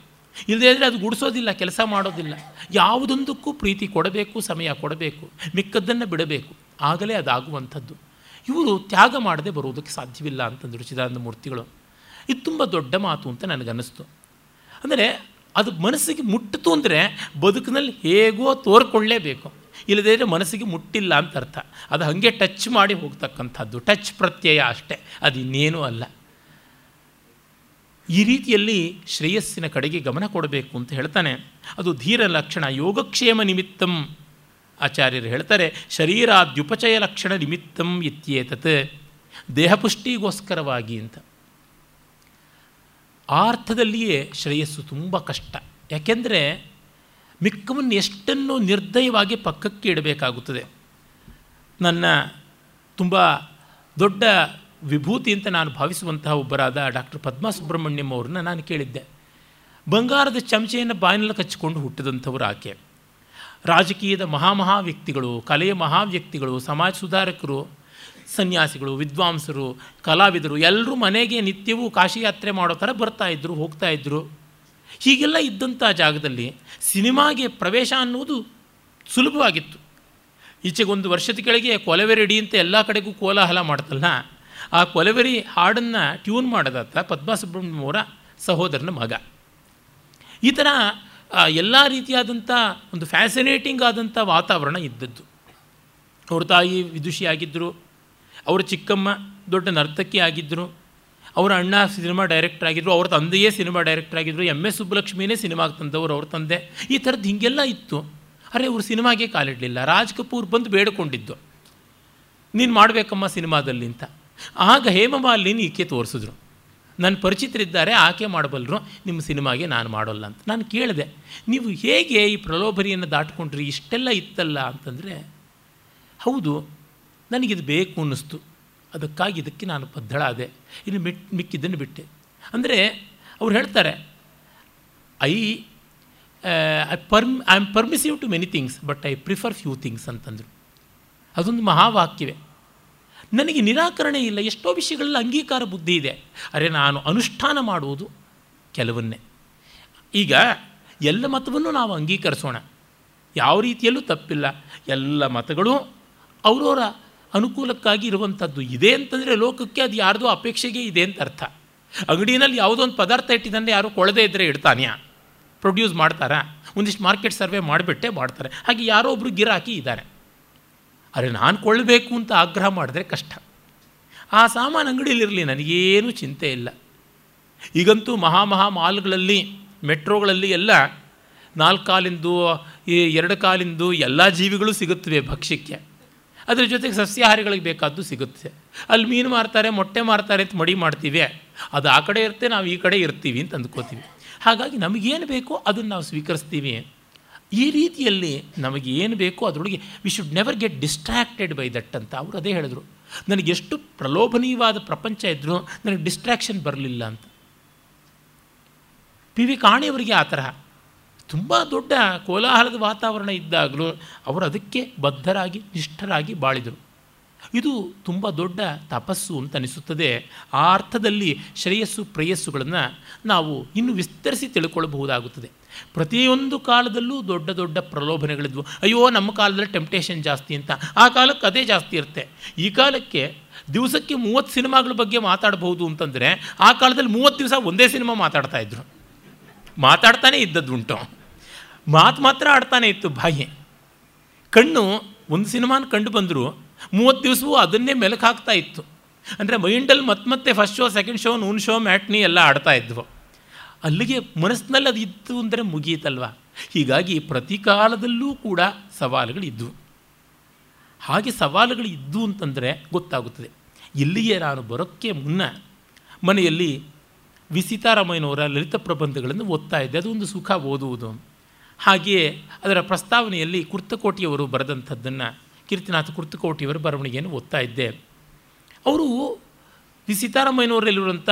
ಇಲ್ಲದೇ ಇದ್ದರೆ ಅದು ಗುಡಿಸೋದಿಲ್ಲ, ಕೆಲಸ ಮಾಡೋದಿಲ್ಲ. ಯಾವುದೊಂದಕ್ಕೂ ಪ್ರೀತಿ ಕೊಡಬೇಕು, ಸಮಯ ಕೊಡಬೇಕು, ಮಿಕ್ಕದ್ದನ್ನು ಬಿಡಬೇಕು. ಆಗಲೇ ಅದಾಗುವಂಥದ್ದು. ಇವರು ತ್ಯಾಗ ಮಾಡದೆ ಬರುವುದಕ್ಕೆ ಸಾಧ್ಯವಿಲ್ಲ ಅಂತಂದರು ಚಿದಾನಂದ ಮೂರ್ತಿಗಳು. ಇದು ತುಂಬ ದೊಡ್ಡ ಮಾತು ಅಂತ ನನಗನ್ನಿಸ್ತು. ಅಂದರೆ ಅದು ಮನಸ್ಸಿಗೆ ಮುಟ್ಟಿತು ಅಂದರೆ ಬದುಕಿನಲ್ಲಿ ಹೇಗೋ ತೋರ್ಕೊಳ್ಳೇಬೇಕು. ಇಲ್ಲದೇ ಮನಸ್ಸಿಗೆ ಮುಟ್ಟಿಲ್ಲ ಅಂತ ಅರ್ಥ. ಅದು ಹಾಗೆ ಟಚ್ ಮಾಡಿ ಹೋಗ್ತಕ್ಕಂಥದ್ದು. ಟಚ್ ಪ್ರತ್ಯಯ ಅಷ್ಟೇ. ಅದು ಇನ್ನೇನೂ ಅಲ್ಲ. ಈ ರೀತಿಯಲ್ಲಿ ಶ್ರೇಯಸ್ಸಿನ ಕಡೆಗೆ ಗಮನ ಕೊಡಬೇಕು ಅಂತ ಹೇಳ್ತಾನೆ. ಅದು ಧೀರ ಲಕ್ಷಣ. ಯೋಗಕ್ಷೇಮ ನಿಮಿತ್ತಂ ಆಚಾರ್ಯರು ಹೇಳ್ತಾರೆ. ಶರೀರಾದ್ಯುಪಚಯ ಲಕ್ಷಣ ನಿಮಿತ್ತಂ ಇತ್ಯೇತತ್. ದೇಹಪುಷ್ಟಿಗೋಸ್ಕರವಾಗಿ ಅಂತ. ಆ ಅರ್ಥದಲ್ಲಿಯೇ ಶ್ರೇಯಸ್ಸು ತುಂಬ ಕಷ್ಟ. ಯಾಕೆಂದರೆ ಮಿಕ್ಕವನ್ನು ಎಷ್ಟನ್ನು ನಿರ್ದಯವಾಗಿ ಪಕ್ಕಕ್ಕೆ ಇಡಬೇಕಾಗುತ್ತದೆ. ನನ್ನ ತುಂಬ ದೊಡ್ಡ ವಿಭೂತಿ ಅಂತ ನಾನು ಭಾವಿಸುವಂತಹ ಒಬ್ಬರಾದ ಡಾಕ್ಟರ್ ಪದ್ಮಾ ಸುಬ್ರಹ್ಮಣ್ಯಂ ಅವ್ರನ್ನ ನಾನು ಕೇಳಿದ್ದೆ. ಬಂಗಾರದ ಚಮಚೆಯನ್ನು ಬಾಯಿನಲ್ಲಿ ಕಚ್ಚಿಕೊಂಡು ಹುಟ್ಟಿದಂಥವ್ರು ಆಕೆ. ರಾಜಕೀಯದ ಮಹಾಮಹಾ ವ್ಯಕ್ತಿಗಳು, ಕಲೆಯ ಮಹಾವ್ಯಕ್ತಿಗಳು ಸಮಾಜ ಸುಧಾರಕರು ಸನ್ಯಾಸಿಗಳು, ವಿದ್ವಾಂಸರು, ಕಲಾವಿದರು ಎಲ್ಲರೂ ಮನೆಗೆ ನಿತ್ಯವೂ ಕಾಶಿ ಯಾತ್ರೆ ಮಾಡೋ ಥರ ಬರ್ತಾಯಿದ್ರು ಹೋಗ್ತಾಯಿದ್ರು ಹೀಗೆಲ್ಲ ಇದ್ದಂಥ ಜಾಗದಲ್ಲಿ ಸಿನಿಮಾಗೆ ಪ್ರವೇಶ ಅನ್ನುವುದು ಸುಲಭವಾಗಿತ್ತು. ಈಚೆಗೊಂದು ವರ್ಷದ ಕೆಳಗೆ ಕೊಲವೆರಡಿ ಅಂತ ಎಲ್ಲ ಕಡೆಗೂ ಕೋಲಾಹಲ ಮಾಡ್ತಲ್ಲ, ಆ ಕೊಲವೆರಿ ಹಾಡನ್ನು ಟ್ಯೂನ್ ಮಾಡೋದಾತ ಪದ್ಮಾ ಅವರ ಸಹೋದರನ ಮಗ. ಈ ಥರ ಎಲ್ಲ ರೀತಿಯಾದಂಥ ಒಂದು ಫ್ಯಾಸಿನೇಟಿಂಗ್ ಆದಂಥ ವಾತಾವರಣ ಇದ್ದದ್ದು. ಅವ್ರ ತಾಯಿ ವಿದುಷಿಯಾಗಿದ್ದರು ಅವರ ಚಿಕ್ಕಮ್ಮ, ದೊಡ್ಡ ನರ್ತಕಿ ಆಗಿದ್ದರು ಅವರ ಅಣ್ಣ ಸಿನಿಮಾ ಡೈರೆಕ್ಟರ್ ಆಗಿದ್ದರು ಅವ್ರ ತಂದೆಯೇ ಸಿನಿಮಾ ಡೈರೆಕ್ಟರ್ ಆಗಿದ್ದರು ಎಂ ಎಸ್ ಸುಬ್ಬಲಕ್ಷ್ಮಿನೇ ಸಿನಿಮಾಗೆ ತಂದವರು ಅವ್ರ ತಂದೆ. ಈ ಥರದ್ದು ಹೀಗೆಲ್ಲ ಇತ್ತು. ಅರೆ ಅವರು ಸಿನಿಮಾಗೆ ಕಾಲಿಡಲಿಲ್ಲ. ರಾಜ್ ಕಪೂರ್ ಬಂದು ಬೇಡಿಕೊಂಡಿದ್ದು. ನೀನು ಮಾಡಬೇಕಮ್ಮ ಸಿನಿಮಾದಲ್ಲಿ ಅಂತ. ಆಗ ಹೇಮಮಾಲಿನಿ ಈಕೆ ತೋರಿಸಿದ್ರು. ನನ್ನ ಪರಿಚಿತರಿದ್ದಾರೆ, ಆಕೆ ಮಾಡಬಲ್ಲರು ನಿಮ್ಮ ಸಿನಿಮಾಗೆ ನಾನು ಮಾಡೋಲ್ಲ ಅಂತ. ನಾನು ಕೇಳಿದೆ, ನೀವು ಹೇಗೆ ಈ ಪ್ರಲೋಭನೆಯನ್ನು ದಾಟ್ಕೊಂಡ್ರಿ? ಇಷ್ಟೆಲ್ಲ ಇತ್ತಲ್ಲ ಅಂತಂದರೆ, ಹೌದು ನನಗಿದು ಬೇಕು ಅನ್ನಿಸ್ತು. ಅದಕ್ಕಾಗಿ ಇದಕ್ಕೆ ನಾನು ಬದ್ಧಳಾದೆ. ಇನ್ನು ಮಿಟ್, ಮಿಕ್ಕಿದ್ದನ್ನು ಬಿಟ್ಟೆ. ಅಂದರೆ ಅವ್ರು ಹೇಳ್ತಾರೆ, I I perm I am permissive to many things but I prefer few things ಅಂತಂದರು. ಅದೊಂದು ಮಹಾವಾಕ್ಯವೇ. ನನಗೆ ನಿರಾಕರಣೆ ಇಲ್ಲ. ಎಷ್ಟೋ ವಿಷಯಗಳಲ್ಲಿ ಅಂಗೀಕಾರ ಬುದ್ಧಿ ಇದೆ. ಅರೆ, ನಾನು ಅನುಷ್ಠಾನ ಮಾಡುವುದು ಕೆಲವನ್ನೇ. ಈಗ ಎಲ್ಲ ಮತವನ್ನು ನಾವು ಅಂಗೀಕರಿಸೋಣ. ಯಾವ ರೀತಿಯಲ್ಲೂ ತಪ್ಪಿಲ್ಲ. ಎಲ್ಲ ಮತಗಳು ಅವರವರ ಅನುಕೂಲಕ್ಕಾಗಿ ಇರುವಂಥದ್ದು ಇದೆ ಅಂತಂದರೆ ಲೋಕಕ್ಕೆ ಅದು ಯಾರ್ದೋ ಅಪೇಕ್ಷೆಗೆ ಇದೆ ಅಂತ ಅರ್ಥ. ಅಂಗಡಿನಲ್ಲಿ ಯಾವುದೋ ಒಂದು ಪದಾರ್ಥ ಇಟ್ಟಿದ್ದಾನೆ ಯಾರು ಕೊಳದೇ ಇದ್ದರೆ ಇಡ್ತಾನೆ ಪ್ರೊಡ್ಯೂಸ್ ಮಾಡ್ತಾರಾ? ಒಂದಿಷ್ಟು ಮಾರ್ಕೆಟ್ ಸರ್ವೆ ಮಾಡಿಬಿಟ್ಟೆ ಮಾಡ್ತಾರೆ. ಹಾಗೆ ಯಾರೋ ಒಬ್ಬರು ಗಿರಾಕಿ ಇದ್ದಾರೆ. ಅರೆ ನಾನು ಕೊಳ್ಳಬೇಕು ಅಂತ ಆಗ್ರಹ ಮಾಡಿದ್ರೆ ಕಷ್ಟ. ಆ ಸಾಮಾನು ಅಂಗಡಿಯಲ್ಲಿರಲಿ ನನಗೇನು ಚಿಂತೆ ಇಲ್ಲ. ಈಗಂತೂ ಮಹಾ ಮಹಾ ಮಾಲ್ಗಳಲ್ಲಿ, ಮೆಟ್ರೋಗಳಲ್ಲಿ ಎಲ್ಲ ನಾಲ್ಕು ಕಾಲಿಂದು ಎರಡು ಕಾಲಿಂದು ಎಲ್ಲ ಜೀವಿಗಳು ಸಿಗುತ್ತವೆ ಭಕ್ಷ್ಯಕ್ಕೆ. ಅದ್ರ ಜೊತೆಗೆ ಸಸ್ಯಾಹಾರಿಗಳಿಗೆ ಬೇಕಾದ್ದು ಸಿಗುತ್ತೆ. ಅಲ್ಲಿ ಮೀನು ಮಾರ್ತಾರೆ, ಮೊಟ್ಟೆ ಮಾರ್ತಾರೆ ಅಂತ ಮಡಿ ಮಾಡ್ತೀವಿ. ಅದು ಆ ಕಡೆ ಇರುತ್ತೆ, ನಾವು ಈ ಕಡೆ ಇರ್ತೀವಿ ಅಂತ ಅಂದ್ಕೋತೀವಿ. ಹಾಗಾಗಿ ನಮಗೇನು ಬೇಕೋ ಅದನ್ನು ನಾವು ಸ್ವೀಕರಿಸ್ತೀವಿ. ಈ ರೀತಿಯಲ್ಲಿ ನಮಗೆ ಏನು ಬೇಕೋ ಅದರೊಳಗೆ we should never get distracted by that ಅಂತ ಅವರು ಅದೇ ಹೇಳಿದ್ರು. ನನಗೆ ಎಷ್ಟು ಪ್ರಲೋಭನೀಯವಾದ ಪ್ರಪಂಚ ಇದ್ದರೂ ನನಗೆ ಡಿಸ್ಟ್ರಾಕ್ಷನ್ ಬರಲಿಲ್ಲ ಅಂತ. ಪಿ ವಿ ಕಾಣಿಯವರಿಗೆ ಆ ತರಹ. ತುಂಬ ದೊಡ್ಡ ಕೋಲಾಹಲದ ವಾತಾವರಣ ಇದ್ದಾಗಲೂ ಅವರು ಅದಕ್ಕೆ ಬದ್ಧರಾಗಿ, ನಿಷ್ಠರಾಗಿ ಬಾಳಿದರು. ಇದು ತುಂಬ ದೊಡ್ಡ ತಪಸ್ಸು ಅಂತ ಅನಿಸುತ್ತದೆ. ಆ ಅರ್ಥದಲ್ಲಿ ಶ್ರೇಯಸ್ಸು, ಪ್ರೇಯಸ್ಸುಗಳನ್ನು ನಾವು ಇನ್ನು ವಿಸ್ತರಿಸಿ ತಿಳ್ಕೊಳ್ಳಬಹುದಾಗುತ್ತದೆ ಪ್ರತಿಯೊಂದು ಕಾಲದಲ್ಲೂ ದೊಡ್ಡ ದೊಡ್ಡ ಪ್ರಲೋಭನೆಗಳಿದ್ವು. ಅಯ್ಯೋ, ನಮ್ಮ ಕಾಲದಲ್ಲಿ ಟೆಂಪ್ಟೇಷನ್ ಜಾಸ್ತಿ ಅಂತ. ಆ ಕಾಲಕ್ಕೆ ಅದೇ ಜಾಸ್ತಿ ಇರುತ್ತೆ. ಈ ಕಾಲಕ್ಕೆ ದಿವಸಕ್ಕೆ ಮೂವತ್ತು ಸಿನಿಮಾಗಳ ಬಗ್ಗೆ ಮಾತಾಡಬಹುದು ಅಂತಂದರೆ ಆ ಕಾಲದಲ್ಲಿ ಮೂವತ್ತು ದಿವಸ ಒಂದೇ ಸಿನಿಮಾ ಮಾತಾಡ್ತಾ ಇದ್ರು. ಮಾತಾಡ್ತಾನೆ ಇದ್ದದ್ದು ಉಂಟು ಮಾತು ಮಾತ್ರ ಆಡ್ತಾನೆ ಇತ್ತು ಬಾಯಿ. ಕಣ್ಣು ಒಂದು ಸಿನಿಮಾನ ಕಂಡು ಬಂದರೂ, ಮೂವತ್ತು ದಿವಸವೂ ಅದನ್ನೇ ಮೆಲುಕು ಹಾಕ್ತಾ ಇತ್ತು. ಅಂದರೆ ಮೈಂಡಲ್ಲಿ ಮತ್ತೆ ಮತ್ತೆ first show, second show, noon show matinee ಎಲ್ಲ ಆಡ್ತಾ ಇದ್ವು. ಅಲ್ಲಿಗೆ ಮನಸ್ಸಿನಲ್ಲಿ ಅದು ಇತ್ತು ಅಂದರೆ ಮುಗಿಯಿತಲ್ವ? ಹೀಗಾಗಿ ಪ್ರತಿ ಕಾಲದಲ್ಲೂ ಕೂಡ ಸವಾಲುಗಳಿದ್ದವು ಹಾಗೆ ಸವಾಲುಗಳು ಇದ್ದು ಅಂತಂದರೆ ಗೊತ್ತಾಗುತ್ತದೆ. ಇಲ್ಲಿಗೆ ನಾನು ಬರೋಕ್ಕೆ ಮುನ್ನ ಮನೆಯಲ್ಲಿ ವಿಸಿತಾರಾಮಯ್ಯನವರ ಲಲಿತ ಪ್ರಬಂಧಗಳನ್ನು ಓದ್ತಾ ಇದ್ದೆ. ಅದೊಂದು ಸುಖ ಓದುವುದು. ಹಾಗೆಯೇ ಅದರ ಪ್ರಸ್ತಾವನೆಯಲ್ಲಿ ಕುರ್ತಕೋಟಿಯವರು ಬರೆದಂಥದ್ದನ್ನು ಕೀರ್ತಿನಾಥ ಕುರ್ತಕೋಟಿಯವರ ಬರವಣಿಗೆಯನ್ನು ಓದ್ತಾ ಇದ್ದೆ. ಅವರು ವಿ. ಸೀತಾರಾಮಯ್ಯನವರಲ್ಲಿರುವಂಥ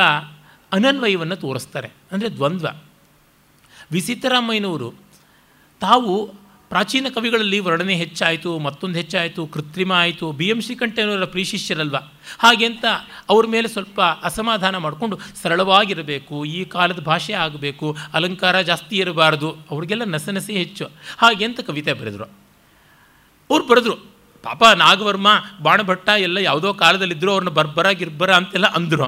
ಅನನ್ವಯವನ್ನು ತೋರಿಸ್ತಾರೆ. ಅಂದರೆ ದ್ವಂದ್ವ. ವಿ. ಸೀತಾರಾಮಯ್ಯನವರು ತಾವು ಪ್ರಾಚೀನ ಕವಿಗಳಲ್ಲಿ ವರ್ಣನೆ ಹೆಚ್ಚಾಯಿತು, ಮತ್ತೊಂದು ಹೆಚ್ಚಾಯಿತು, ಕೃತ್ರಿಮ ಆಯಿತು. ಬಿ ಎಂ ಶ್ರೀಕಂಠೇನವರ ಪ್ರೀಶಿಷ್ಯರಲ್ವ ಹಾಗೆ ಅಂತ ಅವ್ರ ಮೇಲೆ ಸ್ವಲ್ಪ ಅಸಮಾಧಾನ ಮಾಡಿಕೊಂಡು ಸರಳವಾಗಿರಬೇಕು, ಈ ಕಾಲದ ಭಾಷೆ ಆಗಬೇಕು, ಅಲಂಕಾರ ಜಾಸ್ತಿ ಇರಬಾರ್ದು, ಅವ್ರಿಗೆಲ್ಲ ನಸನಸೆ ಹೆಚ್ಚು. ಹಾಗೆ ಅಂತ ಕವಿತೆ ಬರೆದರು. ಅವ್ರು ಬರೆದ್ರು, ಪಾಪ ನಾಗವರ್ಮ, ಬಾಣಭಟ್ಟ ಎಲ್ಲ ಯಾವುದೋ ಕಾಲದಲ್ಲಿದ್ದರು ಅವ್ರನ್ನ ಬರ್ಬರ, ಗಿರ್ಬರ ಅಂತೆಲ್ಲ ಅಂದರು.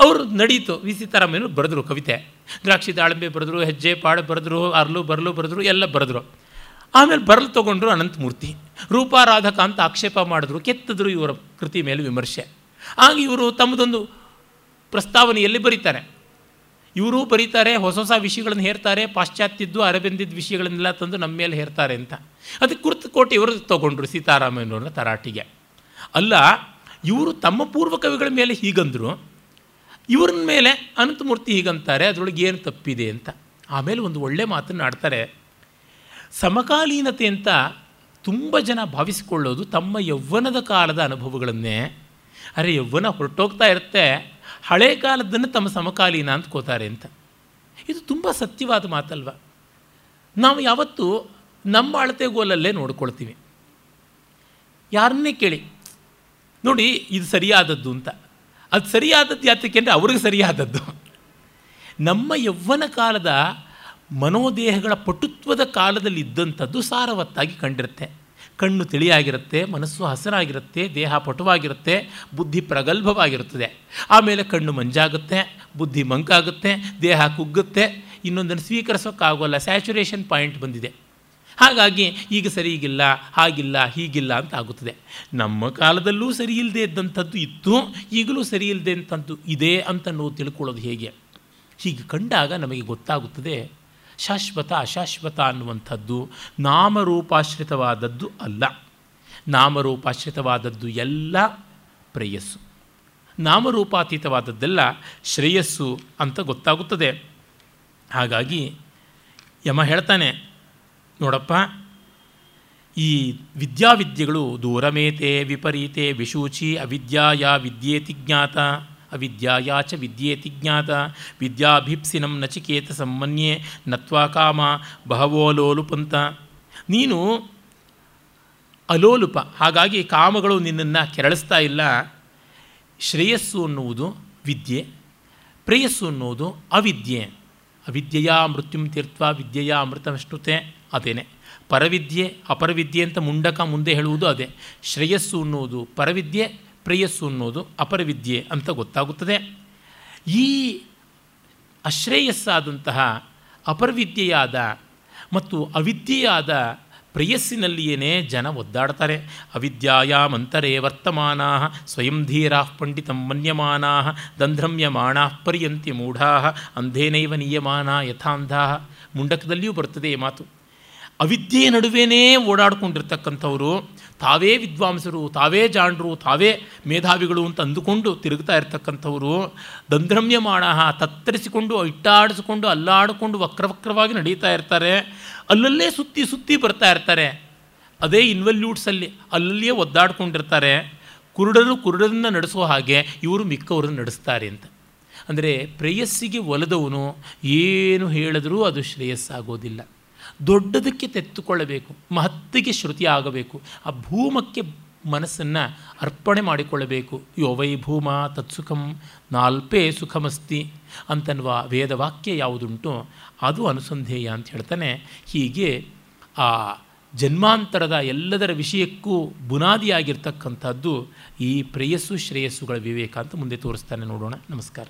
ಅವರು ನಡೀತು, ವಿ. ಸೀತಾರಾಮಯ್ಯನವರು ಬರೆದರು ಕವಿತೆ. ದ್ರಾಕ್ಷಿ ದಾಳಿಂಬೆ ಬರೆದ್ರು, ಹೆಜ್ಜೆ, ಪಾಡು ಬರೆದ್ರು, ಅರ್ಲು, ಬರಲು ಬರೆದ್ರು, ಎಲ್ಲ ಬರೆದ್ರು. ಆಮೇಲೆ ಬರಲು ತೊಗೊಂಡ್ರು ಅನಂತಮೂರ್ತಿ. ರೂಪಾರಾಧಕ ಅಂತ ಆಕ್ಷೇಪ ಮಾಡಿದ್ರು. ಕೆತ್ತಿದ್ರು ಇವರ ಕೃತಿ ಮೇಲೆ ವಿಮರ್ಶೆ. ಆಗ ಇವರು ತಮ್ಮದೊಂದು ಪ್ರಸ್ತಾವನೆಯಲ್ಲಿ ಬರೀತಾರೆ? ಇವರು ಬರೀತಾರೆ, ಹೊಸ ಹೊಸ ವಿಷಯಗಳನ್ನು ಹೇರ್ತಾರೆ ಪಾಶ್ಚಾತ್ಯದ್ದು ಅರೆಬೆಂದಿದ್ದ ವಿಷಯಗಳನ್ನೆಲ್ಲ ತಂದು ನಮ್ಮ ಮೇಲೆ ಹೇರ್ತಾರೆ ಅಂತ. ಅದಕ್ಕೆ ಕುರ್ತು ಕೋಟೆ ಇವರು ತೊಗೊಂಡ್ರು ಸೀತಾರಾಮಯ್ಯನವ್ರನ್ನ ತರಾಟಿಗೆ. ಅಲ್ಲ, ಇವರು ತಮ್ಮ ಪೂರ್ವ ಕವಿಗಳ ಮೇಲೆ ಹೀಗಂದರು. ಇವ್ರನ್ನ ಮೇಲೆ ಅನಂತಮೂರ್ತಿ ಹೀಗಂತಾರೆ, ಅದರೊಳಗೆ ಏನು ತಪ್ಪಿದೆ ಅಂತ. ಆಮೇಲೆ ಒಂದು ಒಳ್ಳೆ ಮಾತನ್ನು ಆಡ್ತಾರೆ. ಸಮಕಾಲೀನತೆ ಅಂತ ತುಂಬ ಜನ ಭಾವಿಸಿಕೊಳ್ಳೋದು ತಮ್ಮ ಯೌವ್ವನದ ಕಾಲದ ಅನುಭವಗಳನ್ನೇ. ಅರೆ, ಯೌವ್ವನ ಹೊರಟೋಗ್ತಾ ಇರುತ್ತೆ, ಹಳೆ ಕಾಲದ್ದನ್ನು ತಮ್ಮ ಸಮಕಾಲೀನ ಅಂದ್ಕೋತಾರೆ ಅಂತ. ಇದು ತುಂಬ ಸತ್ಯವಾದ ಮಾತಲ್ವ? ನಾವು ಯಾವತ್ತೂ ನಮ್ಮ ಅಳತೆಗೋಲಲ್ಲೇ ನೋಡ್ಕೊಳ್ತೀವಿ. ಯಾರನ್ನೇ ಕೇಳಿ, ನೋಡಿ, ಇದು ಸರಿಯಾದದ್ದು ಅಂತ. ಅದು ಸರಿಯಾದದ್ದು ಯಾತಕ್ಕೆ ಅಂದರೆ ಅವ್ರಿಗೆ ಸರಿಯಾದದ್ದು. ನಮ್ಮ ಯೌವನ ಕಾಲದ ಮನೋದೇಹಗಳ ಪಟುತ್ವದ ಕಾಲದಲ್ಲಿ ಇದ್ದಂಥದ್ದು ಸಾರವತ್ತಾಗಿ ಕಂಡಿರುತ್ತೆ. ಕಣ್ಣು ತಿಳಿಯಾಗಿರುತ್ತೆ, ಮನಸ್ಸು ಹಸರಾಗಿರುತ್ತೆ ದೇಹ ಪಟುವಾಗಿರುತ್ತೆ, ಬುದ್ಧಿ ಪ್ರಗಲ್ಭವಾಗಿರುತ್ತದೆ. ಆಮೇಲೆ ಕಣ್ಣು ಮಂಜಾಗುತ್ತೆ, ಬುದ್ಧಿ ಮಂಕಾಗುತ್ತೆ, ದೇಹ ಕುಗ್ಗುತ್ತೆ, ಇನ್ನೊಂದನ್ನು ಸ್ವೀಕರಿಸೋಕ್ಕಾಗೋಲ್ಲ, ಸ್ಯಾಚುರೇಷನ್ ಪಾಯಿಂಟ್ ಬಂದಿದೆ. ಹಾಗಾಗಿ ಈಗ ಸರಿ ಈಗಿಲ್ಲ ಹಾಗಿಲ್ಲ, ಹೀಗಿಲ್ಲ ಅಂತ ಆಗುತ್ತದೆ. ನಮ್ಮ ಕಾಲದಲ್ಲೂ ಸರಿ ಇಲ್ಲದೆ ಇದ್ದಂಥದ್ದು ಇತ್ತು, ಈಗಲೂ ಸರಿ ಇಲ್ಲದೆ ಅಂಥದ್ದು ಇದೆ ಅಂತ ನಾವು ತಿಳ್ಕೊಳ್ಳೋದು ಹೇಗೆ? ಹೀಗೆ ಕಂಡಾಗ ನಮಗೆ ಗೊತ್ತಾಗುತ್ತದೆ ಶಾಶ್ವತ ಅಶಾಶ್ವತ ಅನ್ನುವಂಥದ್ದು ನಾಮರೂಪಾಶ್ರಿತವಾದದ್ದು ಅಲ್ಲ. ನಾಮರೂಪಾಶ್ರಿತವಾದದ್ದು ಎಲ್ಲ ಪ್ರೇಯಸ್ಸು. ನಾಮರೂಪಾತೀತವಾದದ್ದೆಲ್ಲ ಶ್ರೇಯಸ್ಸು ಅಂತ ಗೊತ್ತಾಗುತ್ತದೆ. ಹಾಗಾಗಿ ಯಮ ಹೇಳ್ತಾನೆ, ನೋಡಪ್ಪ, ಈ ವಿದ್ಯಾವಿದ್ಯೆಗಳು ದೂರಮೇತೆ ವಿಪರೀತೆ ವಿಶೂಚಿ ಅವಿದ್ಯಾಯ ವಿದ್ಯೇತಿ ಜ್ಞಾತ. ಅವಿದ್ಯಾಯ ವಿದ್ಯೇತಿ ಜ್ಞಾತ ವಿದ್ಯಾಭಿಪ್ಸಿನಂ ನಚಿಕೇತ ಸಮ್ಮನ್ಯೆ ನತ್ವಾ ಕಾಮ ಬಹವೋಲೋಲುಪಂತ ನೀನು ಅಲೋಲುಪ, ಹಾಗಾಗಿ ಕಾಮಗಳು ನಿನ್ನನ್ನು ಕೆರಳಿಸ್ತಾ ಇಲ್ಲ. ಶ್ರೇಯಸ್ಸು ಅನ್ನುವುದು ವಿದ್ಯೆ, ಪ್ರೇಯಸ್ಸು ಅನ್ನುವುದು ಅವಿದ್ಯೆ. ಅವಿದ್ಯೆಯ ಮೃತ್ಯುಂ ತೀರ್ಥ ವಿದ್ಯೆಯ ಅಮೃತವಿಷ್ಣುತೆ ಅದೇನೆ. ಪರವಿದ್ಯೆ, ಅಪರವಿದ್ಯೆ ಅಂತ ಮುಂಡಕ ಮುಂದೆ ಹೇಳುವುದು ಅದೇ. ಶ್ರೇಯಸ್ಸು ಅನ್ನುವುದು ಪರವಿದ್ಯೆ ಪ್ರೇಯಸ್ಸು ಅನ್ನೋದು ಅಪರವಿದ್ಯೆ ಅಂತ ಗೊತ್ತಾಗುತ್ತದೆ. ಈ ಅಶ್ರೇಯಸ್ಸಾದಂತಹ ಅಪರವಿದ್ಯೆಯಾದ ಮತ್ತು ಅವಿದ್ಯೆಯಾದ ಪ್ರೇಯಸ್ಸಿನಲ್ಲಿಯೇ ಜನ ಒದ್ದಾಡ್ತಾರೆ. ಅವಿದ್ಯಾಯಾಮಂತರೇ ವರ್ತಮಾನಾ ಸ್ವಯಂ ಧೀರಾ ಪಂಡಿತ ಮನ್ಯಮಾನಾ ದಂಧ್ರಮ್ಯಮಾಣಾ ಪರ್ಯಂತಿ ಮೂಢಾ ಅಂಧೇನೈವ ನಿಯಮಾನ ಯಥಾಂಧಾ. ಮುಂಡಕದಲ್ಲಿಯೂ ಬರ್ತದೆ ಮಾತು. ಅವಿದ್ಯೆಯ ನಡುವೆನೇ ಓಡಾಡಿಕೊಂಡಿರ್ತಕ್ಕಂಥವರು, ತಾವೇ ವಿದ್ವಾಂಸರು, ತಾವೇ ಜಾಣರು, ತಾವೇ ಮೇಧಾವಿಗಳು ಅಂತ ಅಂದುಕೊಂಡು ತಿರುಗ್ತಾ ಇರ್ತಕ್ಕಂಥವರು ದಂಧ್ರಮ್ಯಮಾಣ ತತ್ತರಿಸಿಕೊಂಡು, ಇಟ್ಟಾಡಿಸಿಕೊಂಡು, ಅಲ್ಲಾಡಿಕೊಂಡು ವಕ್ರವಕ್ರವಾಗಿ ನಡೀತಾ ಇರ್ತಾರೆ. ಅಲ್ಲಲ್ಲೇ ಸುತ್ತಿ ಸುತ್ತಿ ಬರ್ತಾ ಇರ್ತಾರೆ. ಅದೇ ಇನ್ವಲ್ಯೂಟ್ಸಲ್ಲಿ ಅಲ್ಲಲ್ಲಿಯೇ ಒದ್ದಾಡ್ಕೊಂಡಿರ್ತಾರೆ. ಕುರುಡರು ಕುರುಡರನ್ನು ನಡೆಸೋ ಹಾಗೆ ಇವರು ಮಿಕ್ಕವರನ್ನು ನಡೆಸ್ತಾರೆ ಅಂತ. ಅಂದರೆ ಪ್ರೇಯಸ್ಸಿಗೆ ಒಲದವನು ಏನು ಹೇಳಿದರೂ ಅದು ಶ್ರೇಯಸ್ಸಾಗೋದಿಲ್ಲ. ದೊಡ್ಡದಕ್ಕೆ ತೆತ್ತುಕೊಳ್ಳಬೇಕು, ಮಹತ್ತಿಗೆ ಶ್ರುತಿ ಆಗಬೇಕು ಆ ಭೂಮಕ್ಕೆ ಮನಸ್ಸನ್ನು ಅರ್ಪಣೆ ಮಾಡಿಕೊಳ್ಳಬೇಕು. ಯೋ ವೈ ಭೂಮ ತತ್ಸುಖಂ ನಾಲ್ಪೇ ಸುಖಮಸ್ತಿ ಅಂತನ್ನುವ ವೇದವಾಕ್ಯ ಯಾವುದುಂಟು, ಅದು ಅನುಸಂಧೇಯ ಅಂತ ಹೇಳ್ತಾನೆ. ಹೀಗೆ ಆ ಜನ್ಮಾಂತರದ ಎಲ್ಲದರ ವಿಷಯಕ್ಕೂ ಬುನಾದಿಯಾಗಿರ್ತಕ್ಕಂಥದ್ದು ಈ ಪ್ರೇಯಸ್ಸು ಶ್ರೇಯಸ್ಸುಗಳ ವಿವೇಕ ಅಂತ ಮುಂದೆ ತೋರಿಸ್ತಾನೆ ನೋಡೋಣ. ನಮಸ್ಕಾರ.